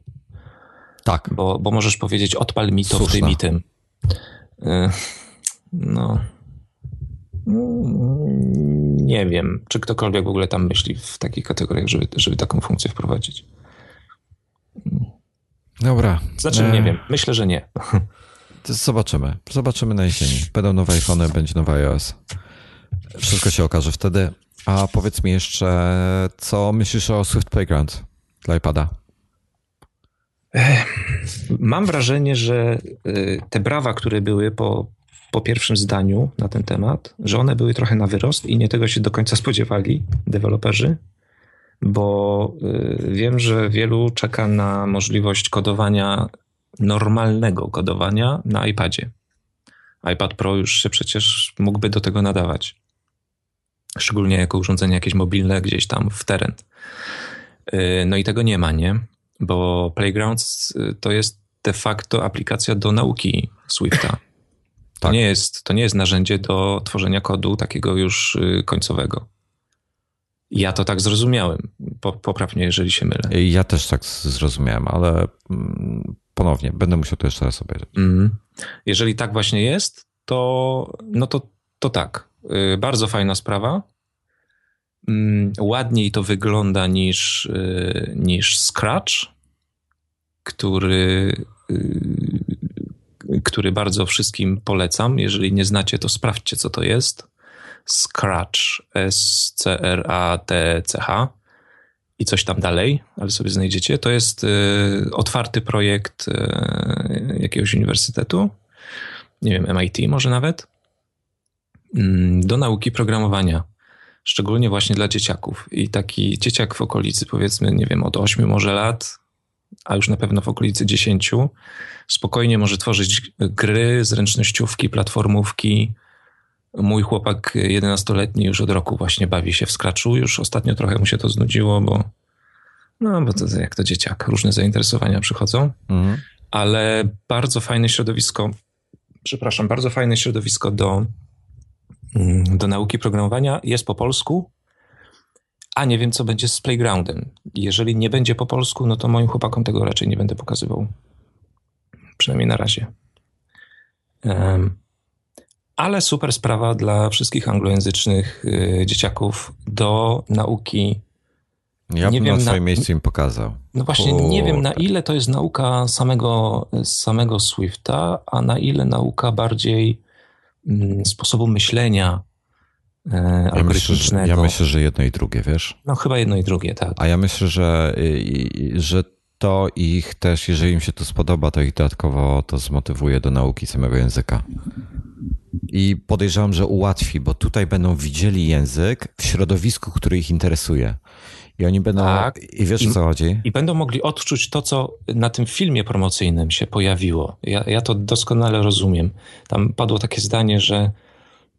Tak. Bo, bo możesz powiedzieć, odpal mi to Słuszna. w tym i tym. Y, no. Nie wiem, czy ktokolwiek w ogóle tam myśli w takich kategoriach, żeby, żeby taką funkcję wprowadzić. Dobra. Znaczy, nie e... wiem. Myślę, że nie. Zobaczymy. Zobaczymy na jesieni. Będą nowe iPhony, będzie nowy iOS. Wszystko się okaże wtedy. A powiedz mi jeszcze, co myślisz o Swift Playground dla iPada? Mam wrażenie, że y, te brawa, które były po po pierwszym zdaniu na ten temat, że one były trochę na wyrost i nie tego się do końca spodziewali deweloperzy, bo y, wiem, że wielu czeka na możliwość kodowania, normalnego kodowania na iPadzie. iPad Pro już się przecież mógłby do tego nadawać. Szczególnie jako urządzenie jakieś mobilne gdzieś tam w teren. Y, no i tego nie ma, nie? Bo Playgrounds y, to jest de facto aplikacja do nauki Swifta. To, tak. nie jest, to nie jest narzędzie do tworzenia kodu takiego już y, końcowego. Ja to tak zrozumiałem. Poprawnie, jeżeli się mylę. Ja też tak zrozumiałem, ale mm, ponownie będę musiał to jeszcze raz obejrzeć. Mm. Jeżeli tak właśnie jest, to no to, to tak. Y, bardzo fajna sprawa. Mm, ładniej to wygląda niż, y, niż Scratch, który, który bardzo wszystkim polecam. Jeżeli nie znacie, to sprawdźcie, co to jest. Scratch, S-C-R-A-T-C-H i coś tam dalej, ale sobie znajdziecie. To jest y, otwarty projekt y, jakiegoś uniwersytetu, nie wiem, MIT może nawet, y, do nauki programowania, szczególnie właśnie dla dzieciaków. I taki dzieciak w okolicy, powiedzmy, nie wiem, od 8 może lat, a już na pewno w okolicy 10, spokojnie może tworzyć gry, zręcznościówki, platformówki, Mój chłopak 11-letni już od roku właśnie bawi się w Scratchu. Już ostatnio trochę mu się to znudziło, bo no, bo to jak to dzieciak, różne zainteresowania przychodzą. Mhm. Ale bardzo fajne środowisko, przepraszam, bardzo fajne środowisko do, mm, do nauki programowania jest po polsku, a nie wiem, co będzie z Playgroundem. Jeżeli nie będzie po polsku, no to moim chłopakom tego raczej nie będę pokazywał. Przynajmniej na razie. Um, ale super sprawa dla wszystkich anglojęzycznych y, dzieciaków do nauki. Ja nie bym wiem, na swoim na... miejscu im pokazał. No właśnie, nie wiem na ile to jest nauka samego, samego Swifta, a na ile nauka bardziej mm, sposobu myślenia ja myślę, ja myślę, że jedno i drugie, wiesz? No chyba jedno i drugie, tak. A ja myślę, że, że to ich też, jeżeli im się to spodoba, to ich dodatkowo to zmotywuje do nauki samego języka. I podejrzewam, że ułatwi, bo tutaj będą widzieli język w środowisku, który ich interesuje. I oni będą. Tak. I wiesz I, o co chodzi? I będą mogli odczuć to, co na tym filmie promocyjnym się pojawiło. Ja, ja to doskonale rozumiem. Tam padło takie zdanie, że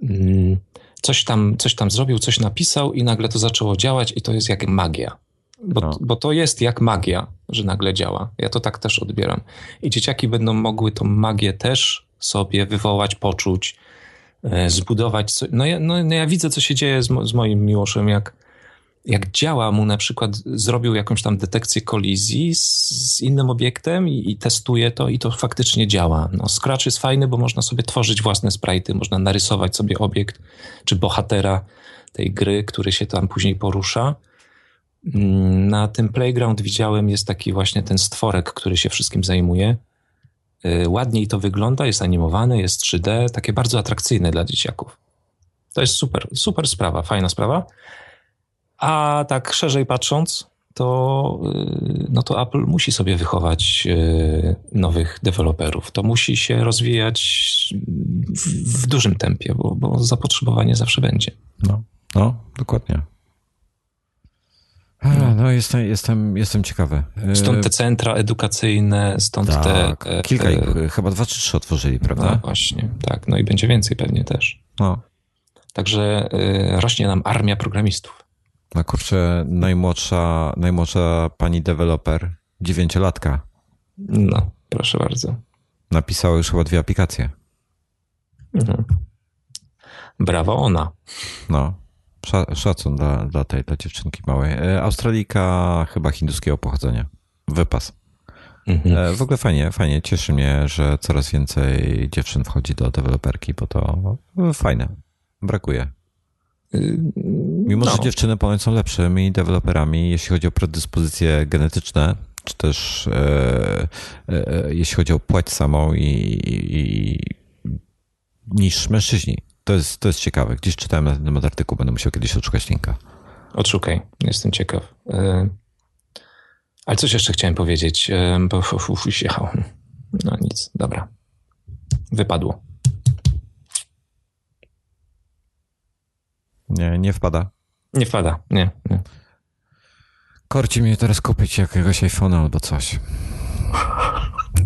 mm, coś, tam, coś tam zrobił, coś napisał, i nagle to zaczęło działać, i to jest jak magia. Bo, no. bo to jest jak magia, że nagle działa. Ja to tak też odbieram. I dzieciaki będą mogły tą magię też sobie wywołać, poczuć, e, zbudować. Co, no, ja, no, no ja widzę, co się dzieje z, z moim Miłoszem, jak, jak działa mu na przykład, zrobił jakąś tam detekcję kolizji z, z innym obiektem i, i, testuje to i to faktycznie działa. No, Scratch jest fajny, bo można sobie tworzyć własne sprite, można narysować sobie obiekt czy bohatera tej gry, który się tam później porusza. Mm, na tym playground widziałem jest taki właśnie ten stworek, który się wszystkim zajmuje. Y, ładniej to wygląda, jest animowane, jest 3D, takie bardzo atrakcyjne dla dzieciaków. To jest super, super sprawa, fajna sprawa. A tak szerzej patrząc, to, y, no to Apple musi sobie wychować y, nowych deweloperów. To musi się rozwijać w, w dużym tempie, bo, bo zapotrzebowanie zawsze będzie. No, no dokładnie. A, no jestem, jestem, jestem ciekawy. Stąd te centra edukacyjne, stąd tak, te... E, kilka ich, e, chyba dwa czy trzy otworzyli, prawda? No właśnie, tak. No i będzie więcej pewnie też. No. Także y, rośnie nam armia programistów. No kurczę, najmłodsza, najmłodsza pani deweloper, dziewięciolatka. No, proszę bardzo. Napisała już chyba dwie aplikacje. Mhm. Brawo ona. No, Szacun dla, dla tej dla dziewczynki małej. E, Australika chyba hinduskiego pochodzenia. Wypas. Mhm. E, w ogóle fajnie, fajnie. Cieszy mnie, że coraz więcej dziewczyn wchodzi do deweloperki, bo to fajne. Brakuje. Mimo, no. że dziewczyny ponoć są lepszymi deweloperami, jeśli chodzi o predyspozycje genetyczne, czy też e, e, jeśli chodzi o płeć samą i, i, niż mężczyźni. To jest, to jest ciekawe. Gdzieś czytałem na ten artykuł, będę musiał kiedyś odszukać linka. Odszukaj, jestem ciekaw. E, ale coś jeszcze chciałem powiedzieć, e, bo już jechał. No nic, dobra. Wypadło. Nie, nie wpada. Nie wpada, nie. nie. Korci mnie teraz kupić jakiegoś iPhone'a albo coś.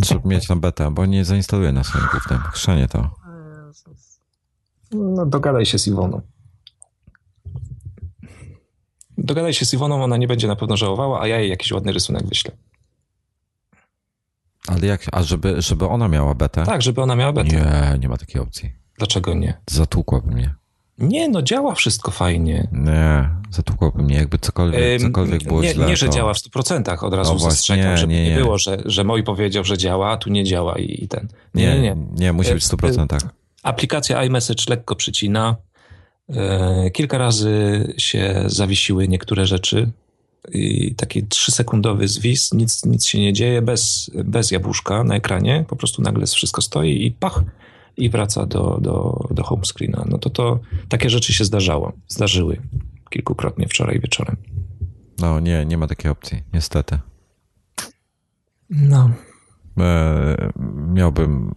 Żeby mieć na betę, bo nie zainstaluję na swoim głównym. Chrzanie to. No, dogadaj się z Iwoną. Dogadaj się z Iwoną, ona nie będzie na pewno żałowała, a ja jej jakiś ładny rysunek wyślę. Ale jak, a żeby, żeby ona miała betę? Tak, żeby ona miała betę. Nie, nie ma takiej opcji. Dlaczego nie? Zatłukłaby mnie. Nie, no działa wszystko fajnie. Nie, zatłukłaby mnie, jakby cokolwiek, cokolwiek było nie, źle. Nie, że to... działa w 100%, od razu No zastrzegam, żeby nie, nie, nie. było, że, że moi powiedział, że działa, a tu nie działa i, i ten. Nie, nie, nie. nie musi być w 100%. Aplikacja iMessage lekko przycina. E, Kilka razy się zawiesiły niektóre rzeczy. I taki trzysekundowy zwis, nic, nic się nie dzieje, bez, bez jabłuszka na ekranie, po prostu nagle wszystko stoi i pach, i wraca do, do, do home screena. No to, to takie rzeczy się zdarzało, zdarzyły kilkukrotnie wczoraj wieczorem. No nie, nie ma takiej opcji, niestety. No. E, miałbym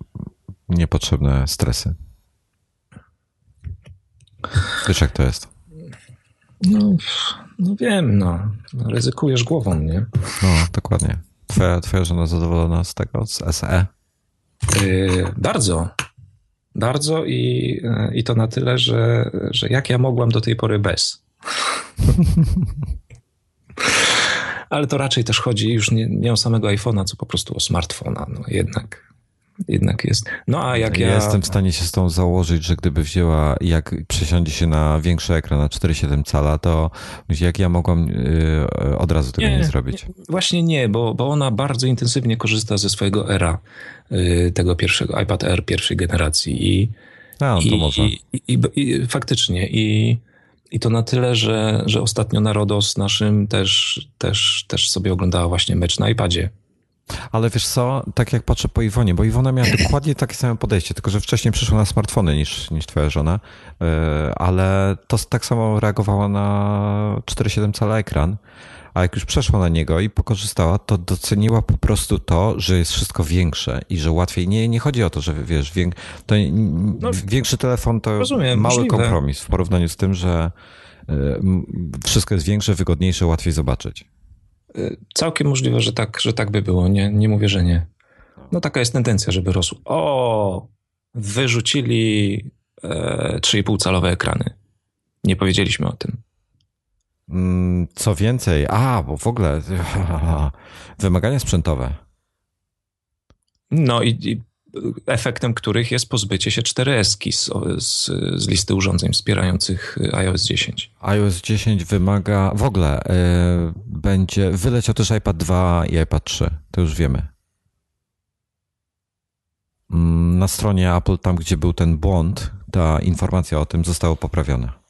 niepotrzebne stresy. Wiesz jak to jest? No, no wiem, no. Ryzykujesz głową, nie? No, dokładnie. Twoja, twoja żona zadowolona z tego, z E? SE? Yy, bardzo. Bardzo i, yy, i to na tyle, że, że jak ja mogłam do tej pory bez. *laughs* Ale to raczej też chodzi już nie, nie o samego iPhone'a, co po prostu o smartfona. No jednak, jednak jest. No a jak ja... ja... Jestem w stanie się z tą założyć, że gdyby wzięła, jak przesiądzie się na większy ekran, na 4,7 cala, to jak ja mogłam yy, od razu tego nie, nie zrobić? Nie, właśnie nie, bo, bo ona bardzo intensywnie korzysta ze swojego era, yy, tego pierwszego, iPad Air pierwszej generacji i to i, może. I, i, i, faktycznie i i to na tyle, że, że ostatnio na Rodos naszym też, też, też sobie oglądała właśnie mecz na iPadzie. Ale wiesz co, tak jak patrzę po Iwonie, bo Iwona miała dokładnie takie same podejście, tylko że wcześniej przyszła na smartfony niż, niż twoja żona, ale to tak samo reagowała na 4,7 cala ekran, a jak już przeszła na niego i pokorzystała, to doceniła po prostu to, że jest wszystko większe i że łatwiej. Nie, nie chodzi o to, że wiesz, wiek, to no, większy telefon to rozumiem, mały możliwe. kompromis w porównaniu z tym, że wszystko jest większe, wygodniejsze, łatwiej zobaczyć. Całkiem możliwe, że tak, że tak by było. Nie, nie mówię, że nie. No taka jest tendencja, żeby rosło. O, wyrzucili e, 3,5 calowe ekrany. Nie powiedzieliśmy o tym. Mm, Co więcej, a, bo w ogóle *laughs* wymagania sprzętowe. No i, i efektem których jest pozbycie się 4S z, z, z, listy urządzeń wspierających iOS 10. iOS 10 wymaga, w ogóle y, będzie, wyleciał też iPad 2 i iPad 3, to już wiemy. Mm, Na stronie Apple, tam gdzie był ten błąd, ta informacja o tym została poprawiona.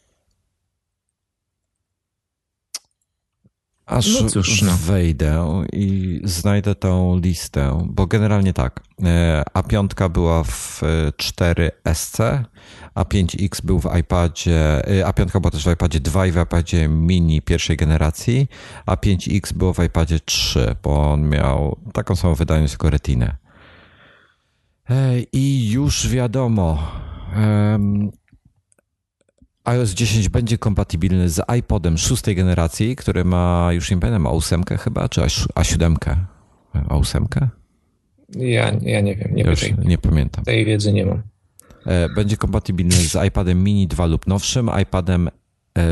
Aż no cóż, no. wejdę i znajdę tą listę, bo generalnie tak. A5 była w 4SC, A5X był w iPadzie, A5 była też w iPadzie 2 i w iPadzie mini pierwszej generacji, A5X było w iPadzie 3, bo on miał taką samą wydajność jako Retinę. I już wiadomo, iOS 10 będzie kompatybilny z iPodem szóstej generacji, który ma, już nie pamiętam, A8 chyba, czy A7? A8? Ja, ja nie wiem, nie, już nie pamiętam. Tej wiedzy nie mam. Będzie kompatybilny z iPadem mini 2 lub nowszym, iPadem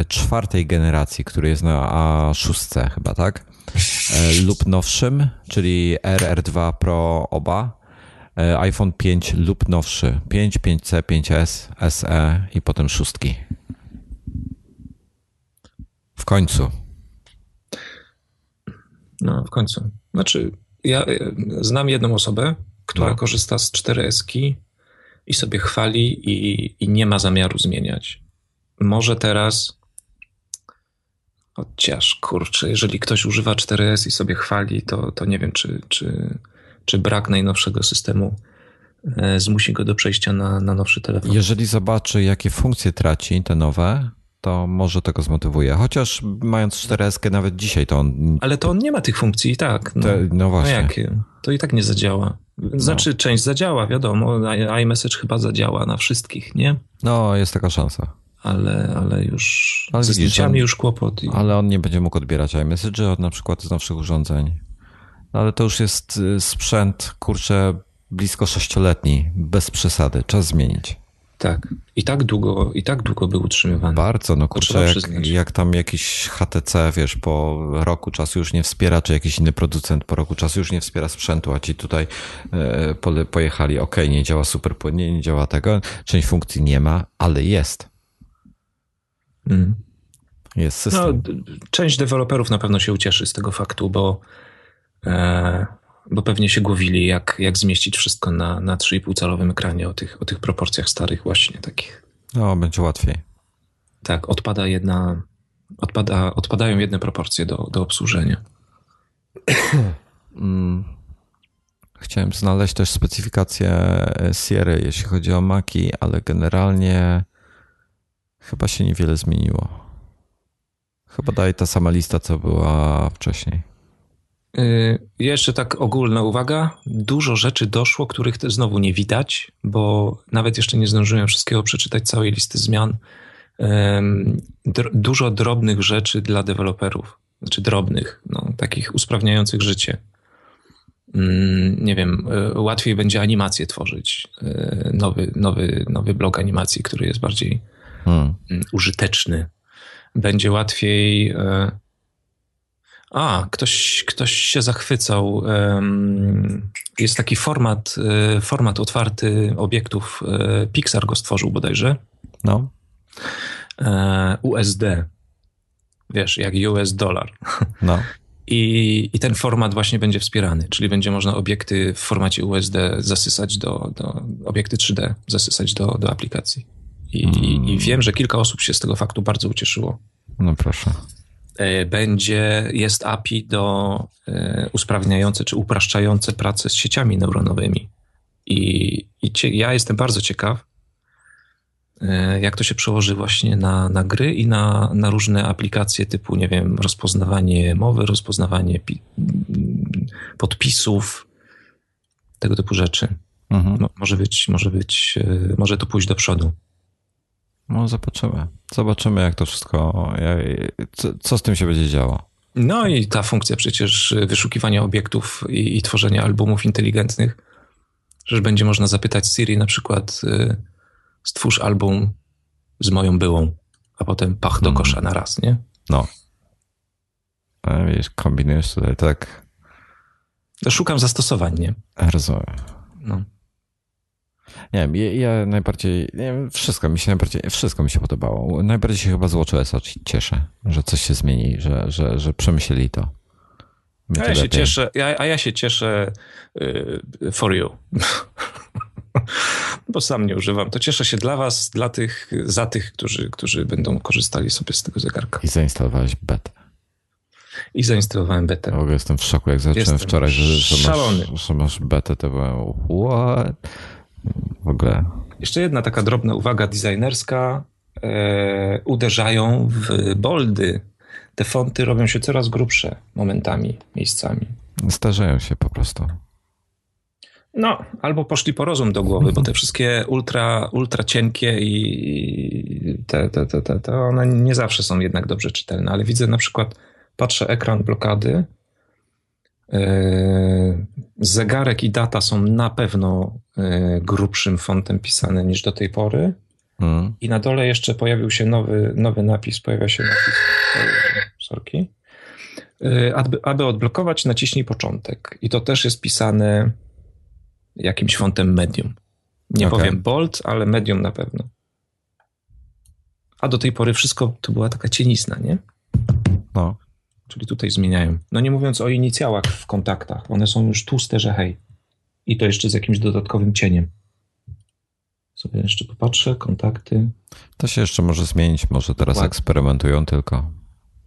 czwartej generacji, który jest na A6 chyba, tak? lub nowszym, czyli RR2 Pro oba, iPhone 5 lub nowszy, 5, 5C, 5S, SE i potem szóstki. W końcu. No, w końcu. Znaczy, ja znam jedną osobę, która no. korzysta z 4S i sobie chwali i, i nie ma zamiaru zmieniać. Może teraz chociaż kurczę, jeżeli ktoś używa 4S i sobie chwali, to, to nie wiem, czy, czy, czy brak najnowszego systemu zmusi go do przejścia na, na nowszy telefon. Jeżeli zobaczy, jakie funkcje traci te nowe, to może tego zmotywuje. Chociaż mając 4S nawet dzisiaj to on... Ale to on nie ma tych funkcji i tak. No, te, no właśnie. No jakie? To i tak nie zadziała. Znaczy no. część zadziała, wiadomo. iMessage chyba zadziała na wszystkich, nie? No, jest taka szansa. Ale, ale już ale ze zdjęciami już kłopot. I... Ale on nie będzie mógł odbierać iMessage od na przykład z nowszych urządzeń. No, ale to już jest y, sprzęt, kurczę, blisko sześcioletni, bez przesady. Czas zmienić. Tak. I tak długo, i tak długo był utrzymywany. Bardzo, no kurczę, jak, jak, tam jakiś HTC, wiesz, po roku czasu już nie wspiera, czy jakiś inny producent po roku czasu już nie wspiera sprzętu, a ci tutaj e, pojechali, ok, nie działa super płynnie, nie działa tego, część funkcji nie ma, ale jest. Mm. Jest system. No, część deweloperów na pewno się ucieszy z tego faktu, bo e, bo pewnie się głowili, jak, jak zmieścić wszystko na, na 3,5 calowym ekranie o tych, o tych proporcjach starych właśnie takich. No, będzie łatwiej. Tak, odpada jedna, odpada, odpadają jedne proporcje do, do obsłużenia. *clears throat* Mm. Chciałem znaleźć też specyfikację Sierra, jeśli chodzi o Maki, ale generalnie chyba się niewiele zmieniło. Chyba daje ta sama lista, co była wcześniej. Y, jeszcze tak ogólna uwaga. Dużo rzeczy doszło, których znowu nie widać, bo nawet jeszcze nie zdążyłem wszystkiego przeczytać, całej listy zmian. Dużo drobnych rzeczy dla deweloperów, znaczy drobnych, no, takich usprawniających życie. Mm, nie wiem, y, łatwiej będzie animację tworzyć. Y, nowy, nowy, nowy blok animacji, który jest bardziej hmm. Mm, użyteczny. Będzie łatwiej a, ktoś, ktoś się zachwycał. Jest taki format, e, format otwarty obiektów. E, Pixar go stworzył bodajże. No. E, USD. Wiesz, jak US dollar. *laughs* No. I, I ten format właśnie będzie wspierany, czyli będzie można obiekty w formacie USD zasysać do, do obiekty 3D, zasysać do, do aplikacji. I, mm. i, I wiem, że kilka osób się z tego faktu bardzo ucieszyło. No proszę. E, będzie, jest API do e, usprawniające czy upraszczające pracę z sieciami neuronowymi. I, i cie, ja jestem bardzo ciekaw, e, jak to się przełoży właśnie na, na gry i na, na różne aplikacje typu, nie wiem, rozpoznawanie mowy, rozpoznawanie pi, podpisów, tego typu rzeczy. Mhm. Może być, może być, może to pójść do przodu. No, zobaczymy. Zobaczymy, jak to wszystko, co, co z tym się będzie działo. No i ta funkcja przecież wyszukiwania obiektów i, i, tworzenia albumów inteligentnych, że będzie można zapytać Siri na przykład y, stwórz album z moją byłą, a potem pach do hmm. kosza na raz, nie? No. A wiesz, kombinujesz tutaj tak. Szukam zastosowań, nie? Rozumiem. No. Nie wiem, ja, ja najbardziej, nie wiem, wszystko mi się najbardziej, wszystko mi się podobało. Najbardziej się chyba z WatchOS cieszę, że coś się zmieni, że, że, że przemyśleli to. A ja, się cieszę, ja, a ja się cieszę y, for you. *laughs* Bo sam nie używam. To cieszę się dla was, dla tych, za tych, którzy, którzy będą korzystali sobie z tego zegarka. I zainstalowałeś betę. I zainstalowałem betę. Ogóle jestem w szoku, jak zacząłem wczoraj, że, że, masz, że masz betę, to byłem what? W ogóle. Jeszcze jedna taka drobna uwaga designerska. E, uderzają w boldy. Te fonty robią się coraz grubsze momentami, miejscami. Starzeją się po prostu. No, albo poszli po rozum do głowy, bo te wszystkie ultra, ultra cienkie i te, te, te, te, one nie zawsze są jednak dobrze czytelne, ale widzę na przykład, patrzę ekran blokady, zegarek i data są na pewno e, grubszym fontem pisane niż do tej pory. Hmm. I na dole jeszcze pojawił się nowy, nowy napis, pojawia się napis, sorki. E, aby, aby odblokować, naciśnij początek. I to też jest pisane jakimś fontem medium. Nie okay. powiem bold, ale medium na pewno. A do tej pory wszystko to była taka cienizna, nie? No. Czyli tutaj zmieniają. No nie mówiąc o inicjałach w kontaktach. One są już tłuste, że hej. I to jeszcze z jakimś dodatkowym cieniem. Sobie jeszcze popatrzę, kontakty. To się jeszcze może zmienić, może teraz Dokładnie. eksperymentują tylko.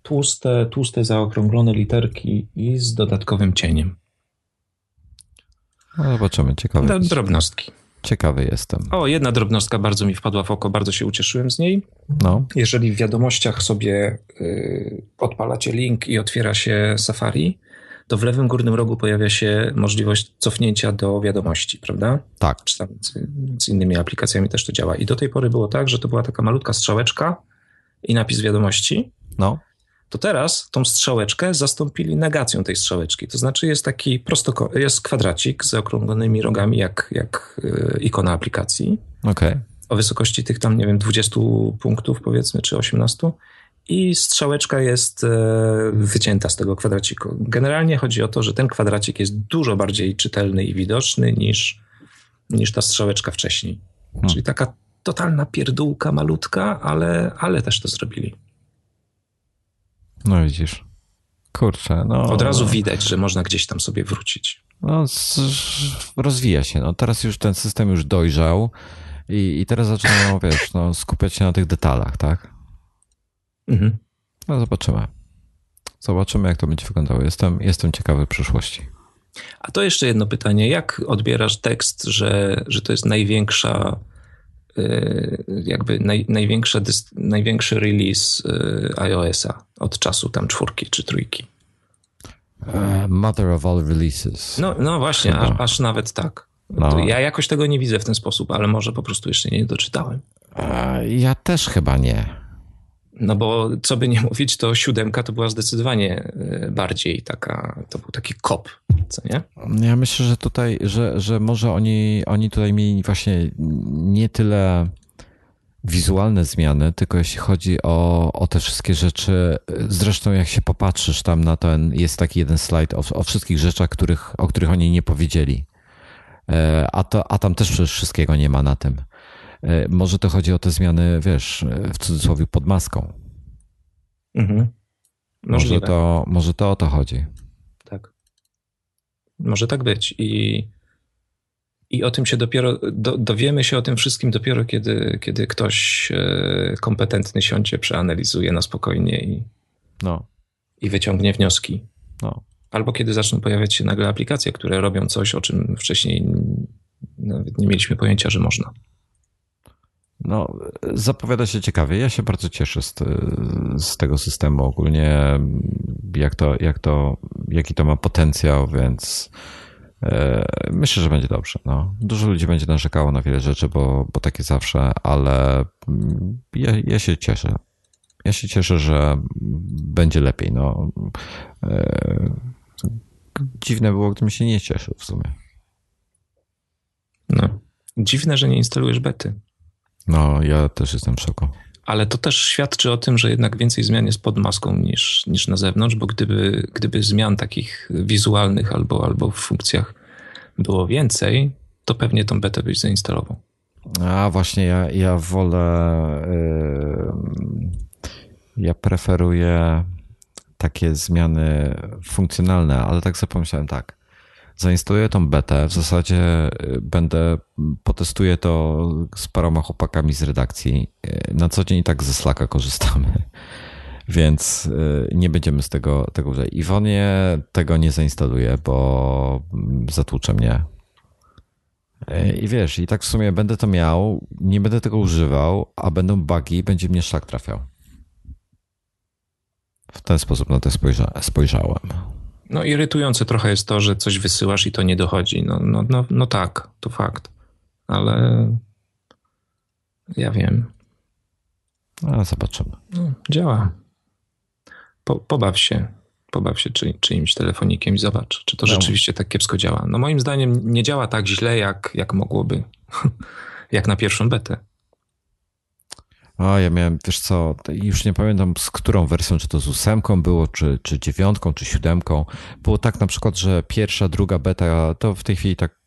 Tłuste, tłuste, zaokrąglone literki i z dodatkowym cieniem. No zobaczymy, ciekawe. Drobnostki. Ciekawy jestem. O, jedna drobnostka bardzo mi wpadła w oko, bardzo się ucieszyłem z niej. No. Jeżeli w wiadomościach sobie y, odpalacie link i otwiera się Safari, to w lewym górnym rogu pojawia się możliwość cofnięcia do wiadomości, prawda? Tak. Czy tam z, z innymi aplikacjami też to działa. I do tej pory było tak, że to była taka malutka strzałeczka i napis wiadomości. No to teraz tą strzałeczkę zastąpili negacją tej strzałeczki. To znaczy jest taki prosto, jest kwadracik z okrąglonymi rogami jak, jak e, ikona aplikacji. Okay. o wysokości tych tam, nie wiem, 20 punktów powiedzmy, czy 18 i strzałeczka jest e, wycięta z tego kwadraciku. Generalnie chodzi o to, że ten kwadracik jest dużo bardziej czytelny i widoczny niż, niż ta strzałeczka wcześniej. Hmm. Czyli taka totalna pierdółka malutka, ale, ale też to zrobili. No widzisz. Kurczę, no. Od razu widać, że można gdzieś tam sobie wrócić. No, rozwija się. No, teraz już ten system już dojrzał i, i teraz zaczynają, *laughs* wiesz, no, skupiać się na tych detalach, tak? Mhm. No, zobaczymy. Zobaczymy, jak to będzie wyglądało. Jestem, jestem ciekawy przyszłości. A to jeszcze jedno pytanie. Jak odbierasz tekst, że, że to jest największa jakby naj, największa, największy release y, iOS-a od czasu tam czwórki czy trójki? Uh, mother of all releases. No, no właśnie, aż, aż, nawet tak. No. Ja jakoś tego nie widzę w ten sposób, ale może po prostu jeszcze nie doczytałem. Ja też chyba nie. No bo co by nie mówić, to siódemka to była zdecydowanie e, bardziej taka, to był taki kop, co nie? Ja myślę, że tutaj, że, że może oni, oni tutaj mieli właśnie nie tyle wizualne zmiany, tylko jeśli chodzi o, o te wszystkie rzeczy, zresztą jak się popatrzysz tam na ten, jest taki jeden slajd o, o wszystkich rzeczach, których, o których oni nie powiedzieli. E, a, to, a tam też przecież wszystkiego nie ma na tym. E, może to chodzi o te zmiany, wiesz, w cudzysłowie pod maską. Mhm. Może to, może to o to chodzi. Tak. Może tak być. I, i o tym się dopiero, do, dowiemy się o tym wszystkim dopiero, kiedy, kiedy ktoś e, kompetentny siądzie, przeanalizuje na spokojnie i, no. i wyciągnie wnioski. No. Albo kiedy zaczną pojawiać się nagle aplikacje, które robią coś, o czym wcześniej nawet nie mieliśmy pojęcia, że można. No, zapowiada się ciekawie. Ja się bardzo cieszę z, z tego systemu ogólnie, jak to, jak to, jaki to ma potencjał, więc e, myślę, że będzie dobrze. No. Dużo ludzi będzie narzekało na wiele rzeczy, bo, bo takie zawsze, ale ja, ja się cieszę. Ja się cieszę, że będzie lepiej. No. E, dziwne było, gdybym się nie cieszył w sumie. No. Dziwne, że nie instalujesz bety. No, ja też jestem w szoku. Ale to też świadczy o tym, że jednak więcej zmian jest pod maską niż, niż na zewnątrz, bo gdyby, gdyby zmian takich wizualnych albo, albo w funkcjach było więcej, to pewnie tą betę byś zainstalował. A właśnie, ja, ja wolę. Yy, ja preferuję takie zmiany funkcjonalne, ale tak pomyślałem tak zainstaluję tą betę, w zasadzie y, będę, potestuję to z paroma chłopakami z redakcji. Y, na co dzień i tak ze Slacka korzystamy, *laughs* więc y, nie będziemy z tego, tego używać. Iwonie tego nie zainstaluję, bo mm, zatłucze mnie. I wiesz, i tak w sumie będę to miał, nie będę tego używał, a będą bugi, będzie mnie szlak trafiał. W ten sposób na to spojrza spojrzałem. No irytujące trochę jest to, że coś wysyłasz i to nie dochodzi. No, no, no, no tak, to fakt. Ale ja wiem. No, zobaczymy. No, działa. Po, pobaw się. Pobaw się czy, czyimś telefonikiem i zobacz, czy to no. rzeczywiście tak kiepsko działa. No moim zdaniem nie działa tak źle, jak, jak mogłoby. *laughs* jak na pierwszą betę. O, ja miałem, wiesz co, już nie pamiętam z którą wersją, czy to z ósemką było, czy, czy dziewiątką, czy siódemką. Było tak na przykład, że pierwsza, druga beta, to w tej chwili tak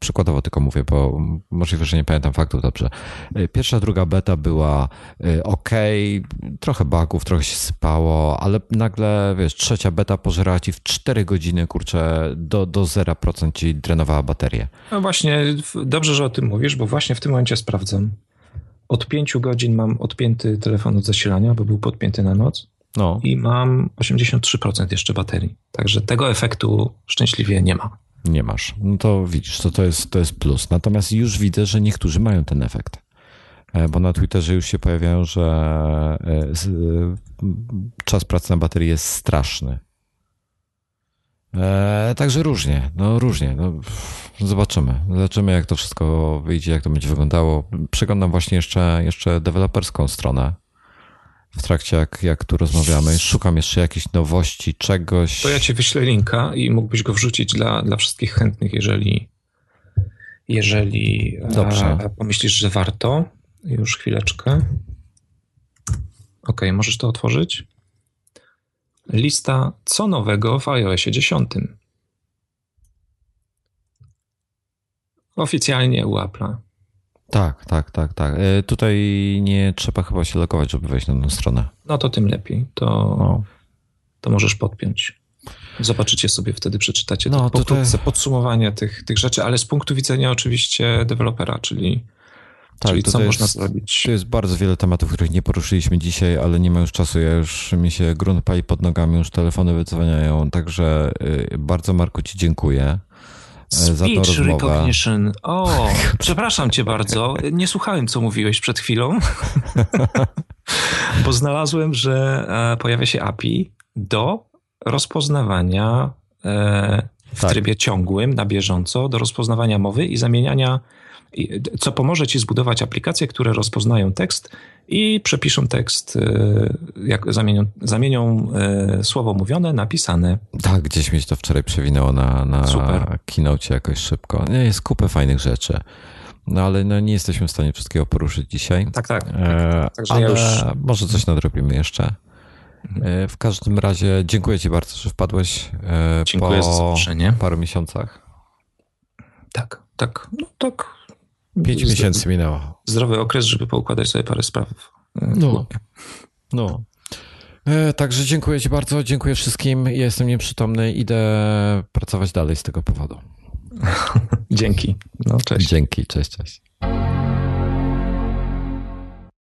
przykładowo tylko mówię, bo możliwe, że nie pamiętam faktów dobrze. Pierwsza, druga beta była y, ok, trochę bugów, trochę się sypało, ale nagle, wiesz, trzecia beta pożerała ci w 4 godziny, kurczę, do, do 0% ci drenowała baterię. No właśnie, dobrze, że o tym mówisz, bo właśnie w tym momencie sprawdzam. Od pięciu godzin mam odpięty telefon od zasilania, bo był podpięty na noc. No. I mam 83% jeszcze baterii. Także tego efektu szczęśliwie nie ma. Nie masz. No to widzisz, to, to, jest, to jest plus. Natomiast już widzę, że niektórzy mają ten efekt. E, bo na Twitterze już się pojawiają, że e, e, czas pracy na baterii jest straszny. także różnie, no różnie. No, Zobaczymy. Zobaczymy, jak to wszystko wyjdzie, jak to będzie wyglądało. Przeglądam właśnie jeszcze, jeszcze deweloperską stronę w trakcie, jak, jak tu rozmawiamy. Szukam jeszcze jakichś nowości, czegoś. To ja ci wyślę linka i mógłbyś go wrzucić dla, dla wszystkich chętnych, jeżeli, Jeżeli Dobrze. pomyślisz, że warto, już chwileczkę. Ok, możesz to otworzyć. Lista co nowego w iOSie 10. Oficjalnie u Apple'a. Tak, tak, tak, tak. E, tutaj nie trzeba chyba się logować, żeby wejść na tę stronę. No to tym lepiej. To, no. to możesz podpiąć. Zobaczycie sobie wtedy, przeczytacie no, tak tutaj... podsumowanie tych, tych rzeczy, ale z punktu widzenia oczywiście dewelopera, czyli, tak, czyli co można jest, zrobić. Tu jest bardzo wiele tematów, których nie poruszyliśmy dzisiaj, ale nie ma już czasu. Ja już mi się grunt pali pod nogami, już telefony wydzwaniają, także y, bardzo Marku Ci dziękuję. E, Speech za recognition. O, *laughs* przepraszam cię bardzo. Nie słuchałem, co mówiłeś przed chwilą, *laughs* bo znalazłem, że e, pojawia się API do rozpoznawania e, w tak. trybie ciągłym, na bieżąco, do rozpoznawania mowy i zamieniania, co pomoże ci zbudować aplikacje, które rozpoznają tekst i przepiszą tekst, e, jak zamienią, zamienią e, słowo mówione na pisane. Tak, gdzieś mi to wczoraj przewinęło na, na Super. keynote jakoś szybko. Nie, jest kupę fajnych rzeczy. No ale no, nie jesteśmy w stanie wszystkiego poruszyć dzisiaj. Tak, tak. E, Także ale ja już... może coś nadrobimy jeszcze. Mhm. W każdym razie dziękuję Ci bardzo, że wpadłeś dziękuję po za zaproszenie. paru miesiącach. Tak, tak, no tak. Pięć miesięcy minęło. Zdrowy okres, żeby poukładać sobie parę spraw. No, no. E, także dziękuję Ci bardzo, dziękuję wszystkim. Ja jestem nieprzytomny, idę pracować dalej z tego powodu. *laughs* Dzięki. No, cześć. Dzięki, cześć, cześć.